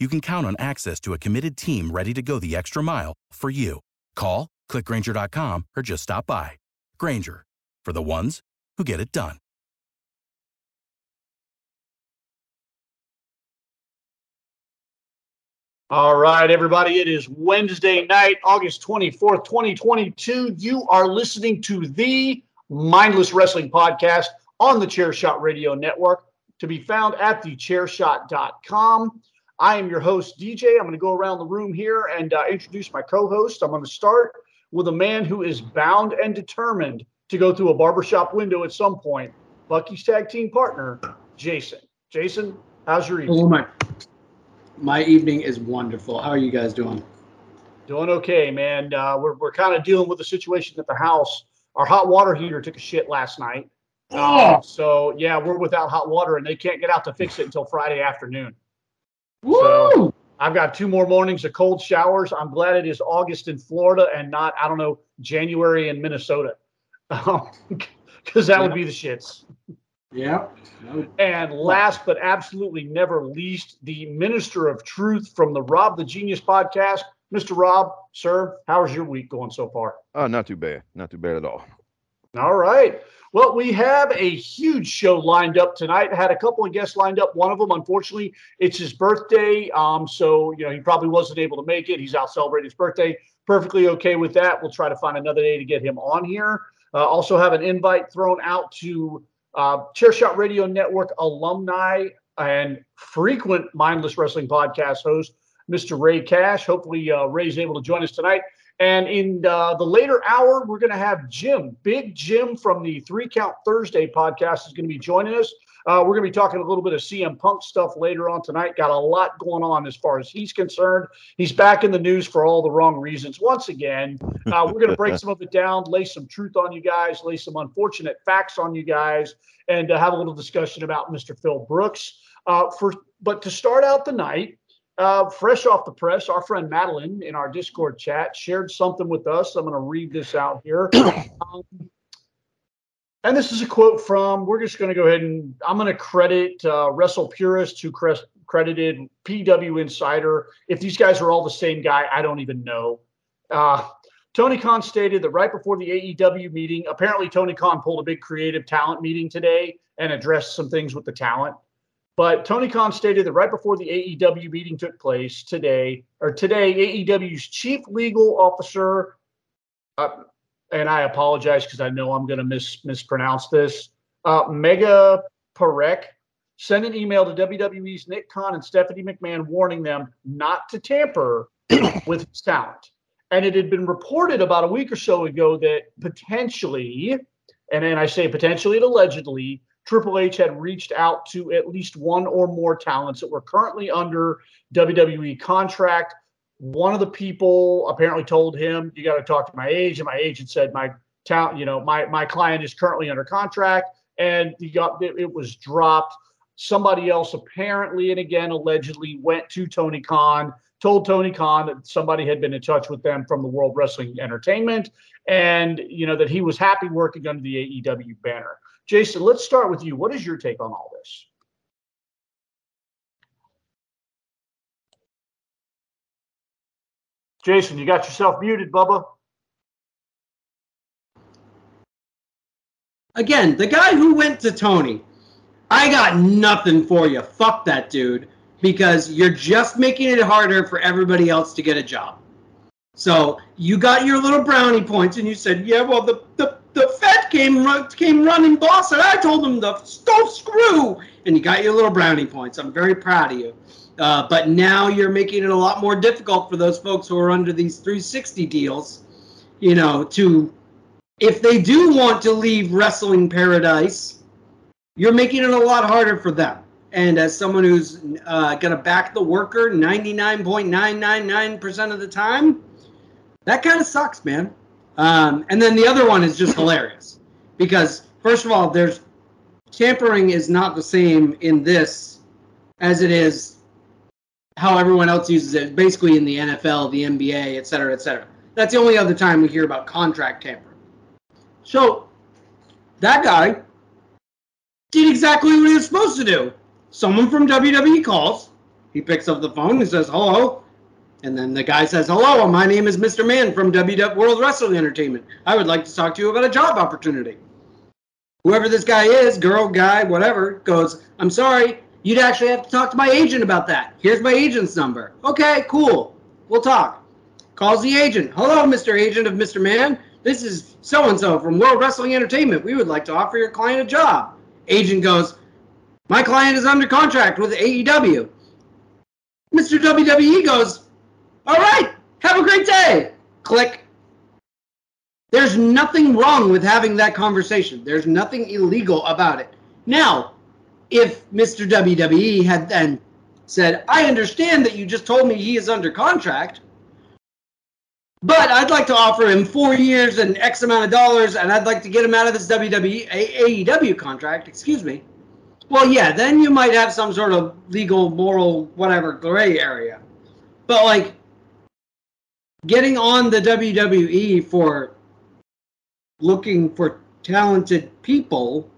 you can count on access to a committed team ready to go the extra mile for you. Call, clickgrainger.com, or just stop by. Grainger, for the ones who get it done. All right, everybody. It is Wednesday night, August 24th, 2022. You are listening to the Mindless Wrestling Podcast on the Chairshot Radio Network to be found at thechairshot.com. I am your host, DJ. I'm going to go around the room here and uh, introduce my co host. I'm going to start with a man who is bound and determined to go through a barbershop window at some point Bucky's tag team partner, Jason. Jason, how's your evening? Hello, my, my evening is wonderful. How are you guys doing? Doing okay, man. Uh, we're we're kind of dealing with a situation at the house. Our hot water heater took a shit last night. Um, so, yeah, we're without hot water and they can't get out to fix it until Friday afternoon. Woo! So I've got two more mornings of cold showers. I'm glad it is August in Florida and not, I don't know, January in Minnesota. Um, because that would be the shits. Yeah. And last but absolutely never least, the minister of truth from the Rob the Genius podcast. Mr. Rob, sir, how's your week going so far? Oh, not too bad. Not too bad at all. All right. Well, we have a huge show lined up tonight. I Had a couple of guests lined up. One of them, unfortunately, it's his birthday. Um, so you know he probably wasn't able to make it. He's out celebrating his birthday. Perfectly okay with that. We'll try to find another day to get him on here. Uh, also have an invite thrown out to uh, Chairshot Radio Network alumni and frequent Mindless Wrestling podcast host, Mr. Ray Cash. Hopefully, uh, Ray's able to join us tonight. And in uh, the later hour, we're going to have Jim, Big Jim from the Three Count Thursday podcast, is going to be joining us. Uh, we're going to be talking a little bit of CM Punk stuff later on tonight. Got a lot going on as far as he's concerned. He's back in the news for all the wrong reasons. Once again, uh, we're going to break some of it down, lay some truth on you guys, lay some unfortunate facts on you guys, and uh, have a little discussion about Mr. Phil Brooks. Uh, for but to start out the night, uh, fresh off the press, our friend Madeline in our Discord chat shared something with us. I'm going to read this out here. Um, and this is a quote from, we're just going to go ahead and I'm going to credit uh, Wrestle Purist, who cre- credited PW Insider. If these guys are all the same guy, I don't even know. Uh, Tony Khan stated that right before the AEW meeting, apparently Tony Khan pulled a big creative talent meeting today and addressed some things with the talent. But Tony Khan stated that right before the AEW meeting took place today, or today, AEW's chief legal officer, uh, and I apologize because I know I'm going to mis- mispronounce this, uh, Megha Parekh sent an email to WWE's Nick Khan and Stephanie McMahon warning them not to tamper with his talent. And it had been reported about a week or so ago that potentially, and then I say potentially and allegedly, Triple H had reached out to at least one or more talents that were currently under WWE contract. One of the people apparently told him, "You got to talk to my agent." My agent said, "My talent, you know, my my client is currently under contract," and he got it, it was dropped. Somebody else apparently, and again allegedly, went to Tony Khan, told Tony Khan that somebody had been in touch with them from the World Wrestling Entertainment, and you know that he was happy working under the AEW banner. Jason, let's start with you. What is your take on all this? Jason, you got yourself muted, Bubba. Again, the guy who went to Tony, I got nothing for you. Fuck that dude. Because you're just making it harder for everybody else to get a job. So you got your little brownie points, and you said, "Yeah, well, the the, the came came running boss, and I told them to don't screw." And you got your little brownie points. I'm very proud of you. Uh, but now you're making it a lot more difficult for those folks who are under these 360 deals, you know, to if they do want to leave wrestling paradise, you're making it a lot harder for them. And as someone who's uh, going to back the worker 99.999% of the time, that kind of sucks, man. Um, and then the other one is just hilarious because, first of all, there's tampering is not the same in this as it is how everyone else uses it, basically in the NFL, the NBA, et cetera, et cetera. That's the only other time we hear about contract tampering. So that guy did exactly what he was supposed to do. Someone from WWE calls. He picks up the phone and says, hello. And then the guy says, hello, my name is Mr. Man from WWE World Wrestling Entertainment. I would like to talk to you about a job opportunity. Whoever this guy is, girl, guy, whatever, goes, I'm sorry, you'd actually have to talk to my agent about that. Here's my agent's number. Okay, cool. We'll talk. Calls the agent. Hello, Mr. Agent of Mr. Man. This is so and so from World Wrestling Entertainment. We would like to offer your client a job. Agent goes, My client is under contract with AEW. Mr. WWE goes, All right, have a great day. Click. There's nothing wrong with having that conversation. There's nothing illegal about it. Now, if Mr. WWE had then said, I understand that you just told me he is under contract, but I'd like to offer him four years and X amount of dollars, and I'd like to get him out of this WWE AEW contract. Excuse me. Well, yeah, then you might have some sort of legal, moral, whatever gray area. But like getting on the WWE for looking for talented people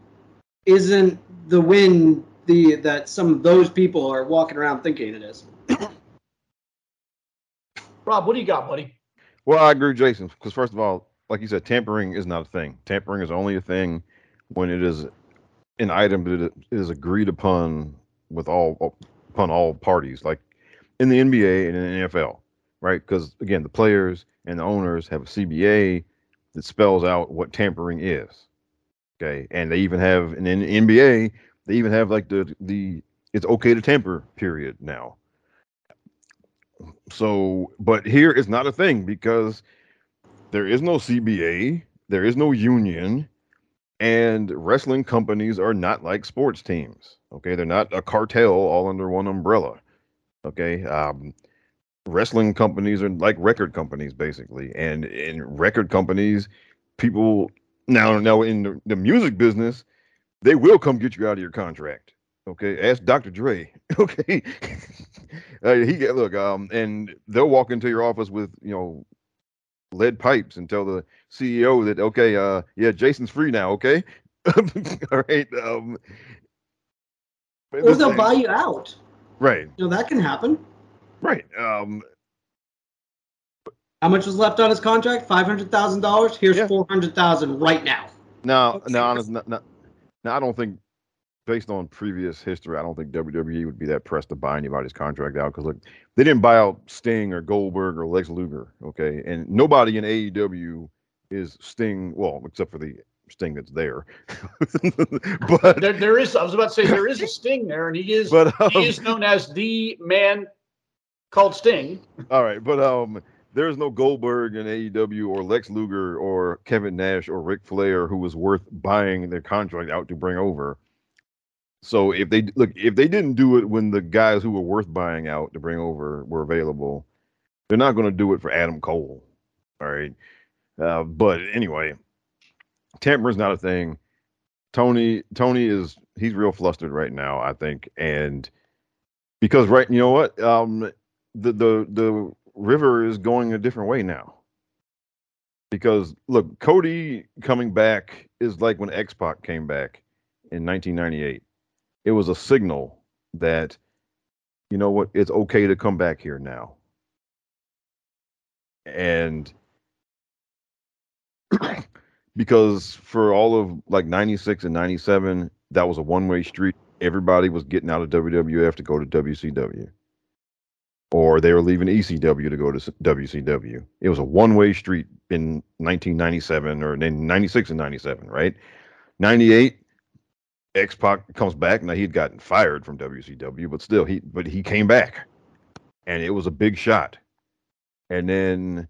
isn't the win the that some of those people are walking around thinking it is. Rob, what do you got, buddy? Well, I agree with Jason because first of all, like you said, tampering is not a thing. Tampering is only a thing when it is an item that is agreed upon with all upon all parties, like in the NBA and in the NFL, right? Because again, the players and the owners have a CBA that spells out what tampering is. Okay, and they even have in the NBA, they even have like the the it's okay to tamper period now so, but here it's not a thing because there is no CBA, there is no union, and wrestling companies are not like sports teams. Okay, they're not a cartel all under one umbrella. Okay, um, wrestling companies are like record companies basically, and in record companies, people now now in the, the music business, they will come get you out of your contract. Okay, ask Dr. Dre. Okay, uh, he get look, um, and they'll walk into your office with you know lead pipes and tell the CEO that okay, uh, yeah, Jason's free now. Okay, all right. Um, or they'll buy you out. Right. You know that can happen. Right. Um, how much was left on his contract? Five hundred thousand dollars. Here's yeah. four hundred thousand right now. No, no, honest, no, no, no, I don't think based on previous history, I don't think WWE would be that pressed to buy anybody's contract out because look, they didn't buy out Sting or Goldberg or Lex Luger, okay, and nobody in AEW is Sting, well, except for the Sting that's there. but there, there is, I was about to say, there is a Sting there, and he is, but, um, he is known as the man called Sting. All right, but um. There is no Goldberg in AEW or Lex Luger or Kevin Nash or Ric Flair who was worth buying their contract out to bring over. So if they look, if they didn't do it when the guys who were worth buying out to bring over were available, they're not going to do it for Adam Cole. All right. Uh, but anyway, is not a thing. Tony, Tony is he's real flustered right now, I think, and because right, you know what, um, the the the river is going a different way now. Because look, Cody coming back is like when X Pac came back in 1998 it was a signal that you know what it's okay to come back here now. And because for all of like 96 and 97 that was a one-way street. Everybody was getting out of WWF to go to WCW or they were leaving ECW to go to WCW. It was a one-way street in 1997 or in 96 and 97, right? 98 X Pac comes back. Now he'd gotten fired from WCW, but still he but he came back, and it was a big shot. And then,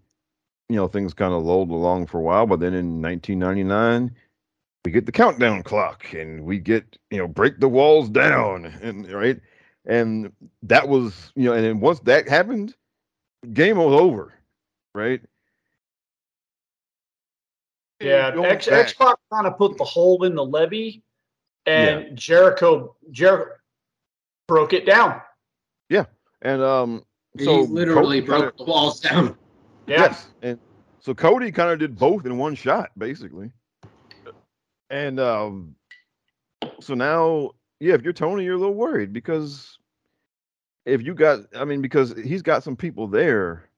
you know, things kind of lulled along for a while. But then in 1999, we get the countdown clock, and we get you know break the walls down, and right, and that was you know, and then once that happened, game was over, right? Yeah, X X Pac kind of put the hole in the levee and yeah. Jericho Jericho broke it down. Yeah, and um, so he literally Cody broke kinda, the walls down. Yeah. Yes, and so Cody kind of did both in one shot, basically. And um, so now, yeah, if you're Tony, you're a little worried because if you got, I mean, because he's got some people there.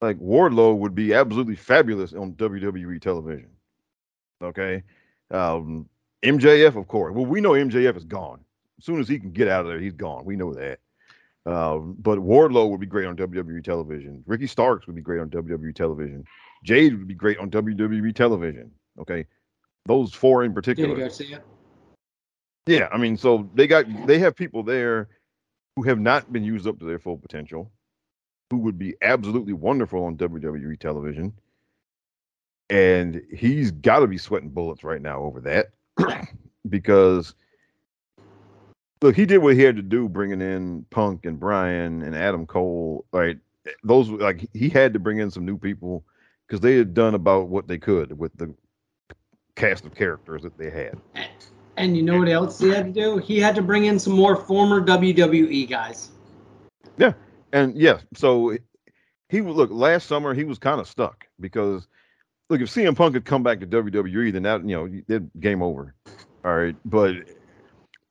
Like Wardlow would be absolutely fabulous on WWE television. Okay, um, MJF, of course. Well, we know MJF is gone. As soon as he can get out of there, he's gone. We know that. Uh, but Wardlow would be great on WWE television. Ricky Starks would be great on WWE television. Jade would be great on WWE television. Okay, those four in particular. Yeah, I mean, so they got they have people there who have not been used up to their full potential, who would be absolutely wonderful on WWE television, and he's got to be sweating bullets right now over that. because look, he did what he had to do, bringing in Punk and Bryan and Adam Cole. Right, those like he had to bring in some new people because they had done about what they could with the cast of characters that they had. And you know what else he had to do? He had to bring in some more former WWE guys. Yeah, and yeah, so he look last summer he was kind of stuck because look, if CM Punk had come back to WWE, then that you know, it game over. All right, but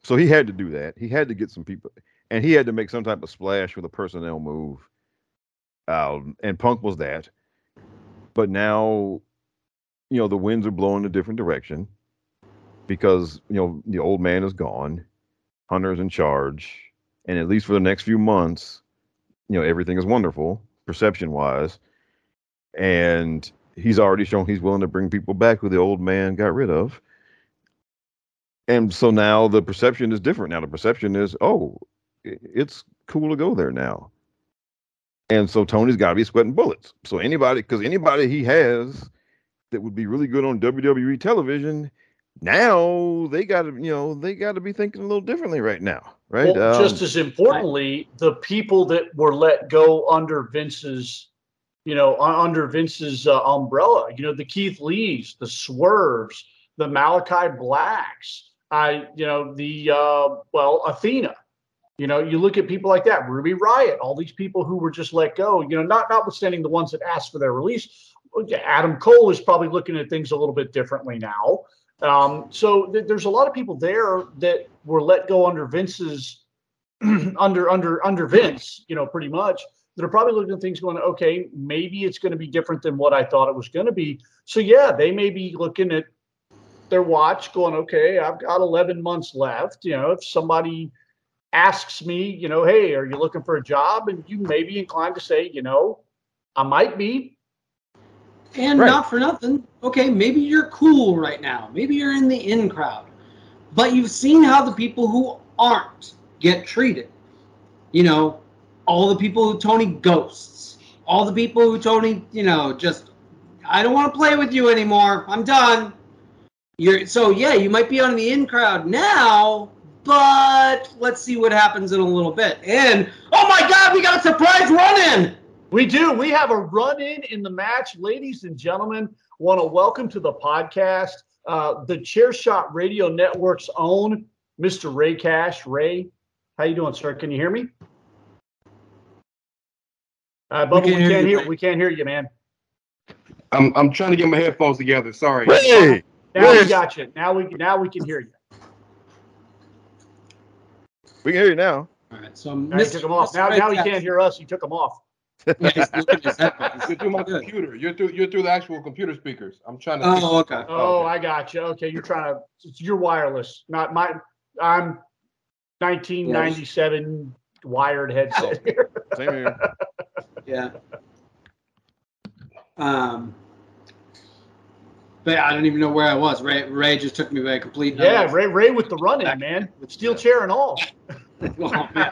so he had to do that. He had to get some people, and he had to make some type of splash with a personnel move. Um, and Punk was that. But now, you know, the winds are blowing a different direction because you know the old man is gone, Hunter's in charge, and at least for the next few months, you know, everything is wonderful perception wise, and he's already shown he's willing to bring people back who the old man got rid of. And so now the perception is different. Now the perception is, oh, it's cool to go there now. And so Tony's got to be sweating bullets. So anybody, because anybody he has that would be really good on WWE television, now they got to, you know, they got to be thinking a little differently right now, right? Well, um, just as importantly, the people that were let go under Vince's you know, under Vince's uh, umbrella. You know, the Keith Lees, the Swerves, the Malakai Blacks. I, you know, the uh, well, Athena. You know, you look at people like that, Ruby Riott all these people who were just let go. You know, not notwithstanding the ones that asked for their release. Adam Cole is probably looking at things a little bit differently now. Um, so th- there's a lot of people there that were let go under Vince's under under under Vince. You know, pretty much that are probably looking at things going, okay, maybe it's going to be different than what I thought it was going to be. So yeah, they may be looking at their watch going, okay, I've got 11 months left. You know, if somebody asks me, you know, hey, are you looking for a job? And you may be inclined to say, you know, I might be. And right. not for nothing. Okay, maybe you're cool right now. Maybe you're in the in crowd. But you've seen how the people who aren't get treated. You know, all the people who Tony ghosts, all the people who Tony, you know, just I don't want to play with you anymore. I'm done. You're so yeah, you might be on the in crowd now, but let's see what happens in a little bit. And oh my god, we got a surprise run in. We do. We have a run in in the match, ladies and gentlemen. Want to welcome to the podcast uh, the Chair Shot Radio Network's own Mr. Ray Cash. Ray, how you doing, sir? Can you hear me? Uh, Bubba, we, we can't hear. We can't hear you, man. I'm I'm trying to get my headphones together. Sorry. Hey, now we got you. Now we now we can hear you. We can hear you now. All right. So now he took them off. Now now he can't hear us. He took them off. Yeah, he's looking at his headphones. You're through my computer. You're through you're through the actual computer speakers. I'm trying to. Oh, okay. Oh, I got you. Okay, you're trying to. It's your wireless, not my. I'm 1997 wired headset here. Same here. Yeah. Um. But I don't even know where I was. Ray Ray just took me by a complete. Yeah, Ray, Ray with the running in, man, with steel chair and all. oh, man.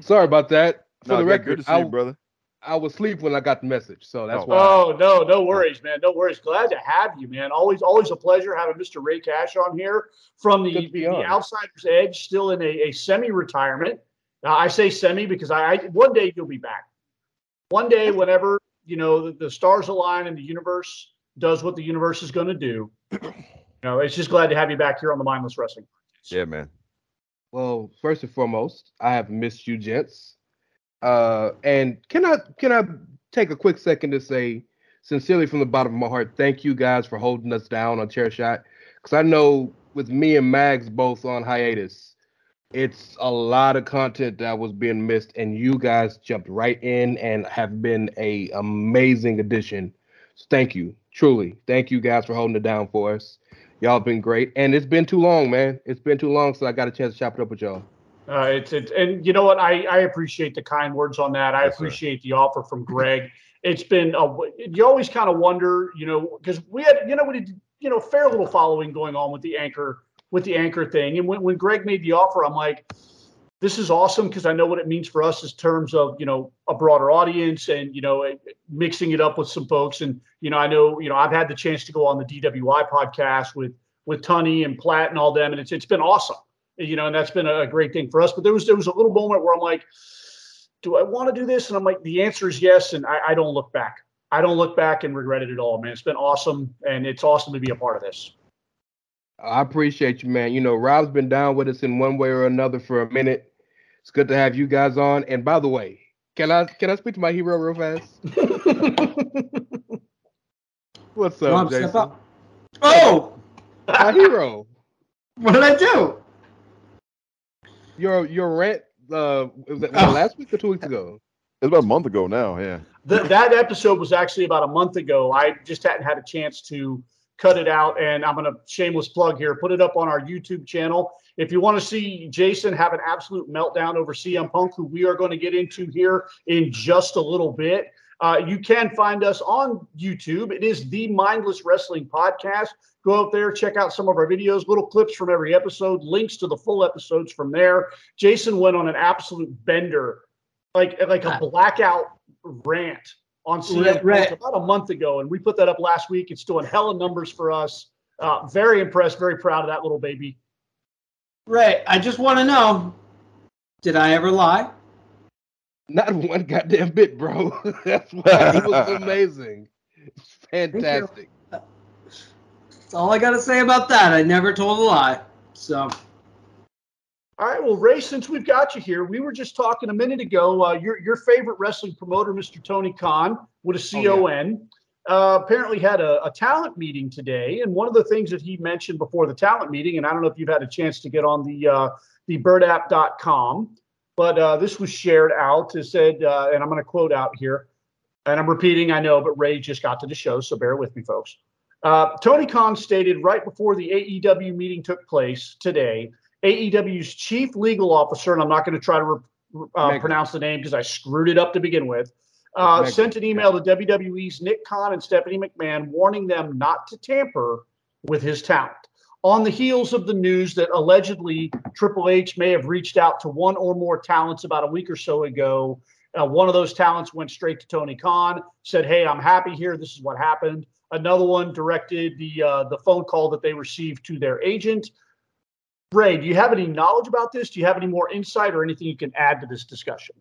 Sorry about that. For No, the record, good to see I, you, brother. I was asleep when I got the message, so that's Oh. why. Oh no, no worries, man. No worries. Glad to have you, man. Always, always a pleasure having Mr. Ray Cash on here from the, Good the. Outsider's Edge, still in a, a semi-retirement. Uh, I say semi because I, I one day you'll be back. One day, whenever you know the, the stars align and the universe does what the universe is going to do. You know, it's just glad to have you back here on the Mindless Wrestling. Yeah, man. Well, first and foremost, I have missed you, gents. Uh, and can I can I take a quick second to say sincerely from the bottom of my heart, thank you guys for holding us down on Chair Shot. Because I know with me and Mags both on hiatus, it's a lot of content that was being missed, and you guys jumped right in and have been a amazing addition. So thank you, truly. Thank you guys for holding it down for us. Y'all been great, and it's been too long, man. It's been too long, so I got a chance to chop it up with y'all. Uh, it's it's and you know what I I appreciate the kind words on that. I Yes, sir. appreciate the offer from Greg. It's been a, you always kind of wonder, you know, because we had you know we did you know fair little following going on with the anchor with the anchor thing, and when when Greg made the offer, I'm like, this is awesome because I know what it means for us in terms of you know a broader audience and you know mixing it up with some folks, and you know I know you know I've had the chance to go on the DWI podcast with with Tunney and Platt and all them, and it's it's been awesome you know, and that's been a great thing for us. But there was there was a little moment where I'm like, do I want to do this? And I'm like, the answer is yes, and I, I don't look back. I don't look back and regret it at all, man. It's been awesome, and it's awesome to be a part of this. I appreciate you, man. You know, Rob's been down with us in one way or another for a minute. It's good to have you guys on. And by the way, can I can I speak to my hero real fast? What's up, Rob, Jason? up. Oh, My hero. what did I do? Your your rant. Uh, was that Oh. last week or two weeks ago? It's about a month ago now. Yeah. Th- that episode was actually about a month ago. I just hadn't had a chance to cut it out, and I'm going to shameless plug here. Put it up on our YouTube channel. If you want to see Jason have an absolute meltdown over CM Punk, who we are going to get into here in just a little bit, uh, you can find us on YouTube. It is the Mindless Wrestling Podcast. Go out there, check out some of our videos, little clips from every episode, links to the full episodes from there. Jason went on an absolute bender, like like a blackout rant on CM Right, right. about a month ago, and we put that up last week. It's doing hella numbers for us. Uh, very impressed, very proud of that little baby. Ray, I just want to know, did I ever lie? Not one goddamn bit, bro. That's why it was amazing. Fantastic. That's all I got to say about that. I never told a lie. So, All right, well, Ray, since we've got you here, we were just talking a minute ago. Uh, your your favorite wrestling promoter, Mr. Tony Khan, with a C O N, uh, apparently had a, a talent meeting today, and one of the things that he mentioned before the talent meeting, and I don't know if you've had a chance to get on the uh, the birdapp.com, but uh, this was shared out. It said, uh, and I'm going to quote out here, and I'm repeating, I know, but Ray just got to the show, so bear with me, folks. Uh, Tony Khan stated right before the AEW meeting took place today, AEW's chief legal officer, and I'm not going to try to re- uh, pronounce the name because I screwed it up to begin with, uh, sent an email to WWE's Nick Khan and Stephanie McMahon warning them not to tamper with his talent. On the heels of the news that allegedly Triple H may have reached out to one or more talents about a week or so ago, uh, one of those talents went straight to Tony Khan, said, "Hey, I'm happy here. This is what happened." Another one directed the uh, the phone call that they received to their agent. Ray, do you have any knowledge about this? Do you have any more insight or anything you can add to this discussion?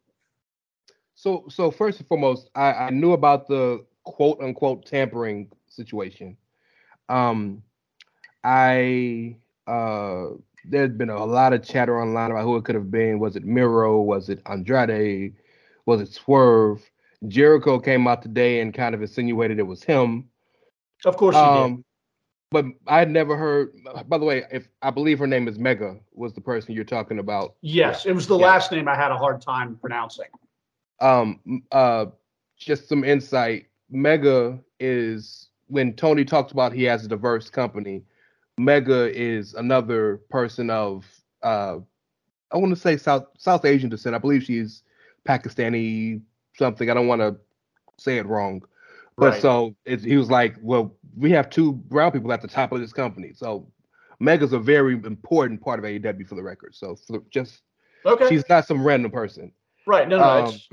So, so first and foremost, I, I knew about the quote unquote tampering situation. Um, I uh, there's been a lot of chatter online about who it could have been. Was it Miro? Was it Andrade? Was it Swerve? Jericho came out today and kind of insinuated it was him. Of course, you did. Um, but I had never heard. By the way, if I believe her name is Megha, was the person you're talking about. Yes, it was the Yeah. last name I had a hard time pronouncing. um uh just some insight. Megha is when Tony talks about he has a diverse company. Megha is another person of uh, I want to say South South Asian descent. I believe she's Pakistani something. I don't want to say it wrong. But Right. so it, he was like, well, we have two brown people at the top of this company. So Megha's a very important part of AEW for the record. So for just Okay. she's not some random person. right. No, no. um, it's,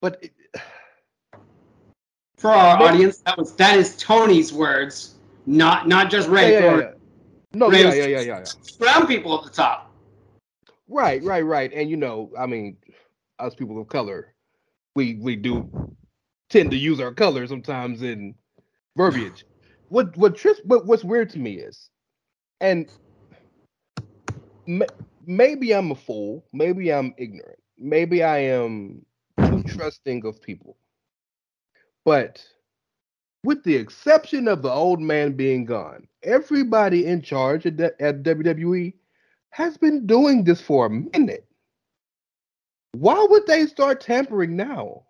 But it- For our Maybe- audience, that was that is Tony's words, not not just Ray. yeah, yeah, yeah. No, yeah, yeah, yeah, yeah. Brown people at the top. Right, right, right. And you know, I mean, us people of color, we we do tend to use our color sometimes in verbiage. What what Tris, what what's weird to me is, and ma- maybe I'm a fool, maybe I'm ignorant, maybe I am too trusting of people, but with the exception of the old man being gone, everybody in charge at, at WWE has been doing this for a minute. Why would they start tampering now?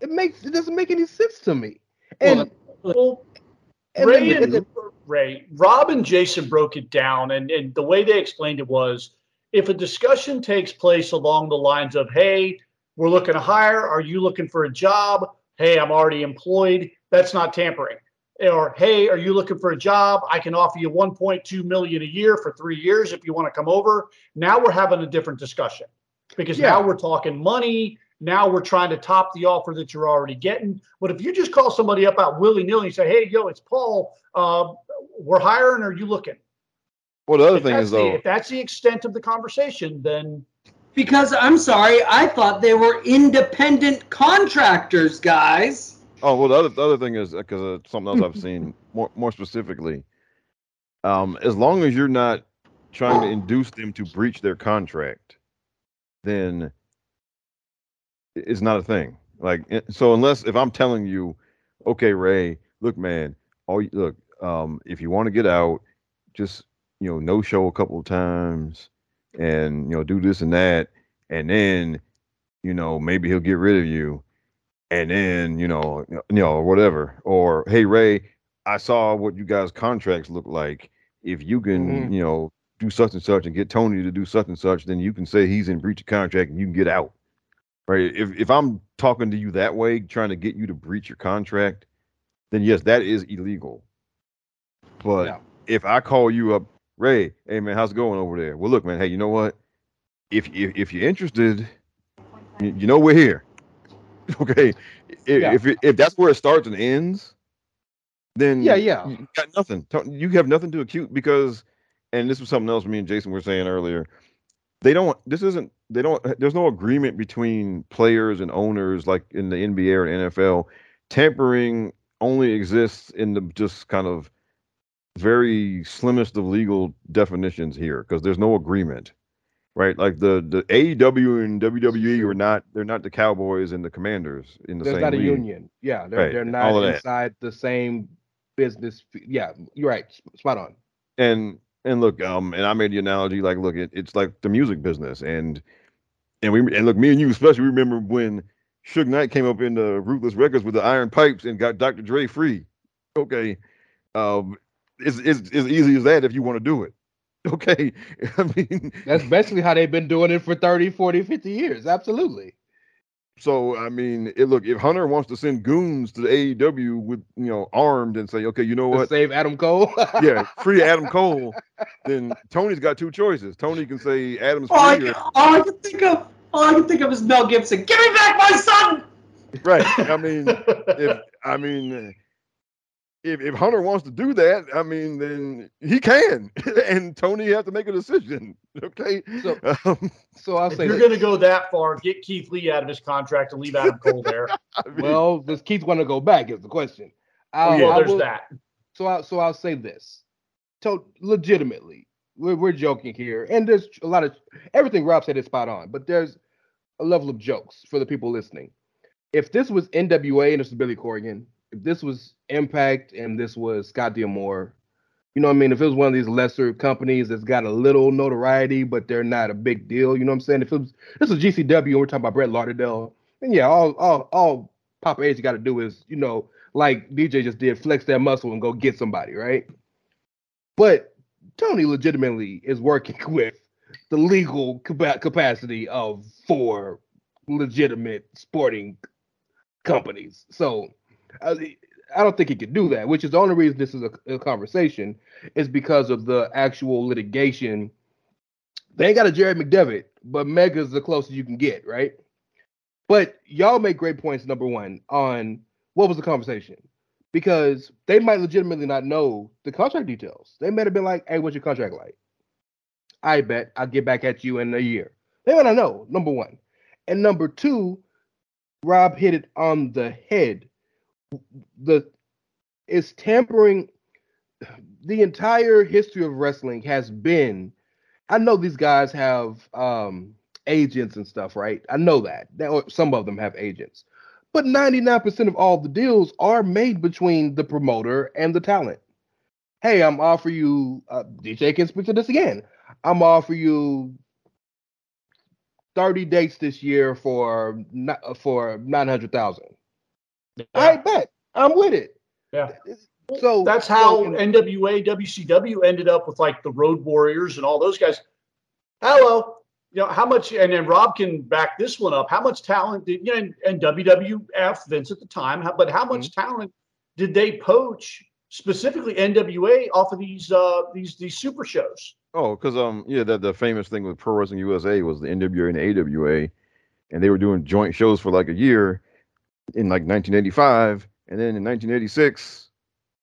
It makes it doesn't make any sense to me. And, well, and Ray then- and and Ray, Rob and Jason broke it down, and, and the way they explained it was if a discussion takes place along the lines of, hey, we're looking to hire, are you looking for a job? Hey, I'm already employed, that's not tampering. Or hey, are you looking for a job? I can offer you 1.2 million a year for three years if you want to come over. Now we're having a different discussion because Yeah. now we're talking money. Now we're trying to top the offer that you're already getting. But if you just call somebody up out willy nilly and say, "Hey, yo, it's Paul. Uh, we're hiring. Are you looking?" Well, the other If thing that's, is the, though, if that's the extent of the conversation, then Because I'm sorry, I thought they were independent contractors, guys. Oh well, the other the other thing is because uh, something else I've seen more more specifically. Um, as long as you're not trying to induce them to breach their contract, then it's not a thing. Like so, unless if I'm telling you, okay, Ray, look, man, all you, look, um, if you want to get out, just you know, no show a couple of times, and you know, do this and that, and then you know, maybe he'll get rid of you and then you know you know or whatever. Or hey ray i saw what you guys contracts look like. If you can Mhm. you know do such and such and get tony to do such and such then you can say he's in breach of contract and you can get out. Right? If, if i'm talking to you that way trying to get you to breach your contract then yes that is illegal. But Yeah. if i call you up ray hey man how's it going over there? Well look man hey you know what? If if, if you're interested you, you know we're here. Okay if, Yeah. if if that's where it starts and ends then Yeah, yeah. you got nothing. You have nothing to accuse because and this was something else me and jason were saying earlier they don't this isn't they don't there's no agreement between players and owners like in the nba or nfl tampering only exists in the just kind of very slimmest of legal definitions here because there's no agreement right like the the aew and wwe are not they're not the cowboys and the commanders in the There's same not a union. Yeah, they're Right, they're not of that. inside the same business. Yeah, you're right. Spot on. and and look um and i made the analogy like look it, it's like the music business and and we and look me and you especially remember when Suge Knight came up in the Ruthless Records with the iron pipes and got Dr. Dre free. Okay. Um it's it's as easy as that if you want to do it. Okay. I mean That's basically how they've been doing it for 30, 40, 50 years. Absolutely. so I mean it, look if Hunter wants to send goons to the AEW with you know armed and say, okay, you know To what? save Adam Cole. yeah, free Adam Cole, then Tony's got two choices. Tony can say Adam's All I, or can, all I can think of, all I can think of is Mel Gibson. Give me back my son. Right. I mean, if I mean, if if Hunter wants to do that, I mean, then he can, and Tony has to make a decision. Okay. So- um, so I'll if say you're going to go that far, get Keith Lee out of his contract and leave Adam Cole there. I mean, Well, does Keith want to go back? Is the question. I'll, well, I there's will- that. So I so I'll say this. To legitimately, we're we're joking here, and there's a lot of everything Rob said is spot on, but there's a level of jokes for the people listening. If this was NWA and this was Billy Corgan, if this was Impact and this was Scott D'Amore, You know what I mean? If it was one of these lesser companies that's got a little notoriety, but they're not a big deal, you know what I'm saying? If it was this is GCW and we're talking about Brett Lauderdale, then yeah, all all all Papa H got to do is, you know, like DJ just did, flex that muscle and go get somebody, right? But Tony legitimately is working with the legal capacity of four legitimate sporting companies. So uh, I don't think he could do that, which is the only reason this is a, a conversation is because of the actual litigation. They ain't got a Jared McDevitt, but Megha's the closest you can get, right? But y'all make great points, number one, on what was the conversation. Because they might legitimately not know the contract details. They might have been like, hey, what's your contract like? I bet I'll get back at you in a year. They might not know, number one. And number two, Rob hit it on the head the is tampering the entire history of wrestling has been I know these guys have um agents and stuff, right? I know that. some of them have agents. But 99% of all the deals are made between the promoter and the talent. Hey, I'm offering you uh, DJ can speak to this again. I'm offering you 30 dates this year for for 900,000. Yeah. I bet. I'm with it. Yeah. So that's how so, NWA, WCW ended up with like the Road Warriors and all those guys. Hello. You know, how much, and then Rob can back this one up. How much talent did, you know, and, and WWF, Vince at the time, how, but how much mm-hmm. talent did they poach specifically NWA off of these uh these these super shows? Oh, because um yeah, the the famous thing with Pro Wrestling USA was the NWA and the AWA, and they were doing joint shows for like a year in like 1985, and then in 1986,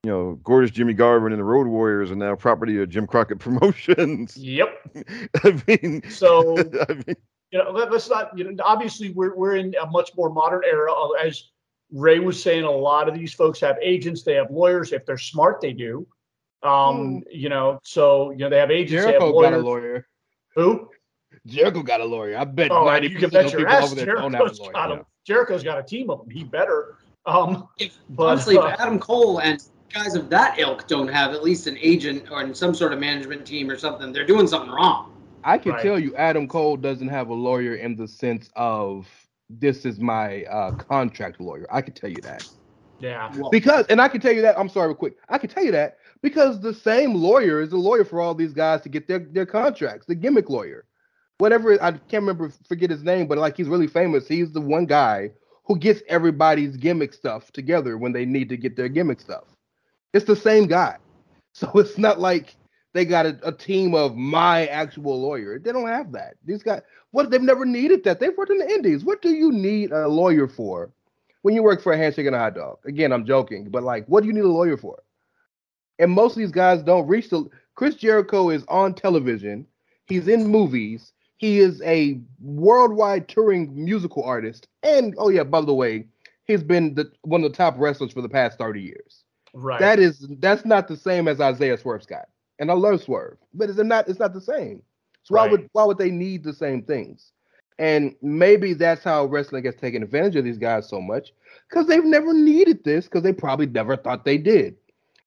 you know, gorgeous Jimmy Garvin and the Road Warriors are now property of Jim Crockett Promotions. Yep. I mean, so I mean, you know, let, us not. You know, obviously, we're we're in a much more modern era. As Ray was saying, a lot of these folks have agents. They have lawyers. If they're smart, they do. Um, mm. you know, so you know they have agents. Jericho they have lawyers. got a lawyer. Who? Jericho got a lawyer. I bet oh, 90% you can bet your ass Jericho's got, a, Jericho's got a team of them. He better. Um, if, but, honestly, uh, if Adam Cole and guys of that ilk don't have at least an agent or some sort of management team or something, they're doing something wrong. I can right. tell you, Adam Cole doesn't have a lawyer in the sense of this is my uh, contract lawyer. I can tell you that. Yeah. Because, and I can tell you that. I'm sorry, real quick. I can tell you that because the same lawyer is the lawyer for all these guys to get their their contracts. The gimmick lawyer, whatever. I can't remember, forget his name, but like he's really famous. He's the one guy who gets everybody's gimmick stuff together when they need to get their gimmick stuff. It's the same guy. So it's not like they got a, a, team of my actual lawyer. They don't have that. These guys, what they've never needed that. They've worked in the indies. What do you need a lawyer for when you work for a handshake and a hot dog? Again, I'm joking, but like, what do you need a lawyer for? And most of these guys don't reach the Chris Jericho is on television, he's in movies, he is a worldwide touring musical artist. And oh yeah, by the way, he's been the, one of the top wrestlers for the past 30 years. Right. That is that's not the same as Isaiah Swerve Scott. And I love Swerve, but it's not it's not the same. So right. why would why would they need the same things? And maybe that's how wrestling has taken advantage of these guys so much because they've never needed this because they probably never thought they did.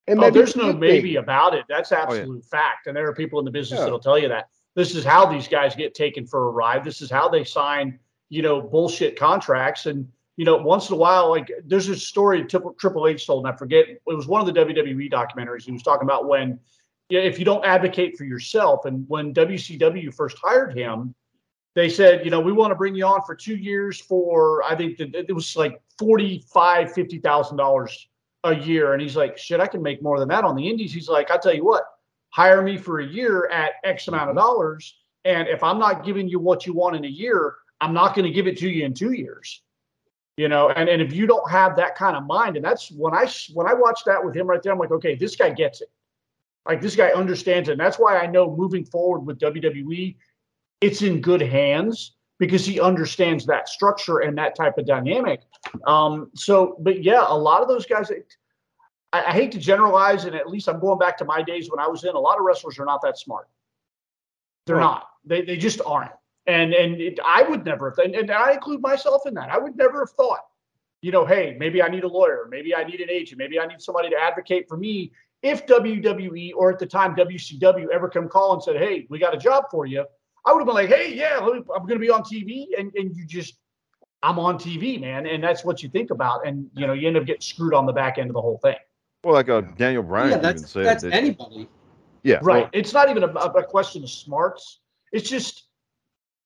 And oh, there's no maybe thing. about it. That's absolute oh, yeah. fact. And there are people in the business yeah. that'll tell you that. This is how these guys get taken for a ride. This is how they sign, you know, bullshit contracts. And, you know, once in a while, like there's a story Triple H told, and I forget, it was one of the WWE documentaries. He was talking about when, if you don't advocate for yourself, and when WCW first hired him, they said, you know, we want to bring you on for two years for, I think it was like forty-five, fifty thousand dollars a year. And he's like, shit, I can make more than that on the indies. He's like, I'll tell you what, hire me for a year at X amount of dollars. And if I'm not giving you what you want in a year, I'm not going to give it to you in two years. You know, and, and if you don't have that kind of mind, and that's when I when I watched that with him right there, I'm like, okay, this guy gets it. Like this guy understands it. And that's why I know moving forward with WWE, it's in good hands because he understands that structure and that type of dynamic. Um, so, but yeah, a lot of those guys, I, I, hate to generalize, and at least I'm going back to my days when I was in. A lot of wrestlers are not that smart. They're right. not. They they just aren't. And and it, I would never, and, and I include myself in that. I would never have thought, you know, hey, maybe I need a lawyer, maybe I need an agent, maybe I need somebody to advocate for me if WWE or at the time WCW ever come call and said, "Hey, we got a job for you," I would have been like, "Hey, yeah, I'm going to be on TV," and and you just, I'm on TV, man, and that's what you think about, and you know, you end up getting screwed on the back end of the whole thing. Well, like uh, Daniel Bryan yeah, even that's said that's that, anybody. yeah, Right. It's not even a, a question of smarts. It's just,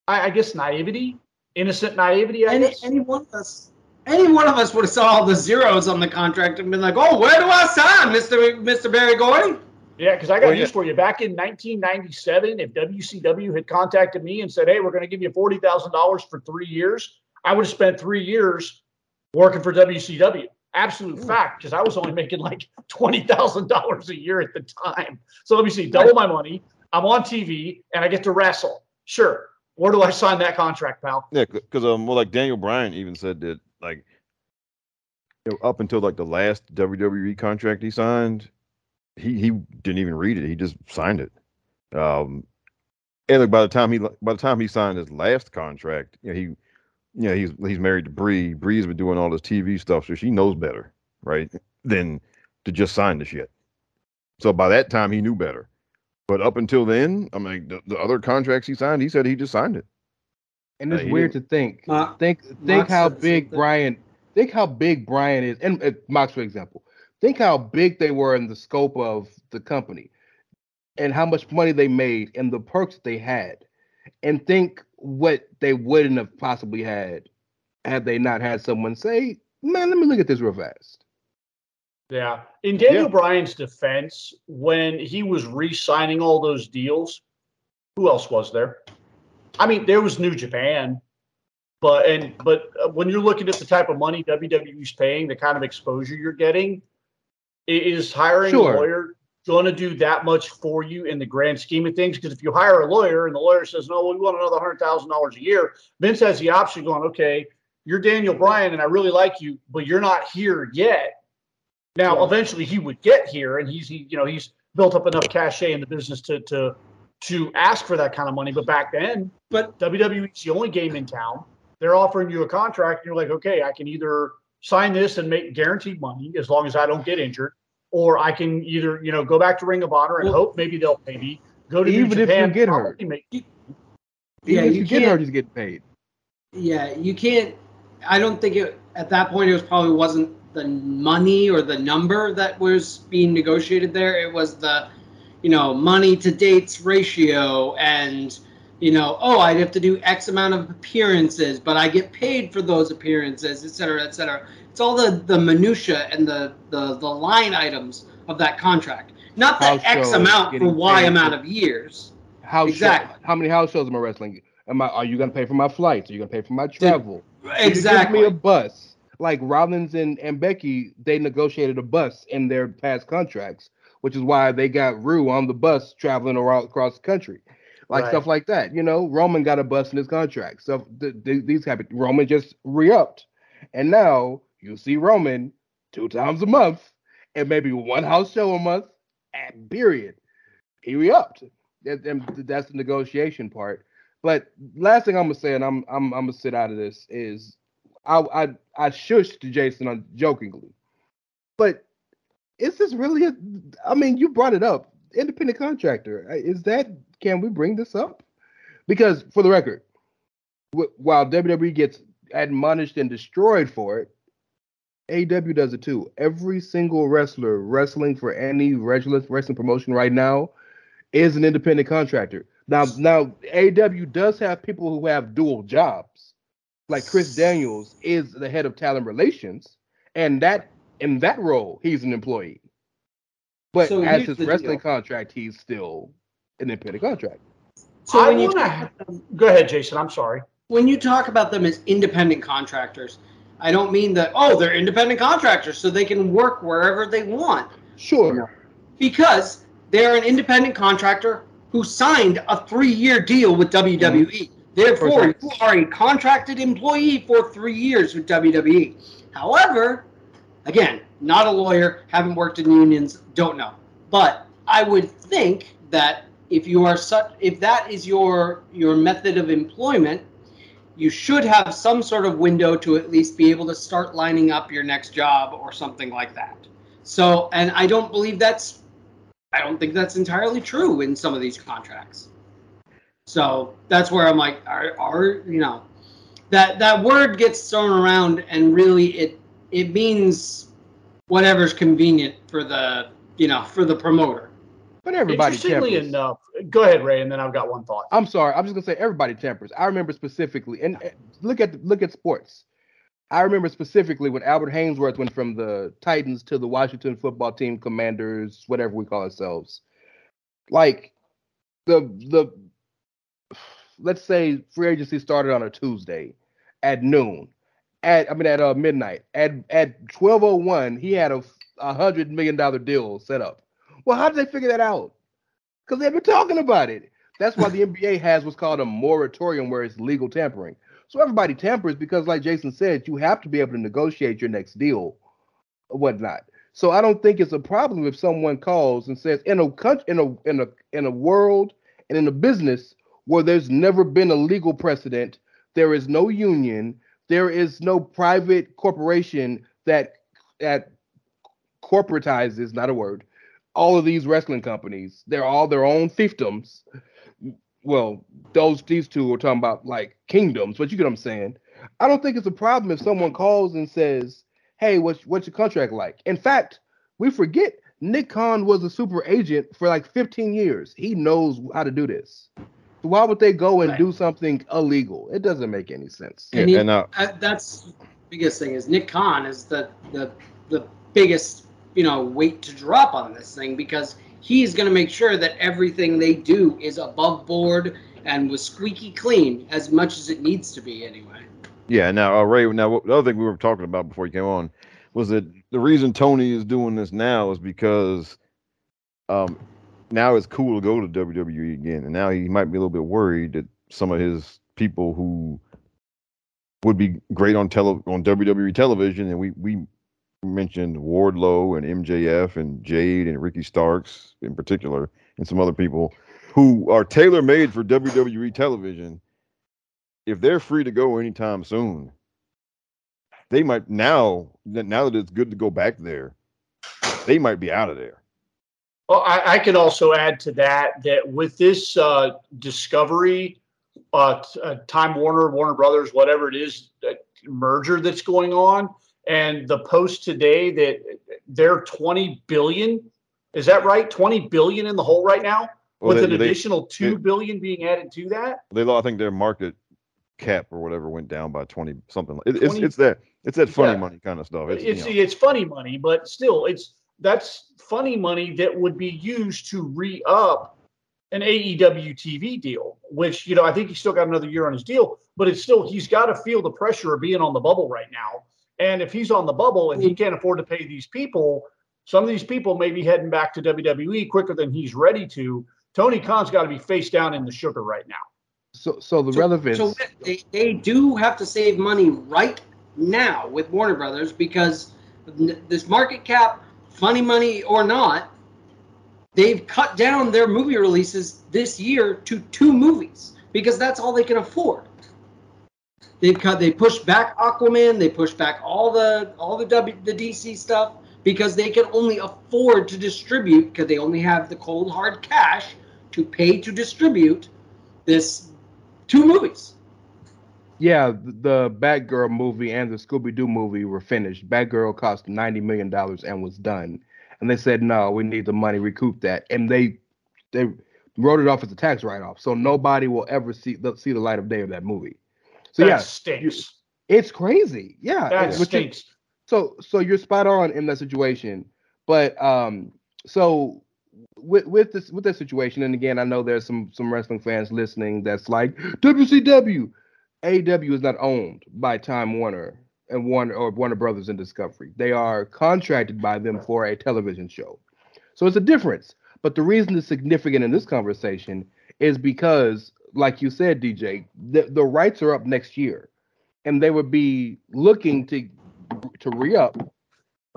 I, I guess, naivety, innocent naivety. I Any, guess. any one of us, any one of us would have saw all the zeros on the contract and been like, "Oh, where do I sign, Mister Mister Berry Gordy?" Yeah, because I got Well, news yeah. for you. Back in 1997, if WCW had contacted me and said, "Hey, we're going to give you forty thousand dollars for three years," I would have spent three years working for WCW. Absolute fact, because I was only making like twenty thousand dollars a year at the time. So let me see, double my money. I'm on TV and I get to wrestle. Sure. Where do I sign that contract, pal? Yeah, because um, well, like Daniel Bryan even said that like you know, up until like the last WWE contract he signed, he he didn't even read it. He just signed it. Um, and like by the time he by the time he signed his last contract, you know, he you know he's he's married to Brie. Brie's been doing all this TV stuff, so she knows better, right, than to just sign the shit. So by that time, he knew better. But up until then, I mean, the, the other contracts he signed, he said he just signed it. And it's Uh, he weird to think. Ma- think think Mox how big. Bryan. Think how big Bryan is, and uh, Mox, for example. Think how big they were in the scope of the company, and how much money they made, and the perks that they had, and think what they wouldn't have possibly had had they not had someone say, "Man, let me look at this real fast." Yeah. In Daniel Yeah. Bryan's defense, when he was re-signing all those deals, who else was there? I mean, there was New Japan, but and but uh, when you're looking at the type of money WWE's paying, the kind of exposure you're getting, is hiring Sure. a lawyer going to do that much for you in the grand scheme of things? Because if you hire a lawyer and the lawyer says, "No, we want another hundred thousand dollars a year," Vince has the option going, "Okay, you're Daniel Bryan, and I really like you, but you're not here yet." Now, eventually, he would get here, and he's he, you know he's built up enough cachet in the business to to to ask for that kind of money. But back then, But WWE's the only game in town. They're offering you a contract, and you're like, okay, I can either sign this and make guaranteed money as long as I don't get injured, or I can either you know go back to Ring of Honor and Well- hope maybe they'll pay me. Go to New Even if you Japan, get hurt. make- Even Yeah, if you you get hurt, he's get paid. yeah, you can't. I don't think it at that point. It was probably wasn't the money or the number that was being negotiated there. It was the, you know, money to dates ratio and. You know, oh, I'd have to do X amount of appearances, but I get paid for those appearances, et cetera, et cetera. It's all the the minutia and the the, the line items of that contract, not the House X amount for Y amount for- of years. House Exactly. show, how many house shows am I wrestling? Am I? Are you gonna pay for my flights? Are you gonna pay for my travel? You give Exactly. me a bus. Like Rollins and, and Becky, they negotiated a bus in their past contracts, which is why they got Roux on the bus traveling around across the country. Like Right. stuff like that. You know, Roman got a bust in his contract. So th- th- these happen. Roman just re-upped. And now you see Roman two times a month and maybe one house show a month. And period. He re-upped. That- that's the negotiation part. But last thing I'm gonna say, and I'm I'm I'm gonna sit out of this is I I I shushed to Jason on jokingly, but is this really a? I mean, you brought it up, independent contractor. Is that? Can we bring this up? Because for the record, while WWE gets admonished and destroyed for it, AW does it too. Every single wrestler wrestling for any regular wrestling promotion right now is an independent contractor. Now, now AEW does have people who have dual jobs. Like Chris Daniels is the head of talent relations, and that in that role he's an employee. But So as his wrestling deal. contract, he's still an independent contractor. So I when you wanna- Go ahead, Jason. I'm sorry. when you talk about them as independent contractors, I don't mean that oh they're independent contractors so they can work wherever they want Sure. because they're an independent contractor who signed a three-year deal with WWE. Mm-hmm. Therefore, Correct. you are a contracted employee for three years with WWE. However, again, not a lawyer, haven't worked in unions, don't know. But I would think that if you are such, if that is your your method of employment, you should have some sort of window to at least be able to start lining up your next job or something like that. So, and I don't believe that's I don't think that's entirely true in some of these contracts. So that's where I'm like, are, are you know, that that word gets thrown around, and really it it means whatever's convenient for the you know for the promoter. But everybody Interestingly tempers. enough, go ahead, Ray, and then I've got one thought. I'm sorry. I'm just gonna say everybody tempers. I remember specifically, and look at look at sports. I remember specifically when Albert Haynesworth went from the Titans to the Washington Football Team Commanders, whatever we call ourselves. Like the the let's say free agency started on a Tuesday at noon. At I mean at uh, midnight. At at 1201, he had a a hundred million dollar deal set up. Well, how did they figure that out? Because they've been talking about it. That's why the NBA has what's called a moratorium, where it's legal tampering. So everybody tampers because, like Jason said, you have to be able to negotiate your next deal, or whatnot. So I don't think it's a problem if someone calls and says, in a country, in a in a in a world and in a business where there's never been a legal precedent, there is no union, there is no private corporation that that corporatizes, not a word, all of these wrestling companies. They're all their own fiefdoms. Well, those these two are talking about like kingdoms, but you get what I'm saying. I don't think it's a problem if someone calls and says, "Hey, what's what's your contract like?" In fact, we forget Nick Khan was a super agent for like 15 years. He knows how to do this. So why would they go and Right. do something illegal? It doesn't make any sense. Yeah, And he- and uh, Uh, that's the biggest thing is Nick Khan is the the the biggest you know weight to drop on this thing because he's going to make sure that everything they do is above board and was squeaky clean as much as it needs to be anyway. Yeah. Now, uh, Ray. Now, the other thing we were talking about before you came on was that the reason Tony is doing this now is because um, now it's cool to go to WWE again, and now he might be a little bit worried that some of his people who would be great on tele on WWE television, and we we mentioned Wardlow and MJF and Jade and Ricky Starks in particular, and some other people who are tailor made for WWE television if they're free to go anytime soon, they might now now that it's good to go back there, they might be out of there. Well, I, I can also add to that that with this uh, Discovery, uh, uh, Time Warner, Warner Brothers, whatever it is, uh, merger that's going on, and the post today that they're 20 billion. Is that right? 20 billion in the hole right now, Well, with they, an they, additional two billion being added to that. they, I think their market cap or whatever went down by twenty something. It, it's it's that it's that funny Yeah. money kind of stuff. It's, It's you know, it's funny money, but still, it's that's funny money that would be used to re up an AEW TV deal. Which you know, I think he's still got another year on his deal, but it's still he's got to feel the pressure of being on the bubble right now. And if he's on the bubble and he can't afford to pay these people, some of these people may be heading back to WWE quicker than he's ready to. Tony Khan's got to be face down in the sugar right now. So so the So- relevance. So they, they do have to save money right now with Warner Brothers because this market cap, funny money or not, they've cut down their movie releases this year to two movies because that's all they can afford. They've cut. They pushed back Aquaman. They pushed back all the all the W the DC stuff because they can only afford to distribute because they only have the cold hard cash to pay to distribute this two movies. Yeah, the Batgirl movie and the Scooby Doo movie were finished. Batgirl cost ninety million dollars and was done, and they said no, we need the money, recoup that, and they they wrote it off as a tax write off, so nobody will ever see the, see the light of day of that movie. So That yeah, stinks. it's crazy. Yeah, That but you- stinks. so so you're spot on in that situation but um so with with this with that situation and again i know there's some some wrestling fans listening that's like wcw aw is not owned by time warner and warner or warner brothers and discovery. They are contracted by them for a television show. So it's a difference. But the reason it's significant in this conversation is because like you said dj the, the rights are up next year. And they would be looking to to re-up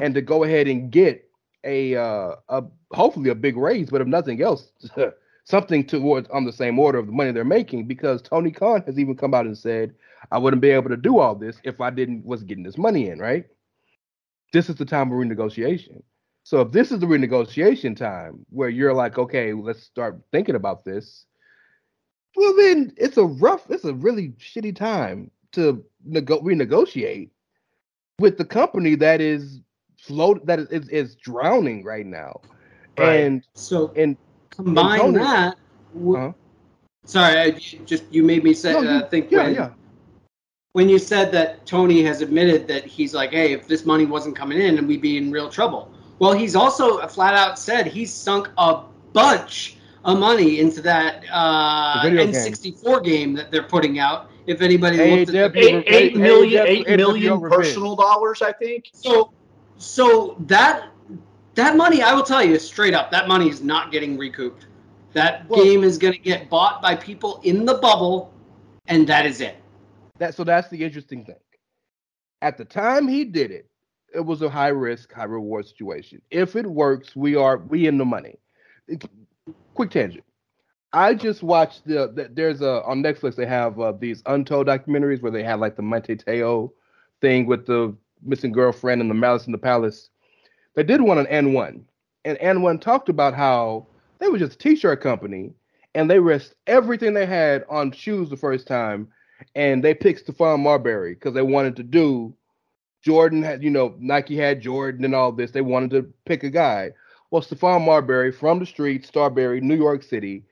and to go ahead and get a uh a hopefully a big raise, but if nothing else, something towards on the same order of the money they're making because Tony Khan has even come out and said I wouldn't be able to do all this if I didn't was getting this money in, right? This is the time of renegotiation. So if this is the renegotiation time where you're like, okay, let's start thinking about this, well then it's a rough, it's a really shitty time to nego- renegotiate with the company that is float that is, is, is drowning right now. Right. And So and combine Tony- that. w- Uh-huh. Sorry, I j- just you made me say. No, uh, think yeah, when, yeah. when you said that Tony has admitted that he's like, hey, if this money wasn't coming in, and we'd be in real trouble. Well, he's also flat out said he's sunk a bunch of money into that uh, The video game. N64 game that they're putting out. If anybody Hey, looked at Deb, the, Eight, eight Hey, million, hey, million personal dollars, I think. so so that that money, I will tell you straight up, that money is not getting recouped. That Well- game is going to get bought by people in the bubble, and that is it. That so that's the interesting thing. At the time he did it, it was a high risk, high reward situation. If it works, we are we in the money. It- quick tangent. I just watched the, the there's a on Netflix they have uh, these untold documentaries where they have like the Manti Te'o thing with the missing girlfriend and the Malice in the Palace. They did one on AND1, and AND1 talked about how they were just a t-shirt company and they risked everything they had on shoes the first time and they picked Stephon Marbury because they wanted to do Jordan had, you know, Nike had Jordan and all this. They wanted to pick a guy. Well, Stephon Marbury from the street, Starbury, New York City,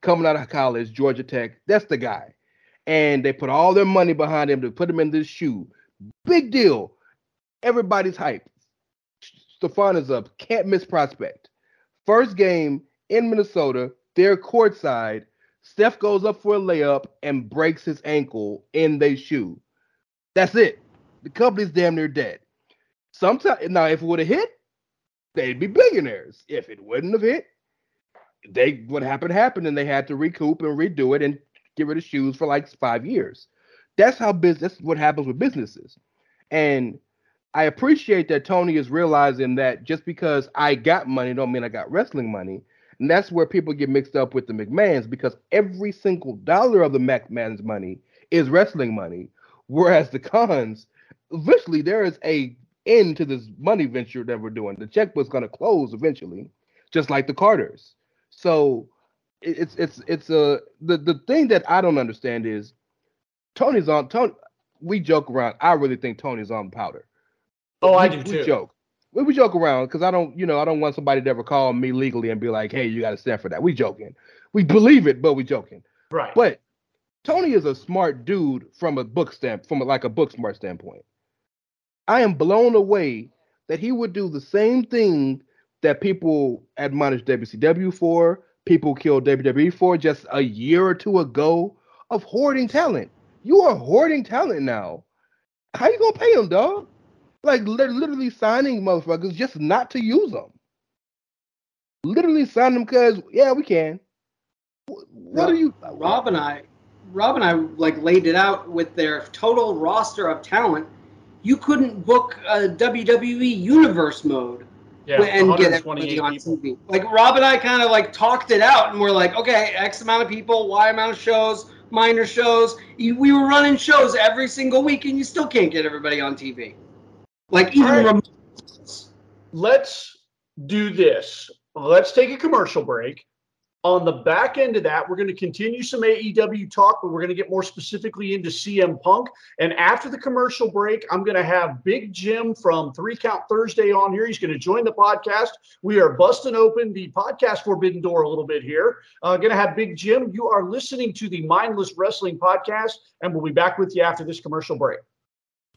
coming out of college, Georgia Tech, that's the guy. And they put all their money behind him to put him in this shoe. Big deal. Everybody's hype. Stephon is a can't miss prospect. First game in Minnesota, they're courtside. Steph goes up for a layup and breaks his ankle in their shoe. That's it. The company's damn near dead. Sometimes now, if it would have hit, they'd be billionaires. If it wouldn't have hit, they what happened happened, and they had to recoup and redo it and get rid of shoes for like five years. That's how business. That's what happens with businesses. And I appreciate that Tony is realizing that just because I got money don't mean I got wrestling money. And that's where people get mixed up with the McMahons because every single dollar of the McMahon's money is wrestling money. Whereas the Khans, eventually there is a end to this money venture that we're doing. The checkbook's gonna close eventually, just like the Carters. So it's it's it's a the the thing that I don't understand is Tony's on Tony. We joke around. I really think Tony's on powder. Oh, I We- do we too. joke. We, we joke around because I don't, you know, I don't want somebody to ever call me legally and be like, "Hey, you got to stand for that." We joking. We believe it, but we joking. Right. But Tony is a smart dude from a book stamp, from a, like a book smart standpoint. I am blown away that he would do the same thing that people admonish WCW for, people killed WWE for just a year or two ago of hoarding talent. You are hoarding talent now. How you gonna pay them, dog? Like they're literally signing motherfuckers just not to use them. Literally sign them because yeah, we can. Wh- What are you, uh, Rob and I, Rob and I like laid it out with their total roster of talent. You couldn't book a WWE Universe mode yeah, and get 128 everybody on people. TV. Like Rob and I kind of like talked it out, and we're like, okay, X amount of people, Y amount of shows, minor shows. You- We were running shows every single week, and you still can't get everybody on TV. Like even right. remote- Let's do this. Let's take a commercial break. On the back end of that, we're going to continue some AEW talk, but we're going to get more specifically into CM Punk. And after the commercial break, I'm going to have Big Jim from Three Count Thursday on here. He's going to join the podcast. We are busting open the podcast Forbidden Door a little bit here. Uh, going to have Big Jim. You are listening to the Mindless Wrestling Podcast, and we'll be back with you after this commercial break.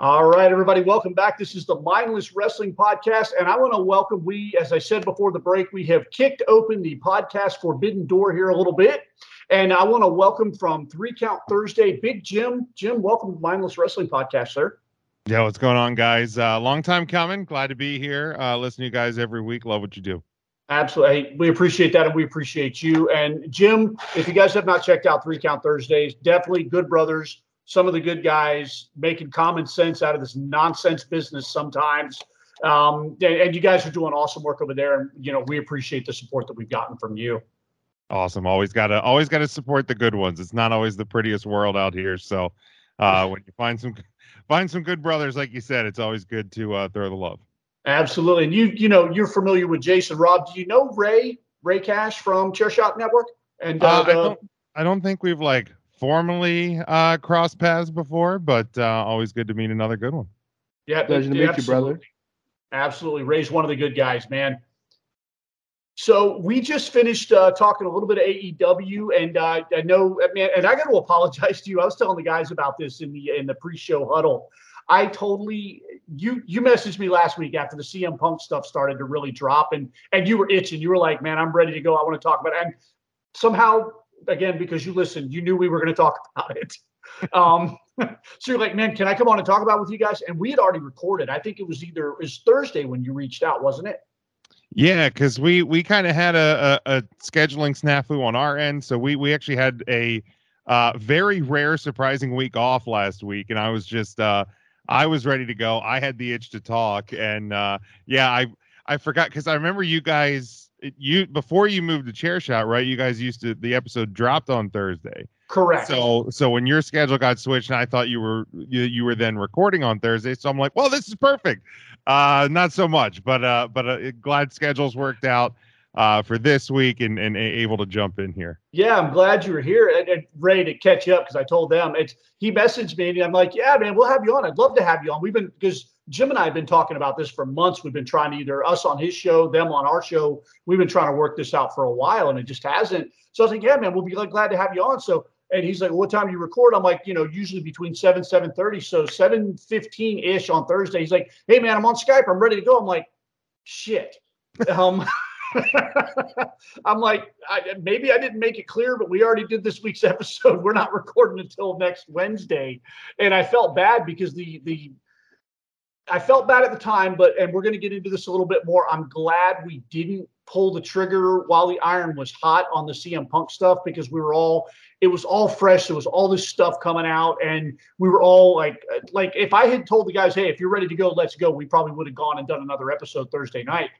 All right, everybody, welcome back. This is the Mindless Wrestling Podcast, and I want to welcome. We, as I said before the break, we have kicked open the podcast Forbidden Door here a little bit, and I want to welcome from Three Count Thursday, Big Jim. Jim, welcome to Mindless Wrestling Podcast, sir. Yeah, what's going on, guys? Uh, long time coming. Glad to be here. Uh, listen to you guys every week. Love what you do. Absolutely. We appreciate that and we appreciate you. And Jim, if you guys have not checked out Three Count Thursdays, definitely good brothers some of the good guys making common sense out of this nonsense business sometimes. Um, and, you guys are doing awesome work over there. And, you know, we appreciate the support that we've gotten from you. Awesome. Always gotta always gotta support the good ones. It's not always the prettiest world out here. So uh, when you find some find some good brothers, like you said, it's always good to uh, throw the love. Absolutely. And you you know you're familiar with Jason Rob. Do you know Ray Ray Cash from Chairshot Network? And uh, uh, I don't I don't think we've like formally uh, crossed paths before, but uh, always good to meet another good one. Yeah, pleasure to meet you, brother. Absolutely, Ray's one of the good guys, man. So we just finished uh, talking a little bit of AEW, and uh, I know, man, and I got to apologize to you. I was telling the guys about this in the in the pre-show huddle. I totally you you messaged me last week after the CM Punk stuff started to really drop, and and you were itching. You were like, "Man, I'm ready to go. I want to talk about it." And somehow again because you listened, you knew we were going to talk about it. Um, so you're like, man, can I come on and talk about with you guys? And we had already recorded. I think it was either it was Thursday when you reached out, wasn't it? Yeah, because we we kind of had a, a, a, scheduling snafu on our end, so we we actually had a uh, very rare, surprising week off last week, and I was just uh, I was ready to go. I had the itch to talk, and uh, yeah, I I forgot because I remember you guys you before you moved to chair shot right you guys used to the episode dropped on thursday correct so so when your schedule got switched and i thought you were you, you were then recording on thursday so i'm like well this is perfect uh not so much but uh but uh, glad schedules worked out uh, for this week and, and able to jump in here. Yeah, I'm glad you were here and, and ready to catch up because I told them it's he messaged me and I'm like, yeah, man, we'll have you on. I'd love to have you on. We've been because Jim and I have been talking about this for months. We've been trying to either us on his show, them on our show. We've been trying to work this out for a while and it just hasn't. So I was like, yeah, man, we'll be like, glad to have you on. So and he's like, well, what time do you record? I'm like, you know, usually between seven, seven thirty. So seven fifteen ish on Thursday. He's like, hey man, I'm on Skype. I'm ready to go. I'm like, shit. Um I'm like, I, maybe I didn't make it clear, but we already did this week's episode. We're not recording until next Wednesday, and I felt bad because the the I felt bad at the time, but and we're going to get into this a little bit more. I'm glad we didn't pull the trigger while the iron was hot on the CM Punk stuff because we were all it was all fresh. There was all this stuff coming out, and we were all like like if I had told the guys, hey, if you're ready to go, let's go, we probably would have gone and done another episode Thursday night.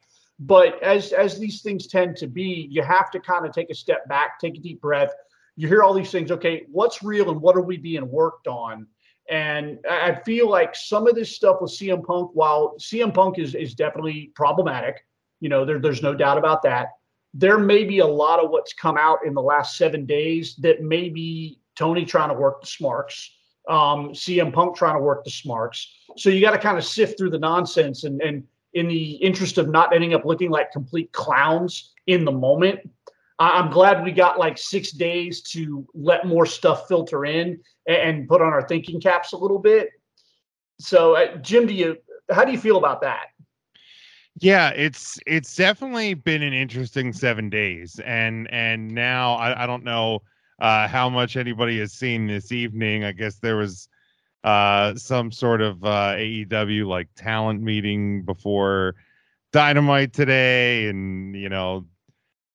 But as as these things tend to be, you have to kind of take a step back, take a deep breath. You hear all these things. Okay, what's real and what are we being worked on? And I feel like some of this stuff with CM Punk, while CM Punk is is definitely problematic, you know, there, there's no doubt about that. There may be a lot of what's come out in the last seven days that may be Tony trying to work the smarks, um, CM Punk trying to work the smarks. So you got to kind of sift through the nonsense and and in the interest of not ending up looking like complete clowns in the moment. I'm glad we got like six days to let more stuff filter in and put on our thinking caps a little bit. So, uh, Jim, do you how do you feel about that? Yeah, it's it's definitely been an interesting seven days, and and now I, I don't know uh, how much anybody has seen this evening. I guess there was uh, some sort of uh, AEW like talent meeting before Dynamite today, and you know,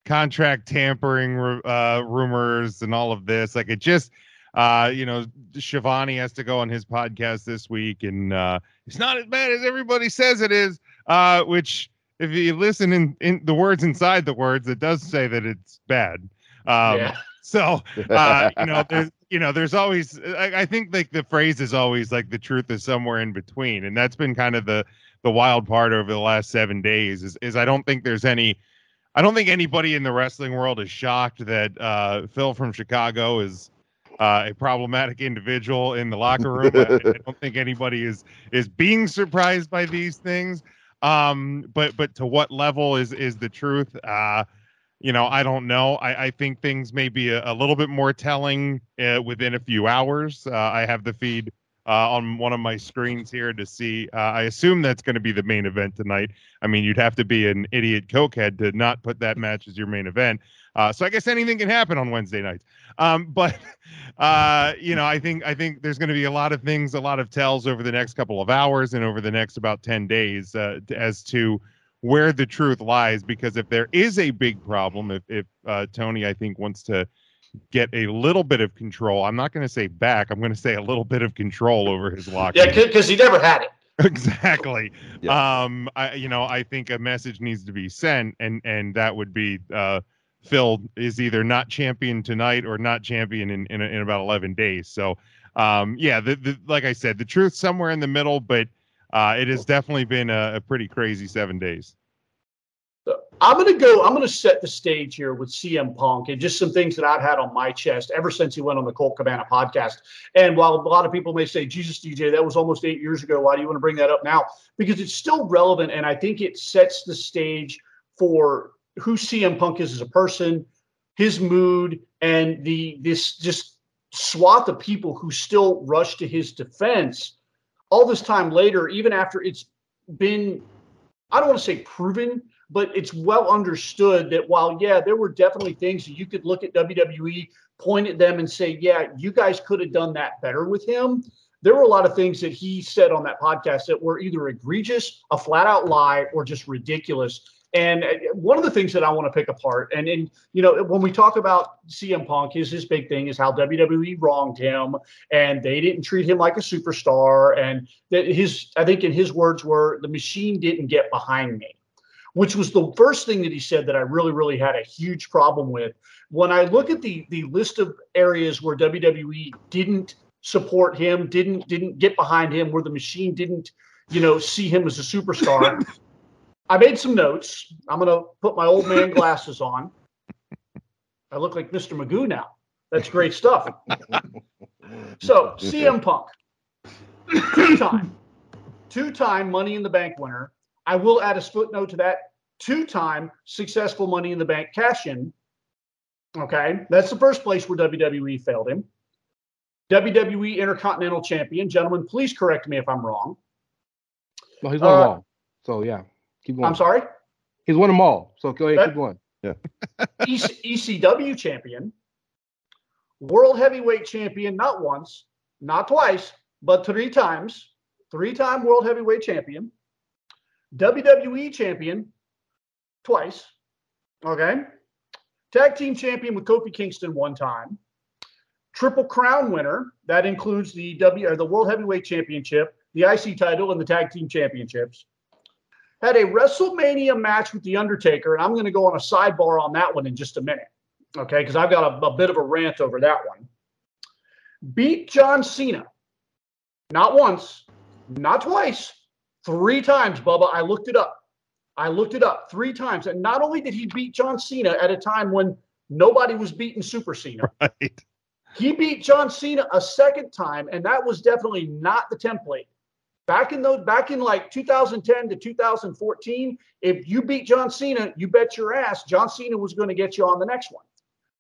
contract tampering uh, rumors and all of this. Like it just, uh, you know, Schiavone has to go on his podcast this week, and uh, it's not as bad as everybody says it is. Uh, which, if you listen in, in the words inside the words, it does say that it's bad. Um, yeah. So, uh, you know, there's, you know, there's always, I, I think like the phrase is always like the truth is somewhere in between. And that's been kind of the, the wild part over the last seven days is, is I don't think there's any, I don't think anybody in the wrestling world is shocked that uh, Phil from Chicago is uh, a problematic individual in the locker room. I, I don't think anybody is is being surprised by these things. Um, but but to what level is is the truth? Uh, you know, I don't know. I, I think things may be a, a little bit more telling uh, within a few hours. Uh, I have the feed uh, on one of my screens here to see. Uh, I assume that's going to be the main event tonight. I mean, you'd have to be an idiot cokehead to not put that match as your main event. Uh, so I guess anything can happen on Wednesday nights. Um, but uh, you know, I think I think there's going to be a lot of things, a lot of tells over the next couple of hours and over the next about ten days uh, as to where the truth lies. Because if there is a big problem, if if uh, Tony, I think, wants to get a little bit of control, I'm not going to say back. I'm going to say a little bit of control over his locker. Yeah, because he never had it. exactly. Um, I you know I think a message needs to be sent, and and that would be uh, Phil is either not champion tonight or not champion in in, in about 11 days. So um, yeah, the, the like I said, the truth somewhere in the middle, but uh, it has definitely been a, a pretty crazy seven days. I'm going to go, I'm going to set the stage here with CM Punk and just some things that I've had on my chest ever since he went on the Colt Cabana podcast. And while a lot of people may say, Jesus, DJ, that was almost eight years ago. Why do you want to bring that up now? Because it's still relevant. And I think it sets the stage for who CM Punk is as a person, his mood, and the this just swath of people who still rush to his defense all this time later, even after it's been, I don't want to say proven, but it's well understood that while yeah there were definitely things that you could look at wwe point at them and say yeah you guys could have done that better with him. There were a lot of things that he said on that podcast that were either egregious a flat out lie or just ridiculous. And uh, one of the things that I want to pick apart, and and you know, when we talk about CM Punk, his his big thing is how WWE wronged him, and they didn't treat him like a superstar, and that his, I think, in his words were, the machine didn't get behind me which was the first thing that he said that I really, really had a huge problem with. When I look at the the list of areas where WWE didn't support him, didn't didn't get behind him, where the machine didn't, you know, see him as a superstar. I made some notes. I'm gonna put my old man glasses on. I look like Mr. Magoo now. That's great stuff. so CM Punk, two-time, two-time Money in the Bank winner, I will add a footnote to that two time successful Money in the Bank cash in. Okay. That's the first place where WWE failed him. WWE Intercontinental Champion. Gentlemen, please correct me if I'm wrong. Well, he's won uh, them all. So, yeah. Keep going. I'm sorry? He's won them all. So, go ahead. That, keep going. Yeah. ECW Champion. World Heavyweight Champion, not once, not twice, but three times. Three time World Heavyweight Champion. WWE champion twice. Okay. Tag team champion with Kofi Kingston one time. Triple crown winner. That includes the W or the World Heavyweight Championship, the IC title, and the tag team championships. Had a WrestleMania match with The Undertaker, and I'm going to go on a sidebar on that one in just a minute. Okay, because I've got a, a bit of a rant over that one. Beat John Cena. Not once, not twice, Three times, Bubba. I looked it up. I looked it up three times. And not only did he beat John Cena at a time when nobody was beating Super Cena, right. he beat John Cena a second time, and that was definitely not the template. Back in those, back in like 2010 to 2014, if you beat John Cena, you bet your ass John Cena was going to get you on the next one.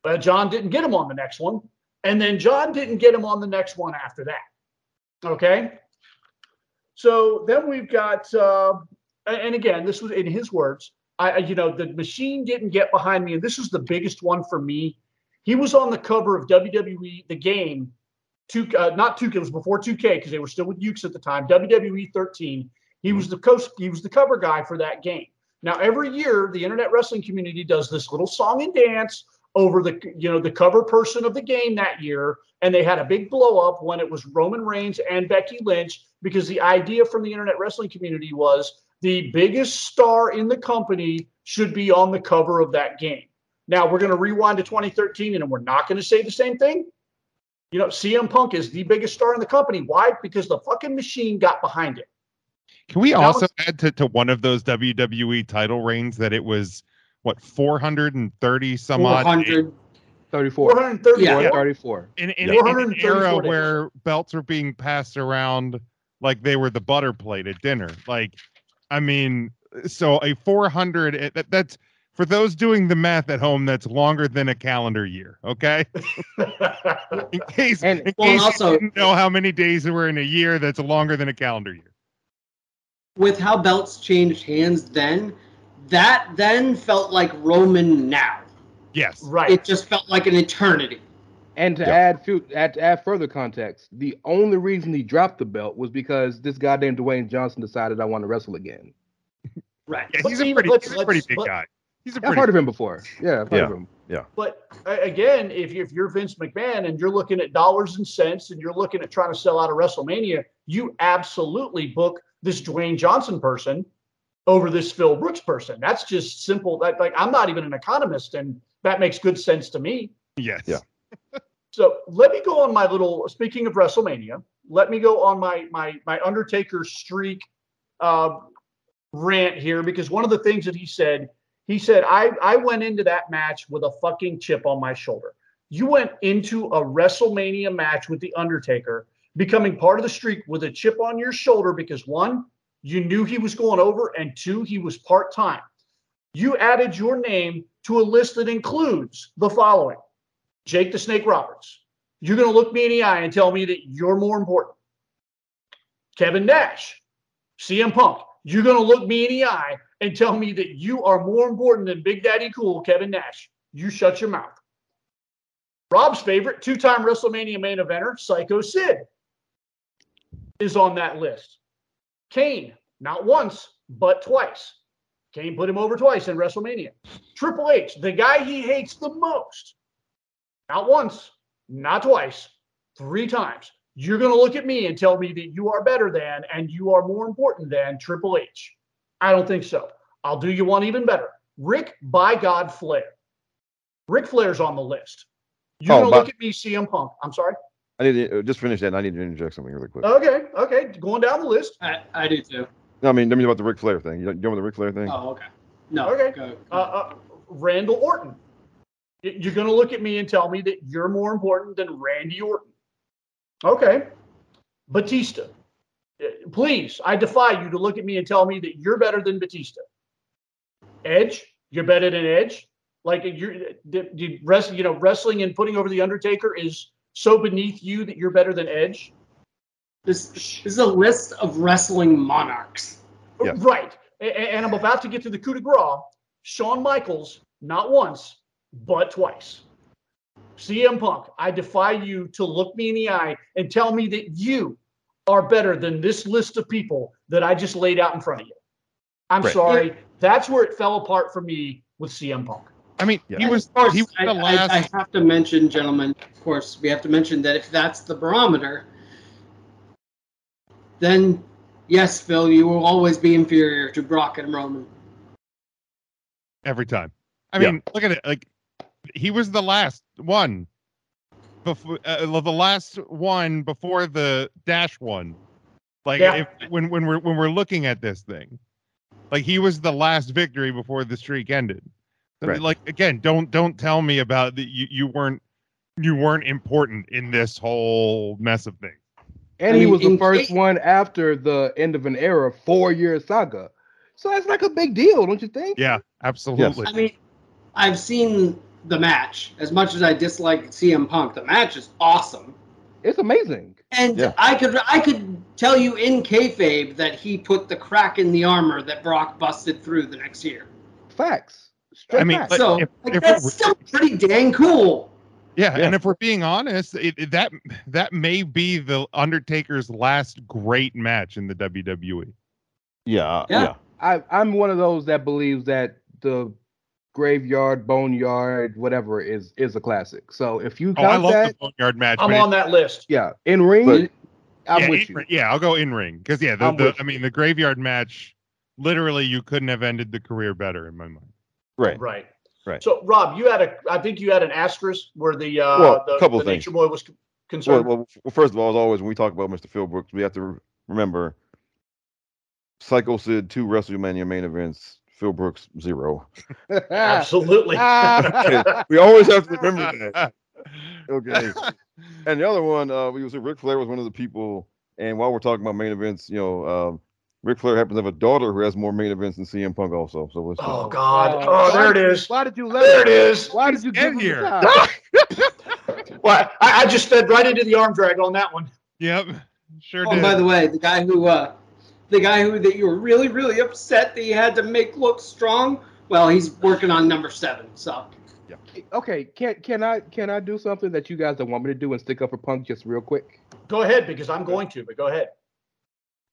But John didn't get him on the next one, and then John didn't get him on the next one after that. Okay, so then we've got, uh, and again, this was in his words. I, you know, the machine didn't get behind me, and this is the biggest one for me. He was on the cover of WWE The Game, two, uh, not 2K, it was before 2K because they were still with Yuke's at the time. WWE 13. He was the coach. He was the cover guy for that game. Now every year, the internet wrestling community does this little song and dance over the you know the cover person of the game that year and they had a big blow up when it was Roman Reigns and Becky Lynch because the idea from the internet wrestling community was the biggest star in the company should be on the cover of that game. Now we're going to rewind to 2013 and we're not going to say the same thing. You know, CM Punk is the biggest star in the company. Why? Because the fucking machine got behind it. Can we also add to, to one of those WWE title reigns that it was what 430 some 400, odd 34. 434. Yeah. 34. in, in, Yeah. in an 434 era days. where belts were being passed around like they were the butter plate at dinner. Like, I mean, so a 400, eh, that, that's for those doing the math at home, that's longer than a calendar year. Okay. In case, And- in Well, case also- you didn't know how many days there were in a year, that's longer than a calendar year. With how belts changed hands then, that then felt like Roman now. Yes. right. It just felt like an eternity. And to Yeah. add, fu- add to add further context, the only reason he dropped the belt was because this guy named Dwayne Johnson decided I want to wrestle again. Right. Yeah, But he's a pretty, let's- he's a pretty let's- big let- guy. He's a I've heard of him before. Yeah, I've heard Yeah. of him. But uh, again, if, you, if you're Vince McMahon and you're looking at dollars and cents and you're looking at trying to sell out a WrestleMania, you absolutely book this Dwayne Johnson person over this Phil Brooks person. That's just simple. That, like I'm not even an economist, and that makes good sense to me. Yes. Yeah. So let me go on my little. Speaking of WrestleMania, let me go on my my my Undertaker streak uh, rant here because one of the things that he said, he said, I I went into that match with a fucking chip on my shoulder. You went into a WrestleMania match with the Undertaker, becoming part of the streak with a chip on your shoulder because one, you knew he was going over, and two, he was part time. You added your name to a list that includes the following. Jake the Snake Roberts. You're going to look me in the eye and tell me that you're more important. Kevin Nash, CM Punk. You're going to look me in the eye and tell me that you are more important than Big Daddy Cool, Kevin Nash. You shut your mouth. Rob's favorite, two time WrestleMania main eventer, Psycho Sid, is on that list. Kane, not once, but twice. Kane put him over twice in WrestleMania. Triple H, the guy he hates the most, not once, not twice, three times. You're going to look at me and tell me that you are better than and you are more important than Triple H. I don't think so. I'll do you one even better. Ric by God Flair. Ric Flair's on the list. You're Oh, going to look at me, CM Punk. I'm sorry. I need to uh, just finish that. And I need to interject something really quick. Okay, okay. Going down the list. I, I do too. No, I mean, I mean about the Ric Flair thing. You don't, you know about the Ric Flair thing? Oh, okay. No. Okay. Go, Uh, uh, Randall Orton. You're going to look at me and tell me that you're more important than Randy Orton. Okay. Batista. Uh, Please, I defy you to look at me and tell me that you're better than Batista. Edge, you're better than Edge. Like you're, did, did wrest, you know, wrestling and putting over the Undertaker is so beneath you that you're better than Edge. this, this is a list of wrestling monarchs. Yeah. Right. A- a- And I'm about to get to the coup de grace. Shawn Michaels, not once, but twice. CM Punk, I defy you to look me in the eye and tell me that you are better than this list of people that I just laid out in front of you. I'm Right. sorry. That's where it fell apart for me with CM Punk. I mean, Yeah. he was Of course, he was I, the last. I, I have to mention, gentlemen, of course, we have to mention that if that's the barometer, then yes, Phil, you will always be inferior to Brock and Roman. every time. I Yeah. mean, look at it. Like he was the last one before uh, the last one before the dash one. Like Yeah. if, when when we're when we're looking at this thing, like he was the last victory before the streak ended. So, Right. Like again, don't don't tell me about that you you weren't you weren't important in this whole mess of things. And I he mean, was the first case- one after the end of an era, four year saga. So that's like a big deal, don't you think? Yeah, absolutely. I mean, I've seen the match. As much as I dislike CM Punk, the match is awesome. It's amazing. And Yeah. I could I could tell you in kayfabe that he put the crack in the armor that Brock busted through the next year. Facts. Straight I mean, so if- like, if that's still pretty dang cool. Yeah, Yeah. and if we're being honest, it, it- that that may be the Undertaker's last great match in the. WWE. Yeah, Yeah. yeah. I, I'm one of those that believes that the graveyard, boneyard, whatever is is a classic. So if you Oh, I love that, the boneyard match. I'm on that list. yeah, in ring, But- I'm yeah, with in you. ring- yeah, I'll go in ring because yeah, the, the I mean the graveyard match. Literally, you couldn't have ended the career better in my mind. Right. Right. Right. So, Rob, you had a, I think you had an asterisk where the, uh, Well, the, couple the things. Nature Boy was c- Well, concerned. well, well, first of all, as always, when we talk about Mr. Phil Brooks, we have to remember Psycho Sid two WrestleMania main events, Phil Brooks zero. Absolutely. Okay, we always have to remember that. Okay. And the other one, uh, we was Ric Flair was one of the people. And while we're talking about main events, you know, um, Ric Flair happens to have a daughter who has more main events than CM Punk also. So let's Oh just- God. Uh, Oh, there why it did you- is. Why did you let There it is. Why did you Get give here. time? Well, I, I just fed right into the arm drag on that one. Yep. Sure Oh, did. by the way, the guy who, uh, the guy who that you were really, really upset that he had to make look strong. Well, he's working on number seven. So Okay, can can I can I do something that you guys don't want me to do and stick up for Punk just real quick? Go ahead, because I'm going to, but go ahead.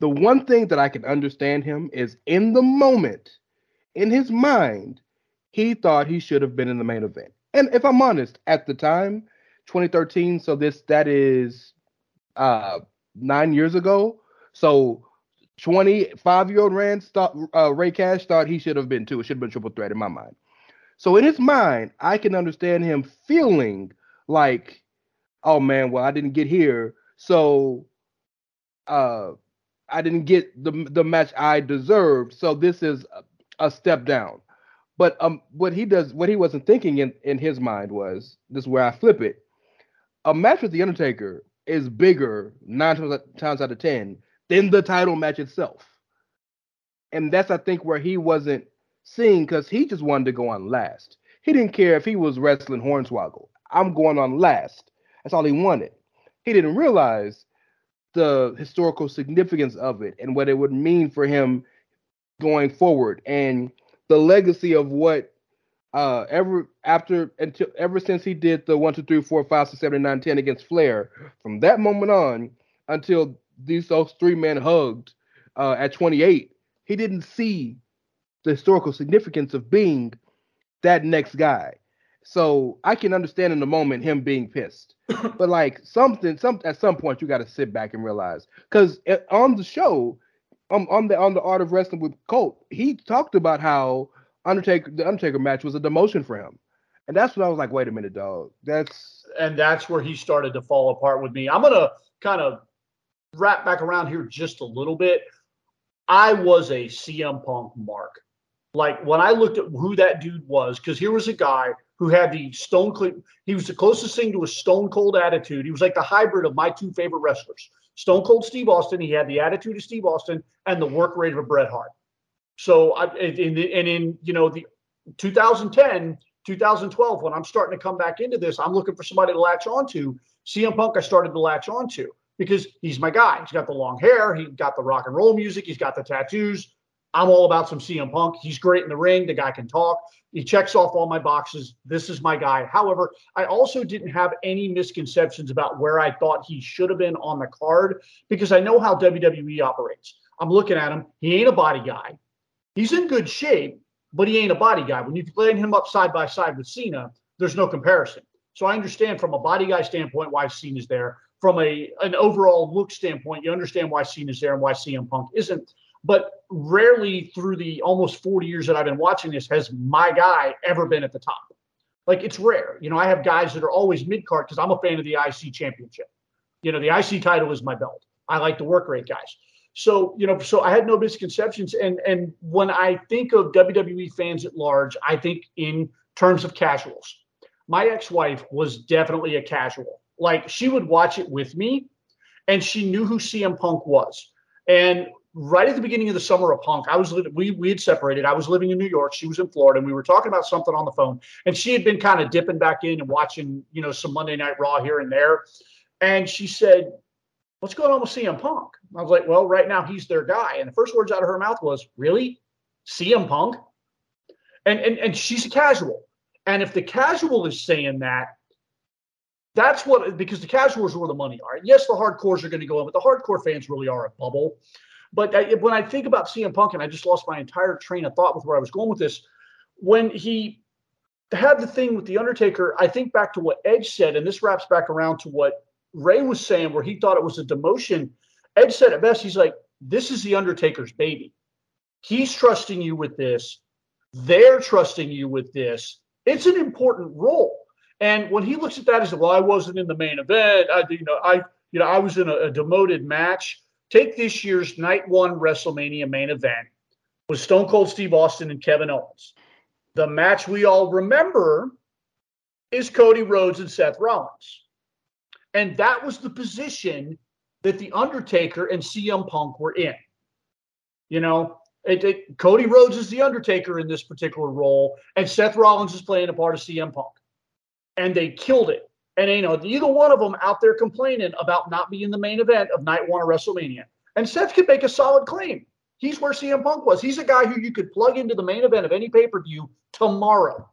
The one thing that I can understand him is in the moment, in his mind, he thought he should have been in the main event. And if I'm honest, at the time, 2013, so this that is uh nine years ago. So 25 year old Rand thought uh, Ray Cash thought he should have been too. It should have been triple threat in my mind. So in his mind, I can understand him feeling like, oh man, well I didn't get here, so uh I didn't get the the match I deserved. So this is a, step down. But um, what he does, what he wasn't thinking in in his mind was this is where I flip it. A match with the Undertaker is bigger nine times, times out of ten than the title match itself, and that's I think where he wasn't seeing because he just wanted to go on last. He didn't care if he was wrestling Hornswoggle. I'm going on last. That's all he wanted. He didn't realize the historical significance of it and what it would mean for him going forward. And the legacy of what uh ever after until ever since he did the one two three four five six seven eight nine ten against Flair from that moment on until these those three men hugged uh at 28 he didn't see the historical significance of being that next guy so I can understand in the moment him being pissed but like something some at some point you got to sit back and realize because on the show um, on the on the art of wrestling with Colt he talked about how Undertaker the Undertaker match was a demotion for him and that's when I was like wait a minute dog that's and that's where he started to fall apart with me. I'm gonna kind of wrap back around here just a little bit. I was a CM Punk mark. Like when I looked at who that dude was, because here was a guy who had the stone cold. He was the closest thing to a stone cold attitude. He was like the hybrid of my two favorite wrestlers, Stone Cold Steve Austin. He had the attitude of Steve Austin and the work rate of a Bret Hart. So I in, the and in you know the 2010, 2012, when I'm starting to come back into this, I'm looking for somebody to latch onto. CM Punk, I started to latch onto because he's my guy. He's got the long hair, he's got the rock and roll music, he's got the tattoos. I'm all about some CM Punk. He's great in the ring. The guy can talk. He checks off all my boxes. This is my guy. However, I also didn't have any misconceptions about where I thought he should have been on the card because I know how WWE operates. I'm looking at him. He ain't a body guy. He's in good shape, but he ain't a body guy. When you line him up side by side with Cena, there's no comparison. So I understand from a body guy standpoint why Cena's there. From a an overall look standpoint, you understand why Cena's there and why CM Punk isn't. But rarely through the almost 40 years that I've been watching this has my guy ever been at the top. Like it's rare. You know, I have guys that are always mid card because I'm a fan of the IC championship. You know, the IC title is my belt. I like the work rate guys. So, you know, so I had no misconceptions. And and when I think of WWE fans at large, I think in terms of casuals. My ex-wife was definitely a casual. Like she would watch it with me and she knew who CM Punk was. And right at the beginning of the summer of Punk, I was we we had separated. I was living in New York. She was in Florida, and we were talking about something on the phone. And she had been kind of dipping back in and watching, you know, some Monday Night Raw here and there. And she said, "What's going on with CM Punk?" I was like, "Well, right now he's their guy." And the first words out of her mouth was, "Really, CM Punk?" And and and she's a casual. And if the casual is saying that, that's what because the casuals are where the money are. Yes, the hardcores are going to go in, but the hardcore fans really are a bubble. But I, when I think about CM Punk, and I just lost my entire train of thought with where I was going with this, when he had the thing with the Undertaker, I think back to what Edge said, and this wraps back around to what Ray was saying, where he thought it was a demotion. Edge said at best. He's like, "This is the Undertaker's baby. He's trusting you with this. They're trusting you with this. It's an important role." And when he looks at that as well, I wasn't in the main event. I, you know, I, you know, I was in a, a demoted match. Take this year's night one WrestleMania main event. with Stone Cold Steve Austin and Kevin Owens. The match we all remember is Cody Rhodes and Seth Rollins. And that was the position that The Undertaker and CM Punk were in. You know, it, it, Cody Rhodes is The Undertaker in this particular role, and Seth Rollins is playing a part of CM Punk. And they killed it. And, you know, either one of them out there complaining about not being the main event of night one of WrestleMania. And Seth could make a solid claim. He's where CM Punk was. He's a guy who you could plug into the main event of any pay per view tomorrow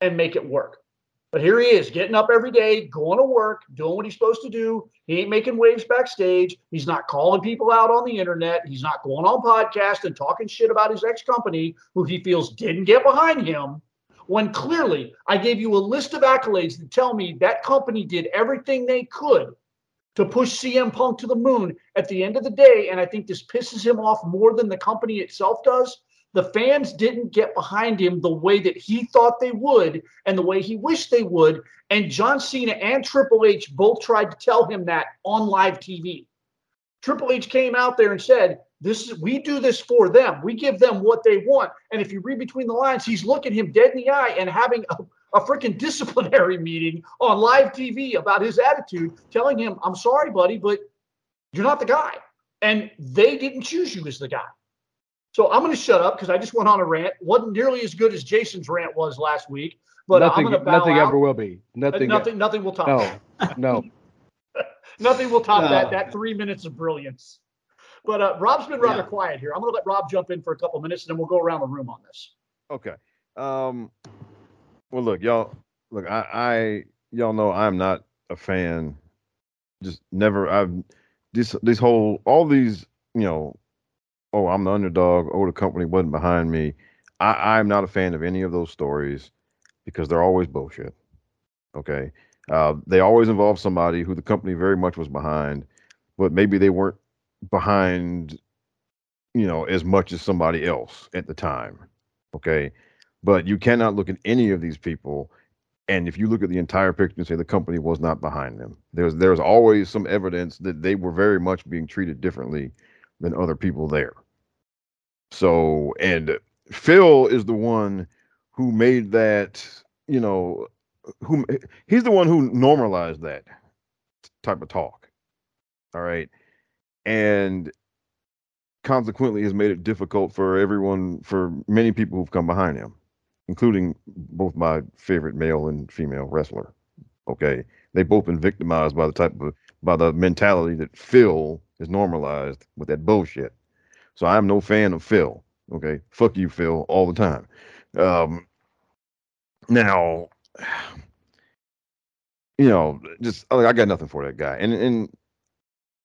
and make it work. But here he is, getting up every day, going to work, doing what he's supposed to do. He ain't making waves backstage. He's not calling people out on the internet. He's not going on podcast and talking shit about his ex company, who he feels didn't get behind him. When clearly I gave you a list of accolades that tell me that company did everything they could to push CM Punk to the moon at the end of the day. And I think this pisses him off more than the company itself does the fans didn't get behind him the way that he thought they would and the way he wished they would. And John Cena and Triple H both tried to tell him that on live TV. Triple H came out there and said, This is we do this for them. We give them what they want. And if you read between the lines, he's looking him dead in the eye and having a, a freaking disciplinary meeting on live TV about his attitude, telling him, I'm sorry, buddy, but you're not the guy. And they didn't choose you as the guy. So I'm going to shut up because I just went on a rant. wasn't nearly as good as Jason's rant was last week. But nothing, I'm going nothing out. ever will be. Nothing. Nothing. Nothing will top. No. that. No. nothing will top No. that. That three minutes of brilliance. But uh, Rob's been rather Yeah. quiet here. I'm going to let Rob jump in for a couple minutes, and then we'll go around the room on this. Okay. Um. Well, look, y'all. Look, I, I, y'all know I'm not a fan. Just never. I've this this whole all these you know. Oh, I'm the underdog. Oh, the company wasn't behind me. I, I'm not a fan of any of those stories because they're always bullshit. Okay. Uh, they always involve somebody who the company very much was behind, but maybe they weren't behind, you know, as much as somebody else at the time. Okay. But you cannot look at any of these people. And if you look at the entire picture and say the company was not behind them, there's there's always some evidence that they were very much being treated differently than other people there. So, and Phil is the one who made that, you know, who he's the one who normalized that type of talk. All right. And consequently has made it difficult for everyone, for many people who've come behind him, including both my favorite male and female wrestler. Okay. They've both been victimized by the type of, by the mentality that Phil is normalized with that bullshit. So I'm no fan of Phil. Okay. Fuck you, Phil, all the time. Um, now, you know, just I I got nothing for that guy. And and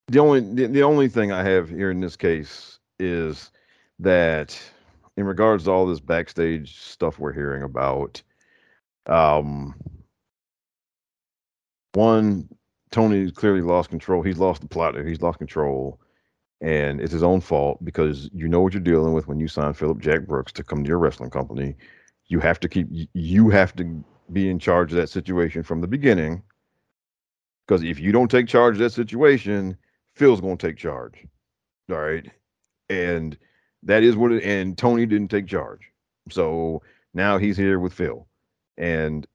the only the, the only thing I have here in this case is that in regards to all this backstage stuff we're hearing about, um, one Tony's clearly lost control. He's lost the plot. He's lost control, and it's his own fault because you know what you're dealing with when you sign Phillip Jack Brooks to come to your wrestling company. You have to keep. You have to be in charge of that situation from the beginning. Because if you don't take charge of that situation, Phil's going to take charge. All right. And that is what it, and Tony didn't take charge. So now he's here with Phil. And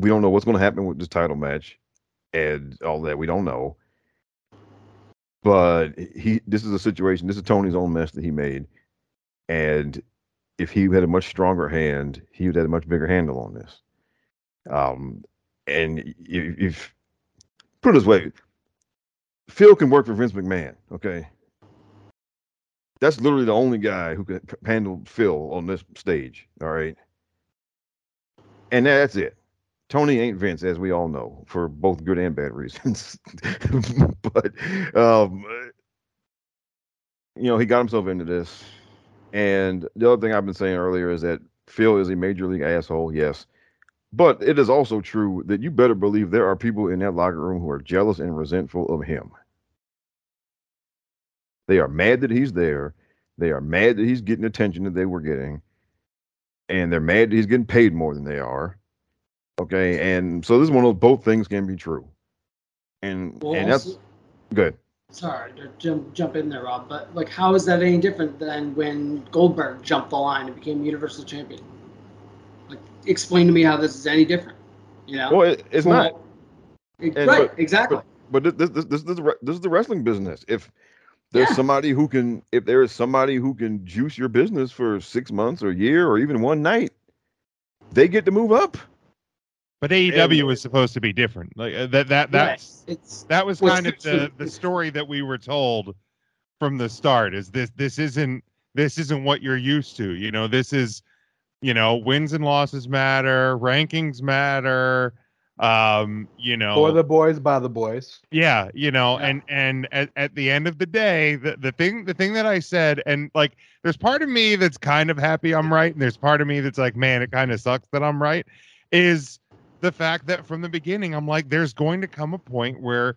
we don't know what's going to happen with this title match and all that. We don't know. But he this is a situation, this is Tony's own mess that he made. And if he had a much stronger hand, he would have a much bigger handle on this. Um, and if, if put it this way, Phil can work for Vince McMahon. Okay, that's literally the only guy who can handle Phil on this stage. All right, and that's it. Tony ain't Vince, as we all know, for both good and bad reasons. but um, you know, he got himself into this. And the other thing I've been saying earlier is that Phil is a major league asshole, yes. But it is also true that you better believe there are people in that locker room who are jealous and resentful of him. They are mad that he's there. They are mad that he's getting attention that they were getting. And they're mad that he's getting paid more than they are. Okay. And so this is one of those both things can be true. And Well, and that's good. sorry to jump jump in there, Rob, but like, how is that any different than when Goldberg jumped the line and became Universal Champion? Like, explain to me how this is any different. You know? Well, it, it's not. It- And- right, but- exactly. But this this this, this, is the this is the wrestling business. If there's Yeah. somebody who can, if there is somebody who can juice your business for six months or a year or even one night, they get to move up. But AEW And- was supposed to be different. Like uh, that that Right. that's It's that was kind of the- the the story that we were told from the start is this this isn't this isn't what you're used to you know this is you know wins and losses matter rankings matter um you know For the boys, by the boys. yeah you know Yeah. and and at, at the end of the day the, the thing the thing that i said and like there's part of me that's kind of happy i'm right and there's part of me that's like man it kind of sucks that i'm right is the fact that from the beginning i'm like there's going to come a point where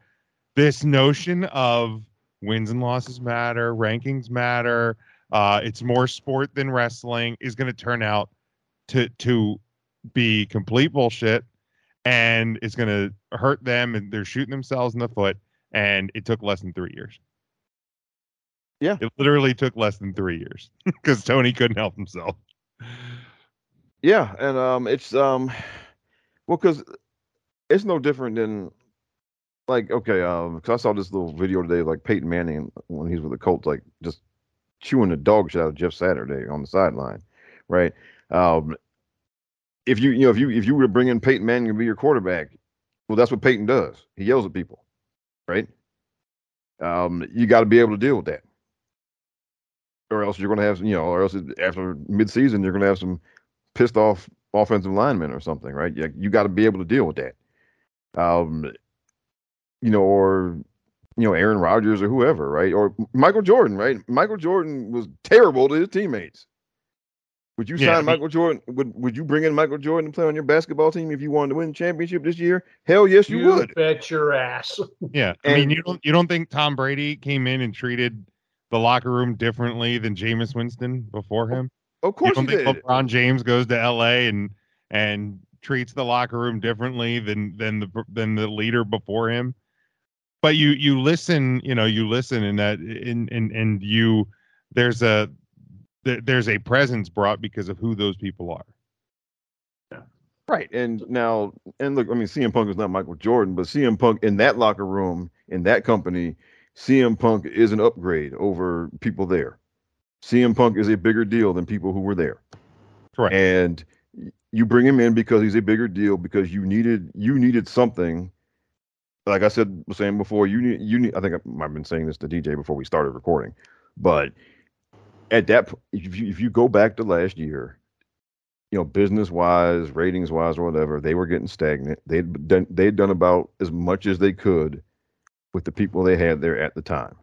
this notion of wins and losses matter rankings matter uh it's more sport than wrestling is going to turn out to to be complete bullshit and it's going to hurt them and they're shooting themselves in the foot and it took less than three years Yeah. it literally took less than three years because tony couldn't help himself Yeah, and um, it's um, well, because it's no different than like okay, um, because I saw this little video today, like Peyton Manning when he's with the Colts, like just chewing the dog shit out of Jeff Saturday on the sideline, right? Um, if you you know if you if you were to bring in Peyton Manning to be your quarterback, well, that's what Peyton does. He yells at people, right? Um, you got to be able to deal with that, or else you're going to have you know, or else after midseason you're going to have some pissed off offensive linemen or something, right? You, you got to be able to deal with that. Um, you know, or you know, Aaron Rodgers or whoever, right? Or Michael Jordan, right? Michael Jordan was terrible to his teammates. Would you Yeah, sign he- Michael Jordan? Would Would you bring in Michael Jordan to play on your basketball team if you wanted to win the championship this year? Hell yes, you, would. bet your ass. yeah i mean And- you don't you don't think tom brady came in and treated the locker room differently than Jameis Winston before him Of course, you course don't you think did. lebron james goes to la and and treats the locker room differently than than the than the leader before him but you you listen you know you listen and that and and and you there's a there- there's a presence brought because of who those people are Yeah. Right. And now, and look, I mean, CM Punk is not Michael Jordan, but CM Punk in that locker room, in that company, CM Punk is an upgrade over people there. CM Punk is a bigger deal than people who were there. Correct. And you bring him in because he's a bigger deal because you needed you needed something. Like I said, was saying before, you need you need. I think I- I've been saying this to DJ before we started recording, but at that, if you if you go back to last year, you know, business wise, ratings wise, or whatever, they were getting stagnant. They'd done they'd done about as much as they could with the people they had there at the time.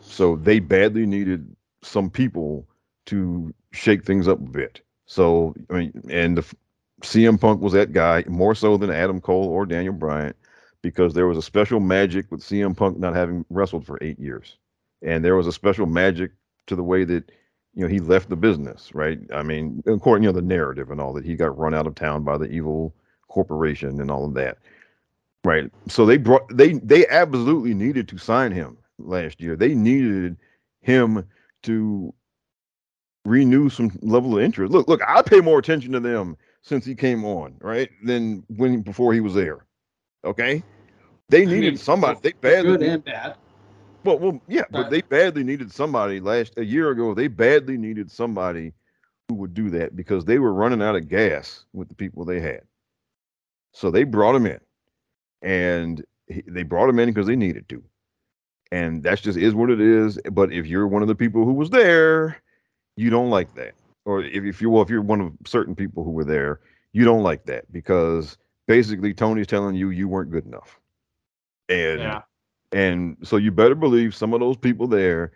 So they badly needed some people to shake things up a bit. So I mean, and the CM Punk was that guy more so than Adam Cole or Daniel Bryan because there was a special magic with CM Punk not having wrestled for eight years, and there was a special magic to the way that you know he left the business. Right? I mean, according you know the narrative and all that he got run out of town by the evil corporation and all of that. Right. So they brought they they absolutely needed to sign him last year. They needed him to renew some level of interest. Look, look, I pay more attention to them since he came on, right? Than when before he was there. Okay? They I needed mean, somebody. They badly good and bad. Well, well, yeah, but But- they badly needed somebody last a year ago. They badly needed somebody who would do that because they were running out of gas with the people they had. So they brought him in, and he, they brought him in because they needed to, and that's just is what it is. But if you're one of the people who was there, you don't like that, or if, if you well, if you're one of certain people who were there, you don't like that because basically Tony's telling you you weren't good enough, and Yeah. And so you better believe some of those people there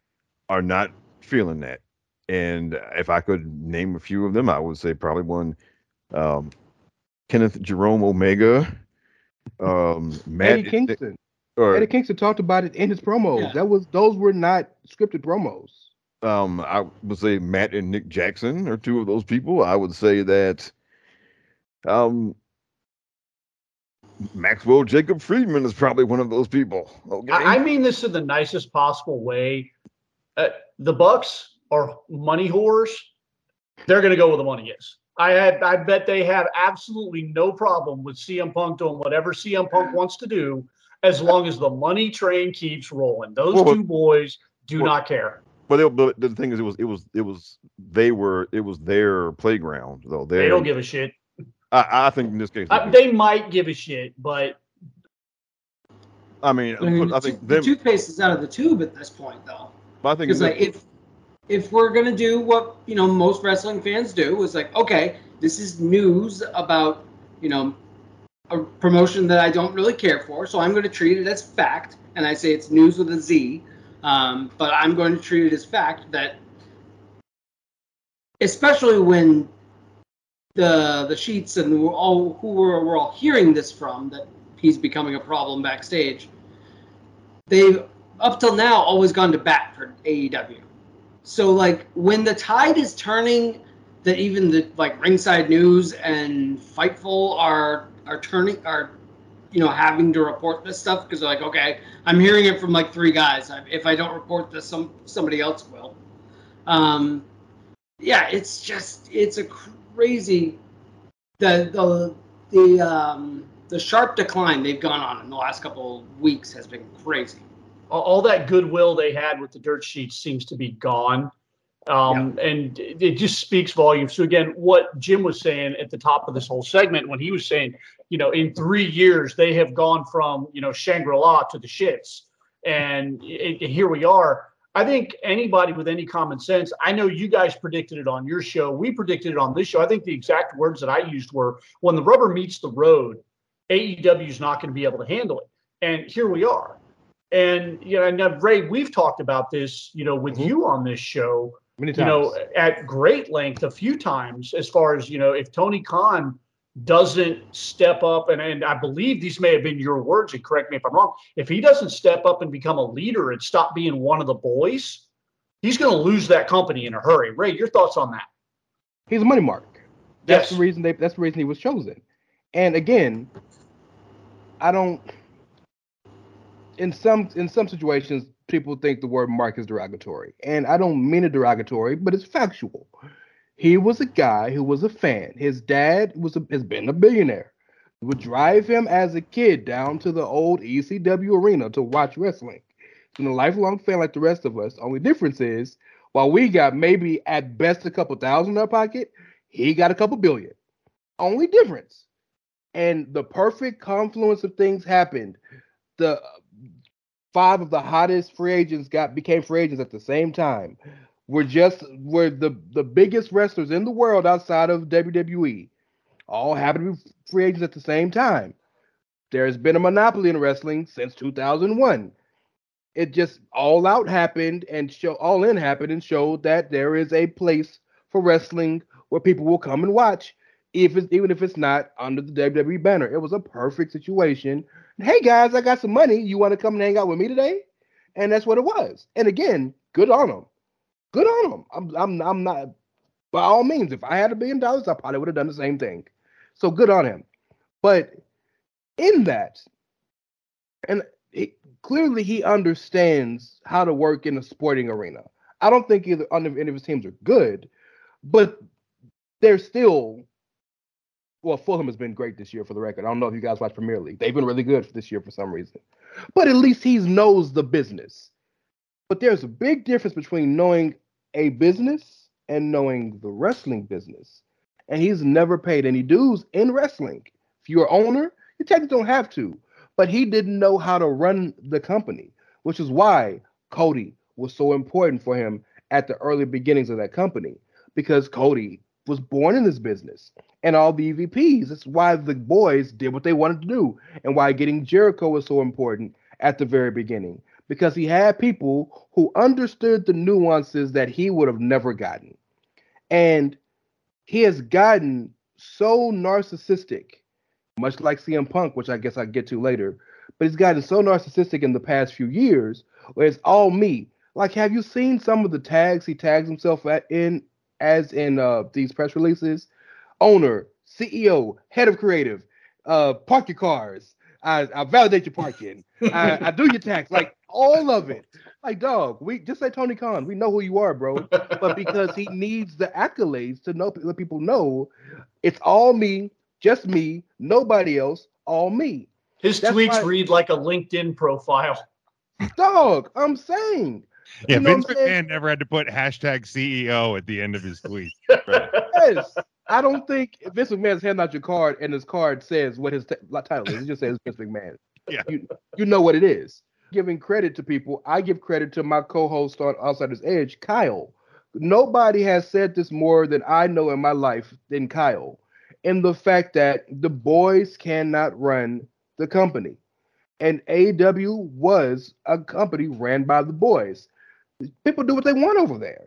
are not feeling that. And if I could name a few of them, I would say probably one um, Kenneth Jerome Omega, um, Matt Eddie Kingston. or Eddie Kingston talked about it in his promos. Yeah. That was those were not scripted promos. um, I would say Matt and Nick Jackson are two of those people. I would say that um, Maxwell Jacob Friedman is probably one of those people. Okay. I, mean this in the nicest possible way. Uh, the Bucks are money whores. They're going to go where the money is. I had, I bet they have absolutely no problem with CM Punk doing whatever CM Punk wants to do, as long as the money train keeps rolling. Those Well, two boys do well- not care. but, they, but the thing is, it was it was it was they were it was their playground though. They don't give a shit. I, I think in this case, they Uh, they might give a shit, but I mean, I mean, I think the them. toothpaste is out of the tube at this point, though. I think Because like if if we're gonna do what you know most wrestling fans do, is like okay, this is news about you know a promotion that I don't really care for, so I'm going to treat it as fact, and I say it's news with a Z, um, but I'm going to treat it as fact that, especially when the the sheets and we're all who we're, we're all hearing this from that he's becoming a problem backstage. They've up till now always gone to bat for AEW. So like when the tide is turning, that even the like Ringside News and Fightful are are turning are you know having to report this stuff because they're like okay I'm hearing it from like three guys. If I don't report this, some somebody else will. Um, yeah, it's just it's a crazy the the the um the sharp decline they've gone on in the last couple of weeks has been crazy. all, that goodwill they had with the dirt sheets seems to be gone. Um, And it it just speaks volumes. So again, what Jim was saying at the top of this whole segment, when he was saying, you know, in three years they have gone from you know Shangri La to the shits, and it, it- here we are. I think anybody with any common sense, I know you guys predicted it on your show. We predicted it on this show. I think the exact words that I used were when the rubber meets the road, AEW is not going to be able to handle it. And here we are. And you know, and Ray, we've talked about this, you know, with Mhm. you on this show, Many times. you know, at great length a few times as far as, you know, if Tony Khan doesn't step up and, and I believe these may have been your words and correct me if I'm wrong. If he doesn't step up and become a leader and stop being one of the boys, he's going to lose that company in a hurry. Ray, your thoughts on that? He's a money mark. That's Yes. the reason they. That's the reason he was chosen. And again, I don't. In some in some situations, people think the word mark is derogatory, and I don't mean it derogatory, but it's factual. He was a guy who was a fan. His dad was a, has been a billionaire. Would drive him as a kid down to the old ECW arena to watch wrestling. He's been a lifelong fan like the rest of us. Only difference is, while we got maybe at best a couple thousand in our pocket, he got a couple billion. Only difference. And the perfect confluence of things happened. The five of the hottest free agents got became free agents at the same time. We're just we're the the biggest wrestlers in the world outside of WWE. All happen to be free agents at the same time. There's been a monopoly in wrestling since 2001. It just all out happened and show all in happened and showed that there is a place for wrestling where people will come and watch, if it's, even if it's not under the WWE banner. It was a perfect situation. Hey guys, I got some money. You want to come and hang out with me today? And that's what it was. And again, good on them. Good on them. I'm I'm I'm not by all means. If I had a billion dollars, I probably would have done the same thing. So good on him. But in that, and he, clearly he understands how to work in a sporting arena. I don't think either any of his teams are good, but they're still. Well, Fulham has been great this year for the record. I don't know if you guys watch Premier League. They've been really good this year for some reason. But at least he knows the business. But there's a big difference between knowing a business and knowing the wrestling business. And he's never paid any dues in wrestling. If you're an owner, you technically don't have to. But he didn't know how to run the company, which is why Cody was so important for him at the early beginnings of that company. Because Cody was born in this business and all the EVPs. That's why the boys did what they wanted to do and why getting Jericho was so important at the very beginning because he had people who understood the nuances that he would have never gotten. And he has gotten so narcissistic, much like CM Punk, which I guess I'll get to later, but he's gotten so narcissistic in the past few years where it's all me. Like, have you seen some of the tags he tags himself at in as in uh, these press releases? Owner, CEO, head of creative, uh, park your cars. I, I validate your parking. I, I do your tax. Like all of it. Like dog, we just like Tony Khan. We know who you are, bro. But because he needs the accolades to know let people know it's all me, just me, nobody else, all me. His That's tweets why- read like a LinkedIn profile. Dog, I'm saying. Yeah, You know Vince what saying? McMahon never had to put hashtag CEO at the end of his tweet. Yes. I don't think Vince McMahon's handing out your card and his card says what his t- title is. It just says Vince McMahon. Yeah. You, you know what it is. Giving credit to people, I give credit to my co-host on Outsiders Edge, Kyle. Nobody has said this more than I know in my life than Kyle. And the fact that the boys cannot run the company. And AEW was a company ran by the boys. People do what they want over there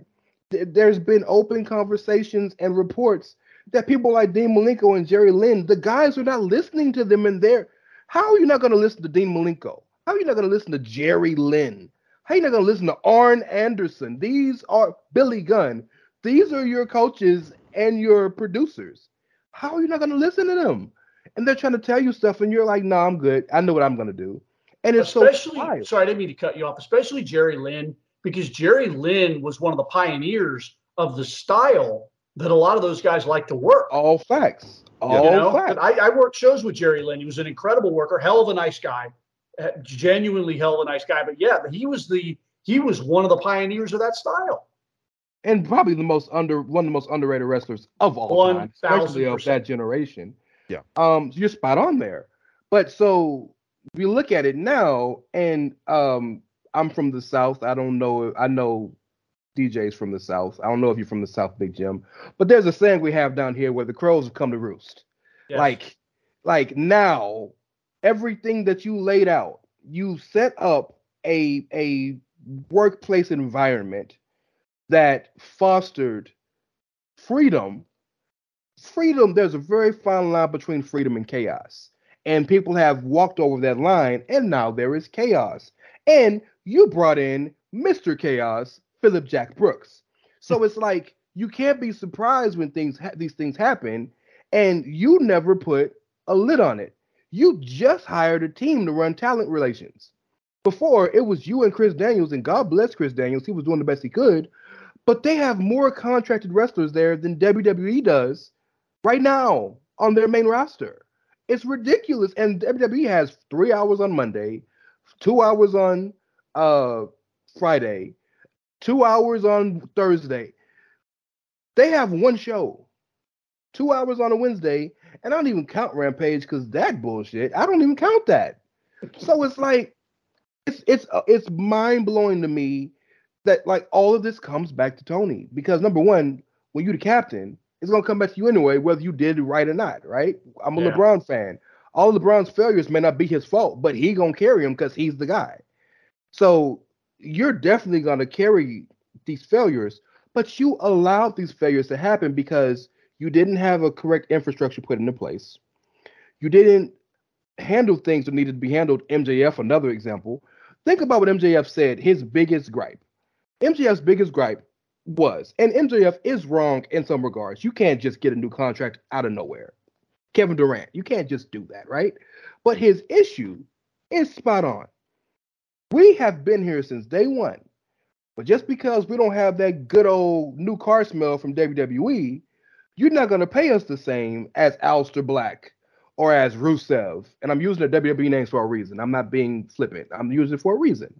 there's been open conversations and reports that people like Dean Malenko and Jerry Lynn, the guys are not listening to them and they're how are you not going to listen to Dean Malenko? How are you not going to listen to Jerry Lynn? How are you not going to listen to Arn Anderson? These are Billy Gunn. These are your coaches and your producers. How are you not going to listen to them? And they're trying to tell you stuff, and you're like, "No, I'm good. I know what I'm going to do." And it's especially, so sorry, I didn't mean to cut you off. Especially Jerry Lynn, because Jerry Lynn was one of the pioneers of the style that a lot of those guys like to work. all facts. All you know, facts. I, I worked shows with Jerry Lynn. He was an incredible worker, hell of a nice guy, genuinely hell of a nice guy. But yeah, he was the he was one of the pioneers of that style. and probably the most under one of the most underrated wrestlers of all One time, especially of that generation. Yeah. Um, you're spot on there. But so we look at it now, and um, I'm from the South. I don't know. I know DJs from the South. I don't know if you're from the South, Big Jim. But there's a saying we have down here where the crows have come to roost. Yes. Like, like now, everything that you laid out, you set up a a workplace environment that fostered freedom. Freedom, there's a very fine line between freedom and chaos. And people have walked over that line, and now there is chaos. And you brought in Mr. Chaos, Phillip Jack Brooks. So hmm. it's like you can't be surprised when things ha- these things happen, and you never put a lid on it. You just hired a team to run talent relations. Before it was you and Chris Daniels, and God bless Chris Daniels, he was doing the best he could. But they have more contracted wrestlers there than WWE does right now on their main roster. It's ridiculous. And WWE has three hours on Monday, two hours on uh Friday, two hours on Thursday. They have one show, two hours on a Wednesday, and I don't even count Rampage because that bullshit. I don't even count that. So it's like it's it's uh, it's mind blowing to me that like all of this comes back to Tony because number one, when you're the captain, it's gonna come back to you anyway, whether you did it right or not, right? I'm a Yeah. LeBron fan. All of LeBron's failures may not be his fault, but he gonna carry him because he's the guy. So you're definitely gonna carry these failures, but you allowed these failures to happen because you didn't have a correct infrastructure put into place. You didn't handle things that needed to be handled. MJF, another example. Think about what MJF said, his biggest gripe. MJF's biggest gripe was, and MJF is wrong in some regards. You can't just get a new contract out of nowhere. Kevin Durant, you can't just do that, right? But his issue is spot on. We have been here since day one. But just because we don't have that good old new car smell from WWE, you're not going to pay us the same as Aleister Black or as Rusev. And I'm using the WWE names for a reason. I'm not being flippant. I'm using it for a reason.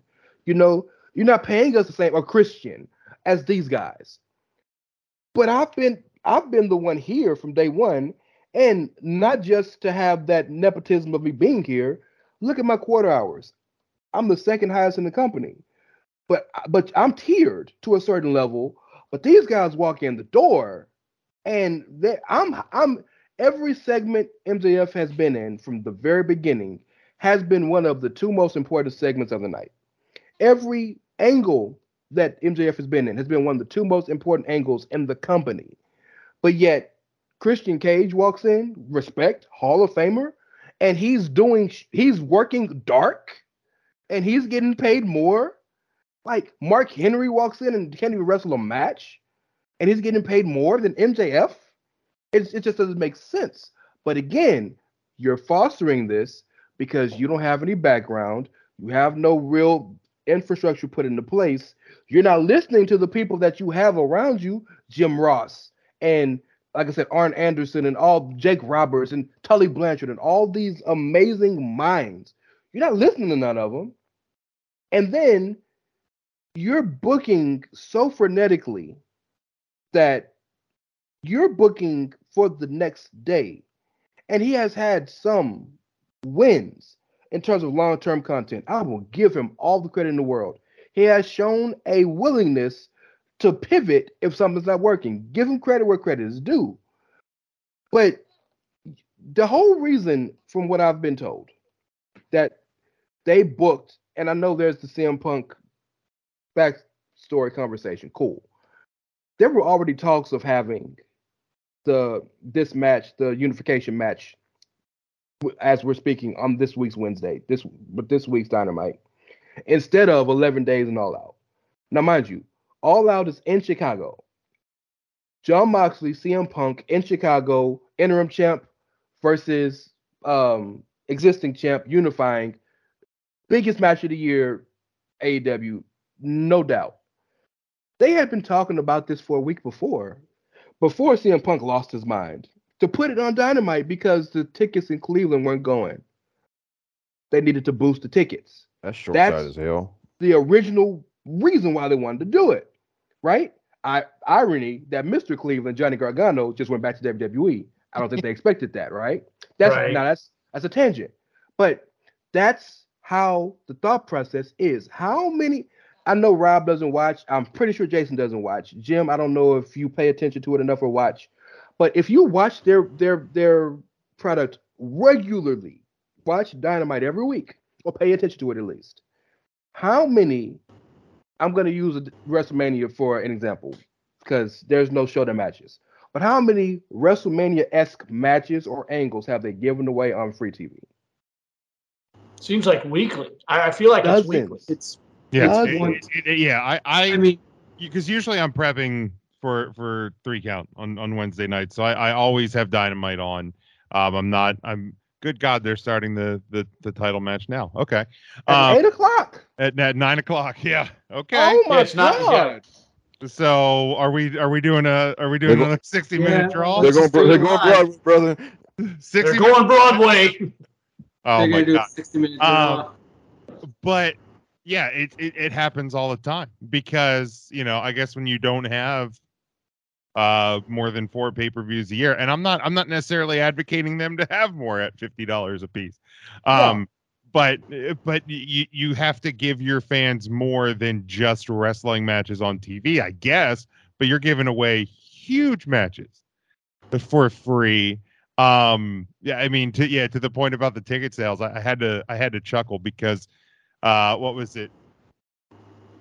You know, you're not paying us the same or Christian as these guys. But I've been I've been the one here from day one, and not just to have that nepotism of me being here. Look at my quarter hours. I'm the second highest in the company, but but I'm tiered to a certain level. But these guys walk in the door, and I'm I'm every segment MJF has been in from the very beginning has been one of the two most important segments of the night. Every angle that MJF has been in has been one of the two most important angles in the company. But yet, Christian Cage walks in, respect, Hall of Famer, and he's doing, he's working dark and he's getting paid more. Like Mark Henry walks in and can't even wrestle a match and he's getting paid more than MJF. It's, it just doesn't make sense. But again, you're fostering this because you don't have any background, you have no real infrastructure put into place. You're not listening to the people that you have around you, Jim Ross and like I said, Arn Anderson and all Jake Roberts and Tully Blanchard and all these amazing minds. You're not listening to none of them. And then you're booking so frenetically that you're booking for the next day. And he has had some wins in terms of long term content. I will give him all the credit in the world. He has shown a willingness to pivot if something's not working. Give him credit where credit is due. But the whole reason, from what I've been told, that they booked, and I know there's the CM Punk backstory conversation. Cool. There were already talks of having the this match, the unification match, as we're speaking on this week's Wednesday, this but this week's Dynamite, instead of 11 days and all out. Now, mind you, all Out is in Chicago. Jon Moxley, CM Punk in Chicago, interim champ versus um, existing champ, unifying. Biggest match of the year, AEW, no doubt. They had been talking about this for a week before, before CM Punk lost his mind, to put it on Dynamite because the tickets in Cleveland weren't going. They needed to boost the tickets. That's short sighted as hell. The original reason why they wanted to do it right? I irony that Mr. Cleveland, Johnny Gargano, just went back to WWE. I don't think they expected that, right? That's right. now that's that's a tangent. But that's how the thought process is. How many I know Rob doesn't watch. I'm pretty sure Jason doesn't watch. Jim, I don't know if you pay attention to it enough or watch. But if you watch their their their product regularly, watch Dynamite every week, or pay attention to it at least. How many I'm going to use WrestleMania for an example because there's no show that matches. But how many WrestleMania esque matches or angles have they given away on free TV? Seems like weekly. I, I feel like Dozens. it's weekly. It's yeah, it's, it, it, yeah. I, I, I mean, because usually I'm prepping for for three count on on Wednesday night, so I, I always have Dynamite on. Um, I'm not. I'm good God, they're starting the the, the title match now. Okay, at um, eight o'clock. At, at nine o'clock. Yeah. Okay. Oh my it's God. Not, So are we are we doing a are we doing a sixty minute draw? They're going they're going Broadway, brother. 60 they're going Broadway. Oh they're my God. Sixty minute draw. Uh, but yeah, it, it it happens all the time because you know I guess when you don't have uh more than four pay-per-views a year and i'm not i'm not necessarily advocating them to have more at $50 a piece um yeah. but but you you have to give your fans more than just wrestling matches on tv i guess but you're giving away huge matches for free um yeah i mean to yeah to the point about the ticket sales I, I had to i had to chuckle because uh what was it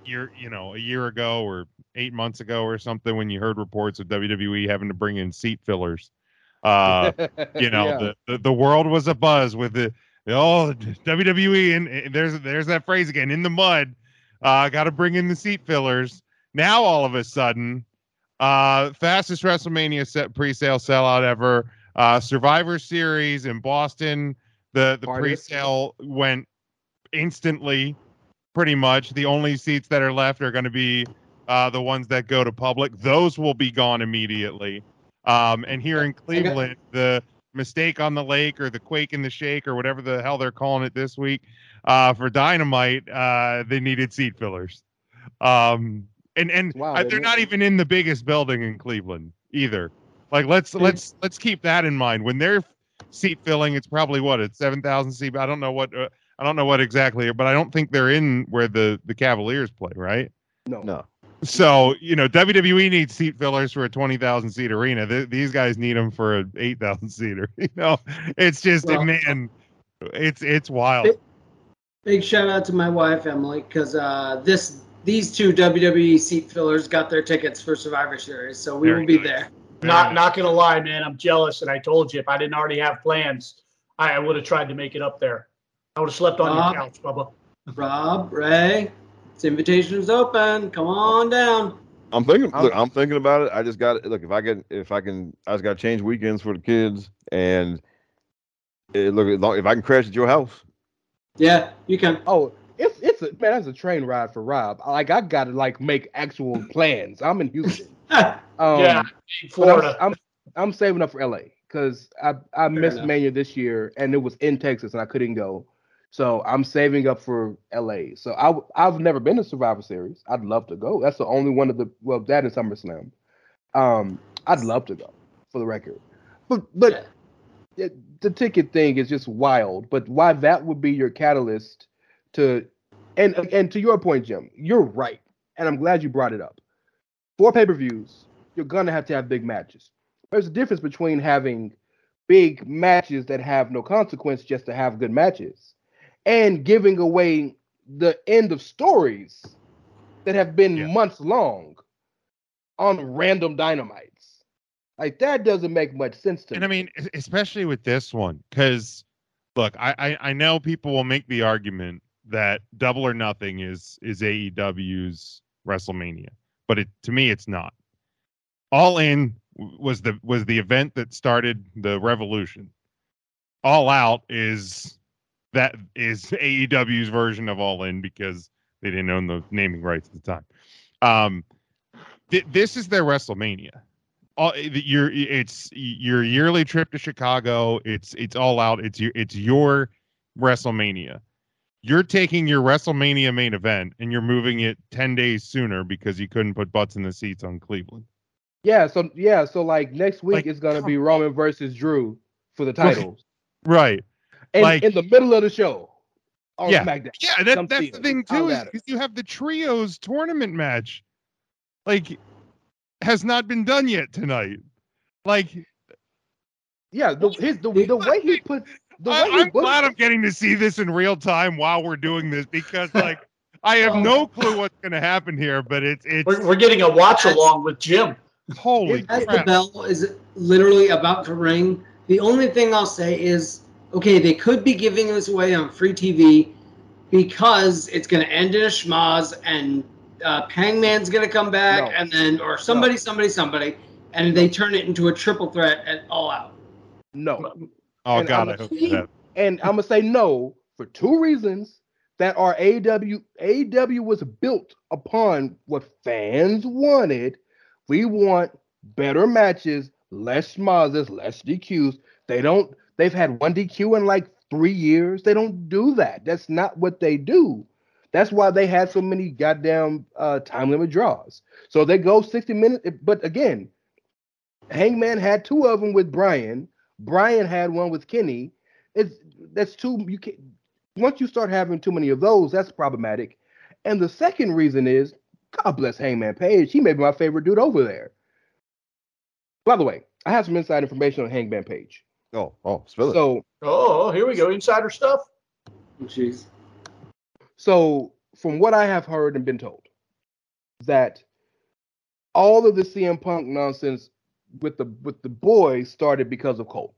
year you know a year ago or eight months ago or something when you heard reports of WWE having to bring in seat fillers. Uh, you know, yeah. the, the, the world was a buzz with the oh WWE and, and there's there's that phrase again in the mud. Uh, got to bring in the seat fillers. Now all of a sudden, uh, fastest WrestleMania set pre-sale sellout ever. Uh, Survivor Series in Boston, the the pre-sale went instantly. Pretty much, the only seats that are left are going to be uh, the ones that go to public, those will be gone immediately. Um, and here in Cleveland, the mistake on the lake or the quake in the shake or whatever the hell they're calling it this week uh, for dynamite, uh, they needed seat fillers. Um, and and wow, they're not even in the biggest building in Cleveland either. Like let's let's let's keep that in mind when they're seat filling. It's probably what it's seven thousand seat. I don't know what uh, I don't know what exactly, but I don't think they're in where the the Cavaliers play, right? No, no. So you know, WWE needs seat fillers for a twenty thousand seat arena. Th- these guys need them for an eight thousand seater. You know, it's just well, man, it's it's wild. Big, big, shout out to my wife Emily because uh, this these two WWE seat fillers got their tickets for Survivor Series, so we Very will be nice. there. Not not gonna lie, man, I'm jealous, and I told you if I didn't already have plans, I, I would have tried to make it up there. I would have slept on Rob, your couch, Bubba. Rob, Ray, this invitation is open. Come on down. I'm thinking. Look, I'm thinking about it. I just got it. look. If I get, if I can, I just got to change weekends for the kids, and Eh, look, if I can crash at your house, Yeah, you can. Oh, it's it's a man. That's a train ride for Rob. Like I got to like make actual plans. I'm in Houston. Um, yeah, but I'm- Florida. I'm, I'm saving up for LA because I I missed enough. Mania this year and it was in Texas and I couldn't go. So I'm saving up for LA. So I I've never been to Survivor Series. I'd love to go. That's the only one of the well that and SummerSlam. Um, I'd love to go for the record. But but it- the ticket thing is just wild. But why that would be your catalyst to and and to your point, Jim, you're right, and I'm glad you brought it up. For pay per views, you're gonna have to have big matches. There's a difference between having big matches that have no consequence just to have good matches, and giving away the end of stories that have been Yeah. months long on random dynamites. Like that doesn't make much sense to and me. And I mean, especially with this one, because look, I, I I know people will make the argument that Double or Nothing is is AEW's WrestleMania, but it to me it's not. All In was the was the event that started the revolution. All Out is that is AEW's version of All In because they didn't own the naming rights at the time. Um, th- this is their WrestleMania all your it's your yearly trip to Chicago. It's it's all out. It's your it's your WrestleMania. You're taking your WrestleMania main event and you're moving it ten days sooner because you couldn't put butts in the seats on Cleveland. Yeah, so yeah, so like next week Like, it's gonna be Roman versus Drew for the titles, Right. And like- in the middle of the show on Yeah. SmackDown. Yeah, that, that's the thing too is you have the trios tournament match, like has not been done yet tonight. Like Yeah, the his the, the way he put the way I, he I'm glad it- I'm getting to see this in real time while we're doing this because like I have Oh. no clue what's going to happen here, but it's it's We're, we're getting a watch along with Jim. holy As the bell is literally about to ring, the only thing I'll say is, okay, they could be giving this away on free TV because it's going to end in a schmaz and uh, Hangman's going to come back No. and then, or somebody, somebody, somebody, and they turn it into a triple threat at All Out. no, Oh and god, I'm I hope that. and I'm gonna say no for two reasons that are AW AW was built upon what fans wanted. We want better matches, less schmozzes, less DQs. They don't. They've had one DQ in like three years. They don't do that. That's not what they do. That's why they had so many goddamn uh, time limit draws. So they go 60 minutes. But again, Hangman had two of them with Brian. Brian had one with Kenny. It's that's two. You can once you start having too many of those, that's problematic. And the second reason is, God bless Hangman Page. He may be my favorite dude over there. By the way, I have some inside information on Hangman Page. Oh, oh, spill it. So Oh, oh here we go. Insider stuff. Oh, jeez. So, from what I have heard and been told, that all of the CM Punk nonsense with the with the boys started because of Colt.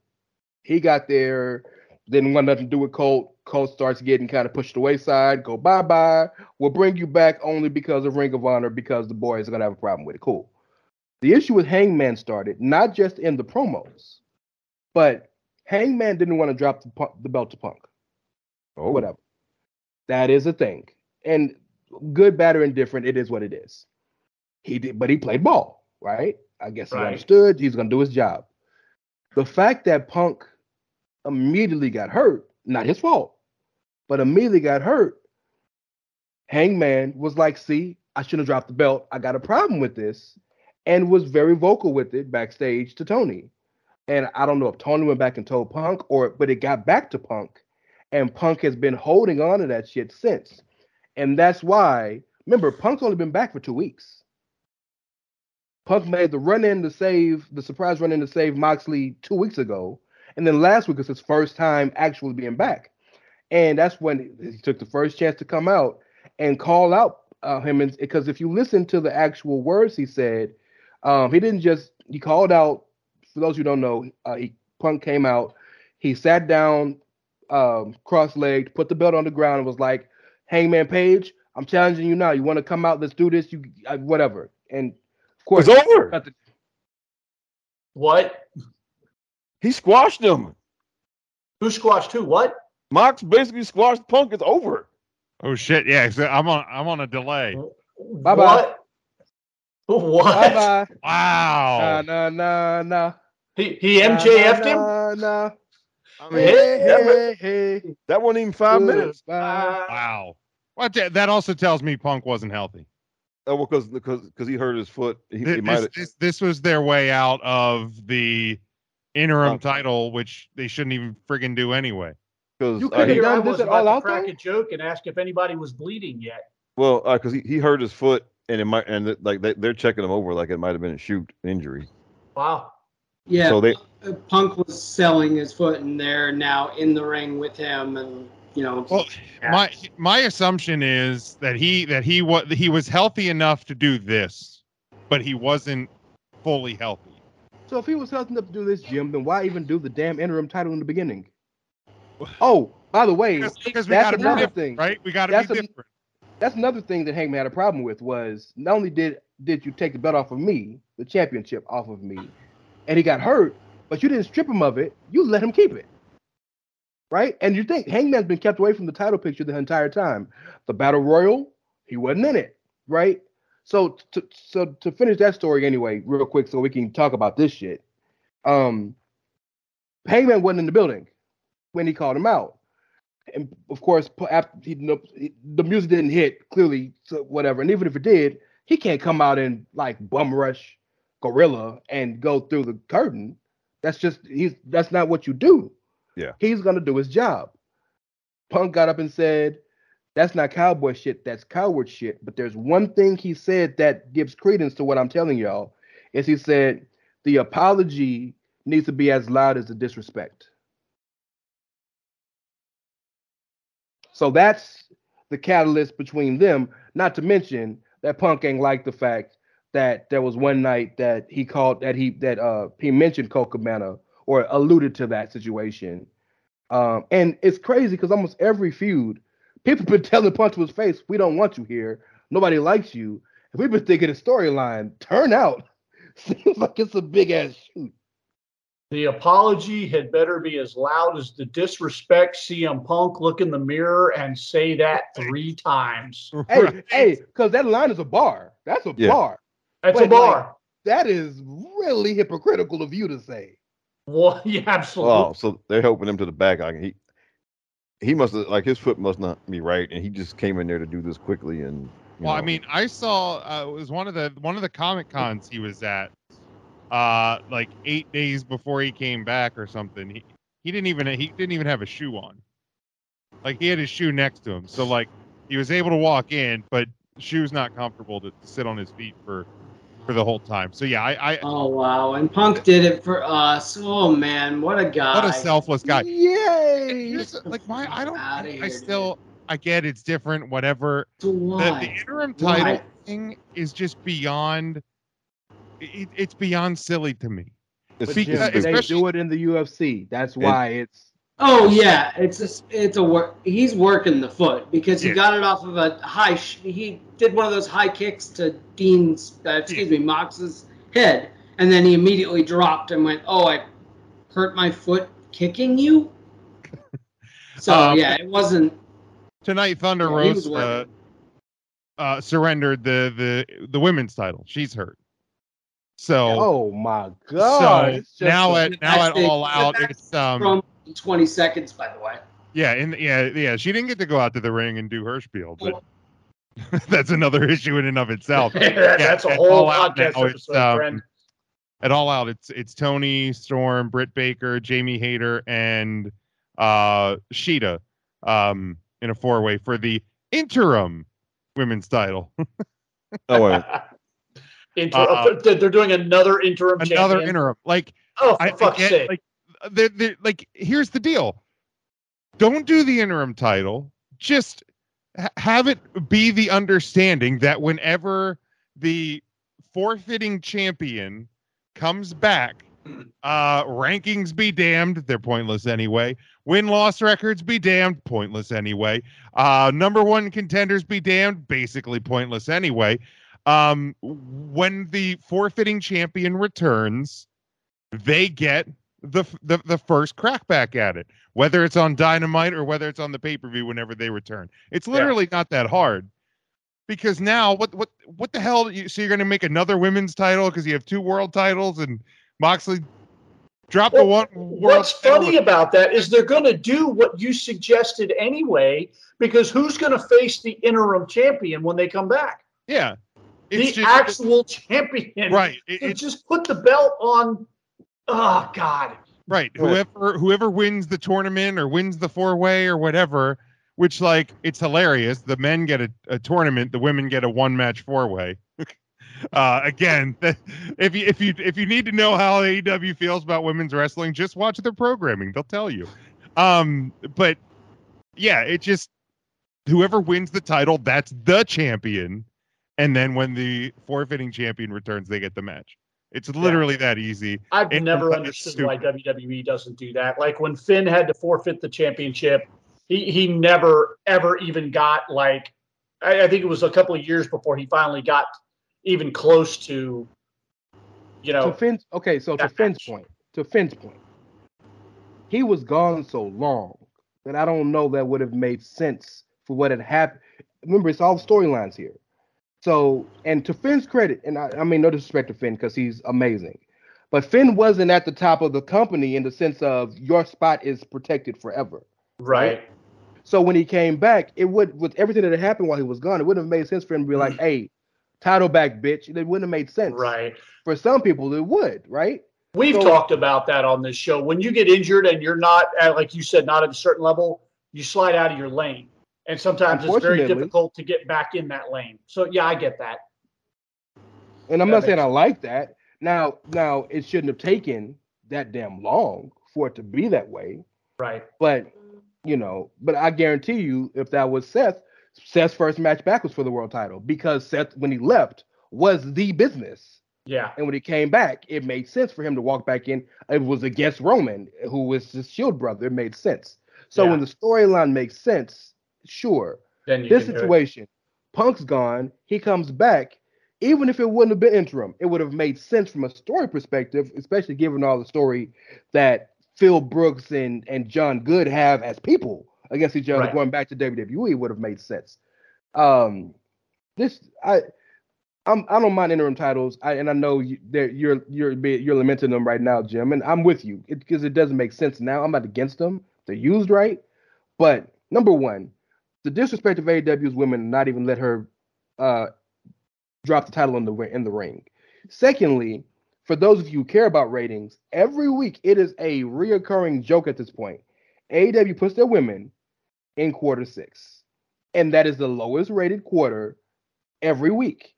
He got there, didn't want nothing to do with Colt. Colt starts getting kind of pushed to the wayside. Go bye bye. We'll bring you back only because of Ring of Honor because the boys are gonna have a problem with it. Cool. The issue with Hangman started not just in the promos, but Hangman didn't want to drop the, the belt to Punk oh, whatever. That is a thing. And good, bad, or indifferent, it is what it is. He did, but he played ball, right? I guess he Right. understood he's gonna do his job. The fact that Punk immediately got hurt, not his fault, but immediately got hurt. Hangman was like, see, I shouldn't have dropped the belt. I got a problem with this, and was very vocal with it backstage to Tony. And I don't know if Tony went back and told Punk or but it got back to Punk and Punk has been holding on to that shit since. And that's why, remember, Punk's only been back for two weeks. Punk made the run in to save the surprise run in to save Moxley two weeks ago. And then last week was his first time actually being back. And that's when he took the first chance to come out and call out uh, him. Because if you listen to the actual words he said, um, he didn't just, he called out, for those who don't know, uh, he Punk came out, he sat down, um, cross-legged, put the belt on the ground, and was like, "Hangman Page, I'm challenging you now. You want to come out? Let's do this. You uh, whatever." And of course, it's over. the- What? He squashed him. Who squashed who? What? Mox basically squashed Punk. It's over. Oh shit! Yeah, I'm on. I'm on a delay. Bye-bye. What? What? Bye bye. Wow. Nah, nah, nah, nah. He he MJF'd him. Nah, nah. I mean, Hey, that, hey, hey. that wasn't even five minutes. Wow. What? the- That also tells me Punk wasn't healthy. Oh, well, because because because he hurt his foot. He, Th- he might This, have. this, this was their way out of the interim Oh. title, which they shouldn't even friggin' do anyway. Because You uh, could've he, Here I done this was at about All to Out, crack though? a joke and ask if anybody was bleeding yet. well, because he, he hurt his foot, and it might and it, like they, they're checking him over like it might have been a shoot injury. Wow. Yeah, So they uh, Punk was selling his foot, and they're now in the ring with him, and you know, Well, Yeah. my my assumption is that he that he was he was healthy enough to do this, but he wasn't fully healthy. So if he was healthy enough to do this, Jim, then why even do the damn interim title in the beginning? Oh, by the way, Because, because we that's be another thing. right? We got to That's be a- different. That's another thing that Hangman had a problem with was not only did did you take the belt off of me, the championship off of me, and he got hurt, but you didn't strip him of it. You let him keep it. Right? And you think Hangman's been kept away from the title picture the entire time. The Battle Royal, he wasn't in it, right? So to so to finish that story anyway, real quick, so we can talk about this shit. Um Hangman wasn't in the building when he called him out and of course, after he- the music didn't hit clearly, so whatever. And even if it did, he can't come out and like bum rush Gorilla and go through the curtain. That's just he's that's not what you do. Yeah. he's gonna do his job. Punk got up and said, "That's not cowboy shit. That's coward shit." But there's one thing he said that gives credence to what I'm telling y'all. Is he said the apology needs to be as loud as the disrespect. So that's the catalyst between them. Not to mention that Punk ain't like the fact that there was one night that he called that he that uh he mentioned Colt Cabana or alluded to that situation. Um, and it's crazy because almost every feud, people been telling Punk to his face, "We don't want you here. Nobody likes you." And we've been thinking the storyline turn out seems like it's a big ass shoot. The apology had better be as loud as the disrespect. CM Punk look in the mirror and say that three times. Hey, hey, because that line is a bar. That's a Yeah. bar. That's Wait, a bar. That is really hypocritical of you to say. Well, yeah, absolutely. Oh, so they're helping him to the back. Like he, he must have like his foot must not be right, and he just came in there to do this quickly. And you Well, I mean, I saw uh, it was one of the one of the comic cons he was at, uh, like eight days before he came back or something. He he didn't even he didn't even have a shoe on, like he had his shoe next to him. So like he was able to walk in, but shoe's not comfortable to sit on his feet for for the whole time. So yeah, I, I oh wow, and Punk did it for us. Oh man, what a guy! what a selfless guy. Yay! Like my I don't Outta I, here, I dude. still I get it's different whatever So the, why? the interim title Why? thing is just beyond it, it's beyond silly to me because- Jim, it's they do it in the UFC. That's why it's Oh yeah, it's a, it's a work. He's working the foot because he Yeah. got it off of a high. Sh- he did one of those high kicks to Dean's, uh, excuse me, Mox's head, and then he immediately dropped and went, "Oh, I hurt my foot kicking you." So Um, yeah, it wasn't. tonight thunder Yeah, rose uh, uh surrendered the the the women's title she's hurt so oh my god. so now a- at now at it. all out it's um From 20 seconds, by the way. yeah and yeah yeah she didn't get to go out to the ring and do her spiel but that's another issue in and of itself That's a whole Out podcast now, it's, episode, um, friend. at all out it's it's toni storm britt baker jamie hayter and uh shida um in a four way for the interim women's title Oh, wait. Inter- uh, they're they're doing another interim. another champion. interim like Oh, for I, I fuck's get, sake! like they're, they're, like here's the deal. Don't do the interim title. Just ha- have it be the understanding that whenever the forfeiting champion comes back uh rankings be damned. They're pointless anyway. Win loss records be damned. Pointless anyway. Uh number one contenders be damned. Basically pointless anyway. Um when the forfeiting champion returns they get the the the first crackback at it, whether it's on Dynamite or whether it's on the pay per view whenever they return. It's literally not that hard. Because now, what what what the hell? You, so you're going to make another women's title because you have two world titles and Moxley drop the one. world What's funny about that is they're going to do what you suggested anyway, because who's going to face the interim champion when they come back? Yeah, the just- actual champion. right. It, it- just put the belt on. Oh God. Right. Whoever whoever wins the tournament or wins the four way or whatever, which like it's hilarious. The men get a, a tournament, the women get a one match four way. uh again, if you if you if you need to know how AEW feels about women's wrestling, just watch their programming. They'll tell you. Um, but yeah, it just whoever wins the title, that's the champion. And then when the forfeiting champion returns, they get the match. It's literally that easy. I've It- never understood why. WWE doesn't do that. Like when Finn had to forfeit the championship, he he never ever even got like I, I think it was a couple of years before he finally got even close to you know. to know Finn's okay, so to Finn's match. point, to Finn's point, he was gone so long that I don't know that would have made sense for what had happened. Remember, it's all storylines here. So, and to Finn's credit, and I, I mean no disrespect to Finn because he's amazing, but Finn wasn't at the top of the company in the sense of your spot is protected forever. right. So when he came back, it would with everything that had happened while he was gone, it wouldn't have made sense for him to be like, mm. "Hey, title back, bitch." It wouldn't have made sense. Right. For some people, it would, right? We've So- talked about that on this show. When you get injured and you're not, at, like you said, not at a certain level, you slide out of your lane. And sometimes it's very difficult to get back in that lane. So, yeah, I get that. And I'm That not saying makes I like that. Now, now it shouldn't have taken that damn long for it to be that way. Right. But you know, but I guarantee you, if that was Seth, Seth's first match back was for the world title because Seth, when he left, was the business. Yeah. And when he came back, it made sense for him to walk back in. It was against Roman, who was his shield brother. It made sense. So Yeah. when the storyline makes sense, sure. This do it. situation, Punk's gone, he comes back. Even if it wouldn't have been interim, it would have made sense from a story perspective, especially given all the story that Phil Brooks and, and Jon Good have as people against each other Right. going back to WWE would have made sense. Um, this I I'm I don't mind interim titles, I, and I know you, that you're you're you're lamenting them right now, Jim, and I'm with you because it, doesn't make sense now. I'm not against them; they're used right. But number one, the disrespect of AEW's women not even let her uh, drop the title in the in the ring. Secondly, for those of you who care about ratings, every week it is a reoccurring joke at this point. AEW puts their women in quarter six, and that is the lowest rated quarter every week.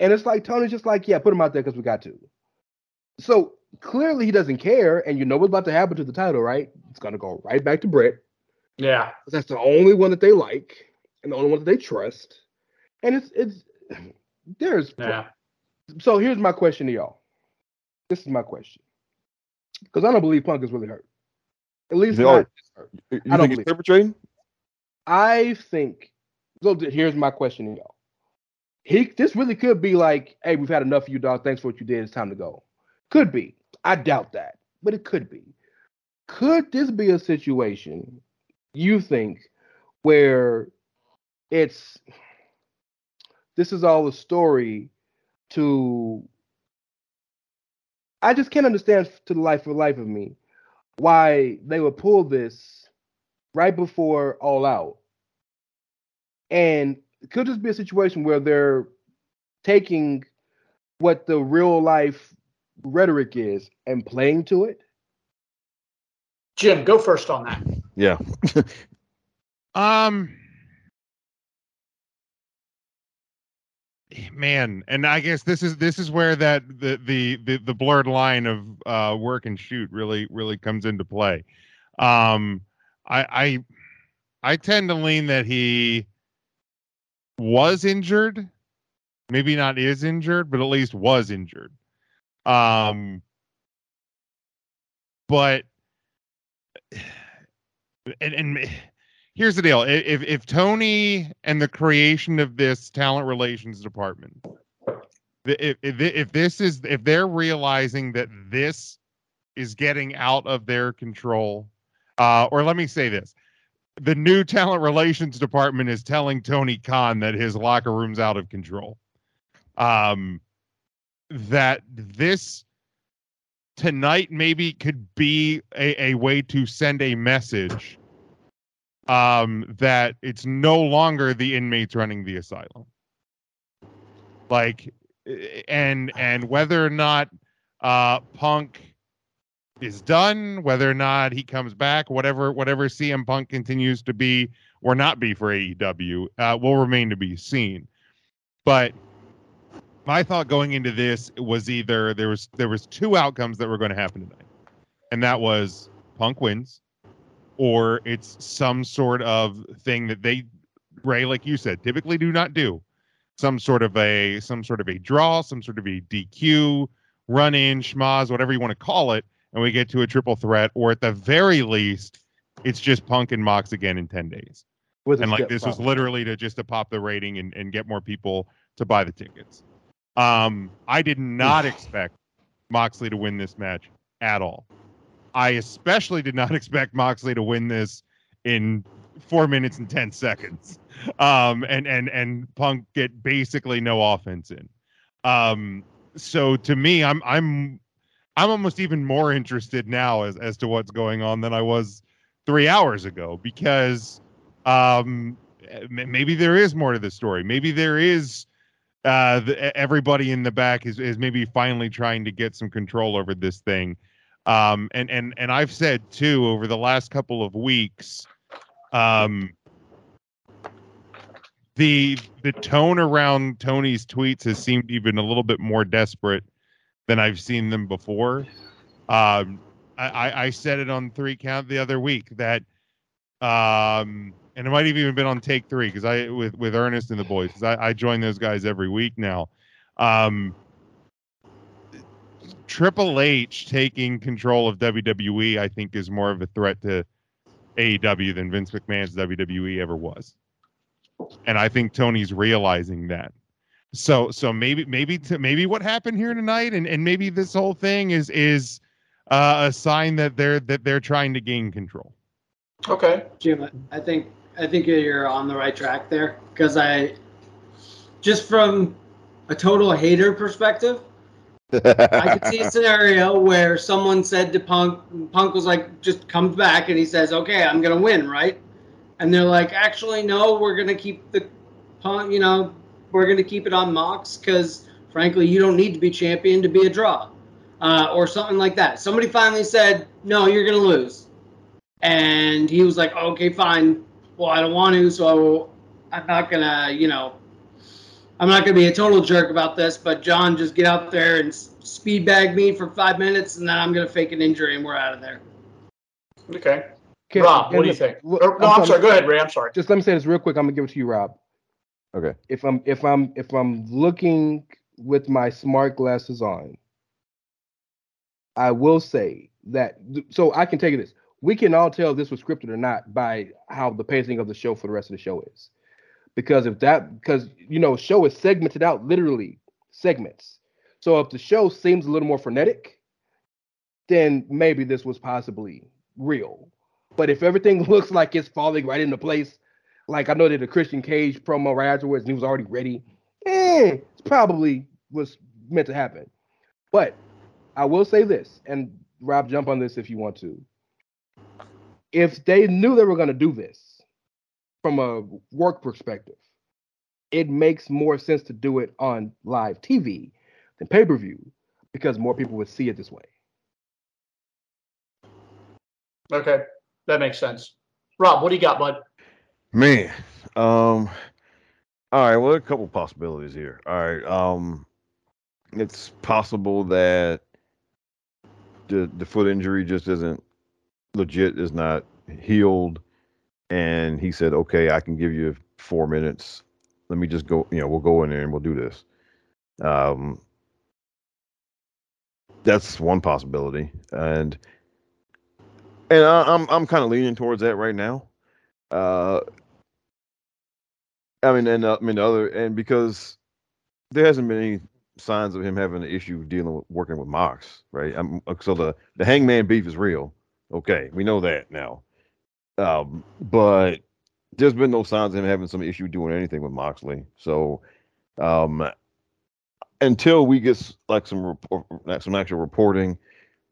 And it's like Tony's just like, yeah, put them out there because we got to. So clearly he doesn't care, and you know what's about to happen to the title, right? It's gonna go right back to Britt. Yeah. That's the only one that they like and the only one that they trust. And it's it's there's Yeah. so here's my question to y'all. This is my question. Because I don't believe Punk is really hurt. At least They not hurt. You I don't think he's believe- perpetrating? I think so here's my question to y'all. He this really could be like, hey, we've had enough of you, dog. Thanks for what you did. It's time to go. Could be. I doubt that, but it could be. Could this be a situation you think where it's this is all a story to I just can't understand to the life of life of me why they would pull this right before all out. And could this be a situation where they're taking what the real life rhetoric is and playing to it? Jim, go first on that. Yeah. Um man, and I guess this is this is where that the the the, the blurred line of uh work and shoot really really comes into play. Um I I I tend to lean that he was injured, maybe not is injured, but at least was injured. Um but and and here's the deal if if tony and the creation of this talent relations department if if, if this is if they're realizing that this is getting out of their control. Uh, or let me say this the new talent relations department is telling Tony Khan that his locker room's out of control. Um, that this tonight maybe could be a, a way to send a message um, that it's no longer the inmates running the asylum. Like, and and whether or not uh, Punk is done, whether or not he comes back, whatever whatever CM Punk continues to be or not be for AEW, uh, will remain to be seen. But my thought going into this was either there was there was two outcomes that were going to happen tonight, and that was Punk wins, or it's some sort of thing that they Ray, like you said, typically do not do. Some sort of a some sort of a draw, some sort of a DQ, run in, schmaz, whatever you want to call it, and we get to a triple threat, or at the very least, it's just Punk and Mox again in ten days. With and like this was literally to just to pop the rating and, and get more people to buy the tickets. Um, I did not expect Moxley to win this match at all. I especially did not expect Moxley to win this in four minutes and ten seconds. Um, and and and Punk get basically no offense in. Um, so to me, I'm I'm I'm almost even more interested now as as to what's going on than I was three hours ago because um maybe there is more to the story. Maybe there is uh the, everybody in the back is is maybe finally trying to get some control over this thing. Um and and and I've said too over the last couple of weeks um the the tone around Tony's tweets has seemed even a little bit more desperate than I've seen them before. Um, I, I, said it on three count the other week that, um, and it might have even been on take three because I with with Ernest and the boys because I, I join those guys every week now. Um, Triple H taking control of WWE, I think, is more of a threat to AEW than Vince McMahon's WWE ever was and I think Tony's realizing that. So so maybe maybe to, maybe what happened here tonight, and and maybe this whole thing is is uh, a sign that they're that they're trying to gain control. Okay. Jim, I think I think you're on the right track there because I just from a total hater perspective, I could see a scenario where someone said to Punk, Punk was like, just comes back and he says, "Okay, I'm gonna win, right?" And they're like, "Actually, no, we're gonna keep the Punk, you know, we're gonna keep it on Mox because, frankly, you don't need to be champion to be a draw, uh, or something like that." Somebody finally said, "No, you're gonna lose," and he was like, "Okay, fine. Well, I don't want to, so I'm not gonna, you know." I'm not going to be a total jerk about this, but John, just get out there and s- speed bag me for five minutes, and then I'm going to fake an injury, and we're out of there. Okay. Can- Rob, what do you think? look, Or- no, I'm sorry. sorry. Go ahead, Ray. I'm sorry. Just let me say this real quick. I'm gonna give it to you, Rob. Okay. If I'm if I'm if I'm looking with my smart glasses on, I will say that so I can take it this. We can all tell this was scripted or not by how the pacing of the show for the rest of the show is. Because if that because you know, show is segmented out literally segments. So if the show seems a little more frenetic, then maybe this was possibly real. But if everything looks like it's falling right into place, like I know that the Christian Cage promo right afterwards and he was already ready, eh, it's probably was meant to happen. But I will say this, and Rob, jump on this if you want to. If they knew they were going to do this from a work perspective, it makes more sense to do it on live TV than pay per view because more people would see it this way. Okay. That makes sense. Rob, what do you got, bud? Man, um, all right. Well, a couple possibilities here. All right, um, it's possible that the the foot injury just isn't legit, is not healed, and he said, "Okay, I can give you four minutes. Let me just go. You know, we'll go in there and we'll do this." Um, that's one possibility, and and I, I'm I'm kind of leaning towards that right now. Uh, I mean, and uh, I mean, the other, and because there hasn't been any signs of him having an issue dealing with working with Mox, right? I'm, uh, so the the Hangman beef is real. Okay, we know that now. Um, but there's been no signs of him having some issue doing anything with Moxley. So, um, until we get like some report, some actual reporting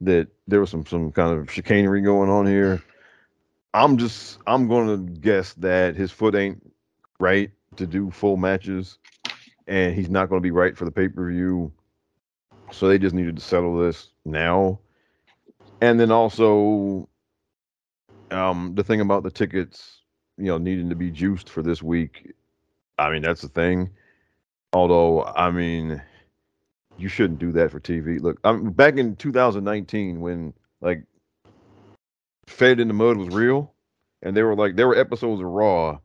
that there was some some kind of chicanery going on here, I'm just I'm going to guess that his foot ain't right to do full matches, and he's not going to be right for the pay per view. So they just needed to settle this now, and then also, um, the thing about the tickets, you know, needing to be juiced for this week. I mean, that's the thing. Although, I mean, you shouldn't do that for TV. Look, I'm back in 2019 when like Fed in the Mud was real, and there were like there were episodes of Raw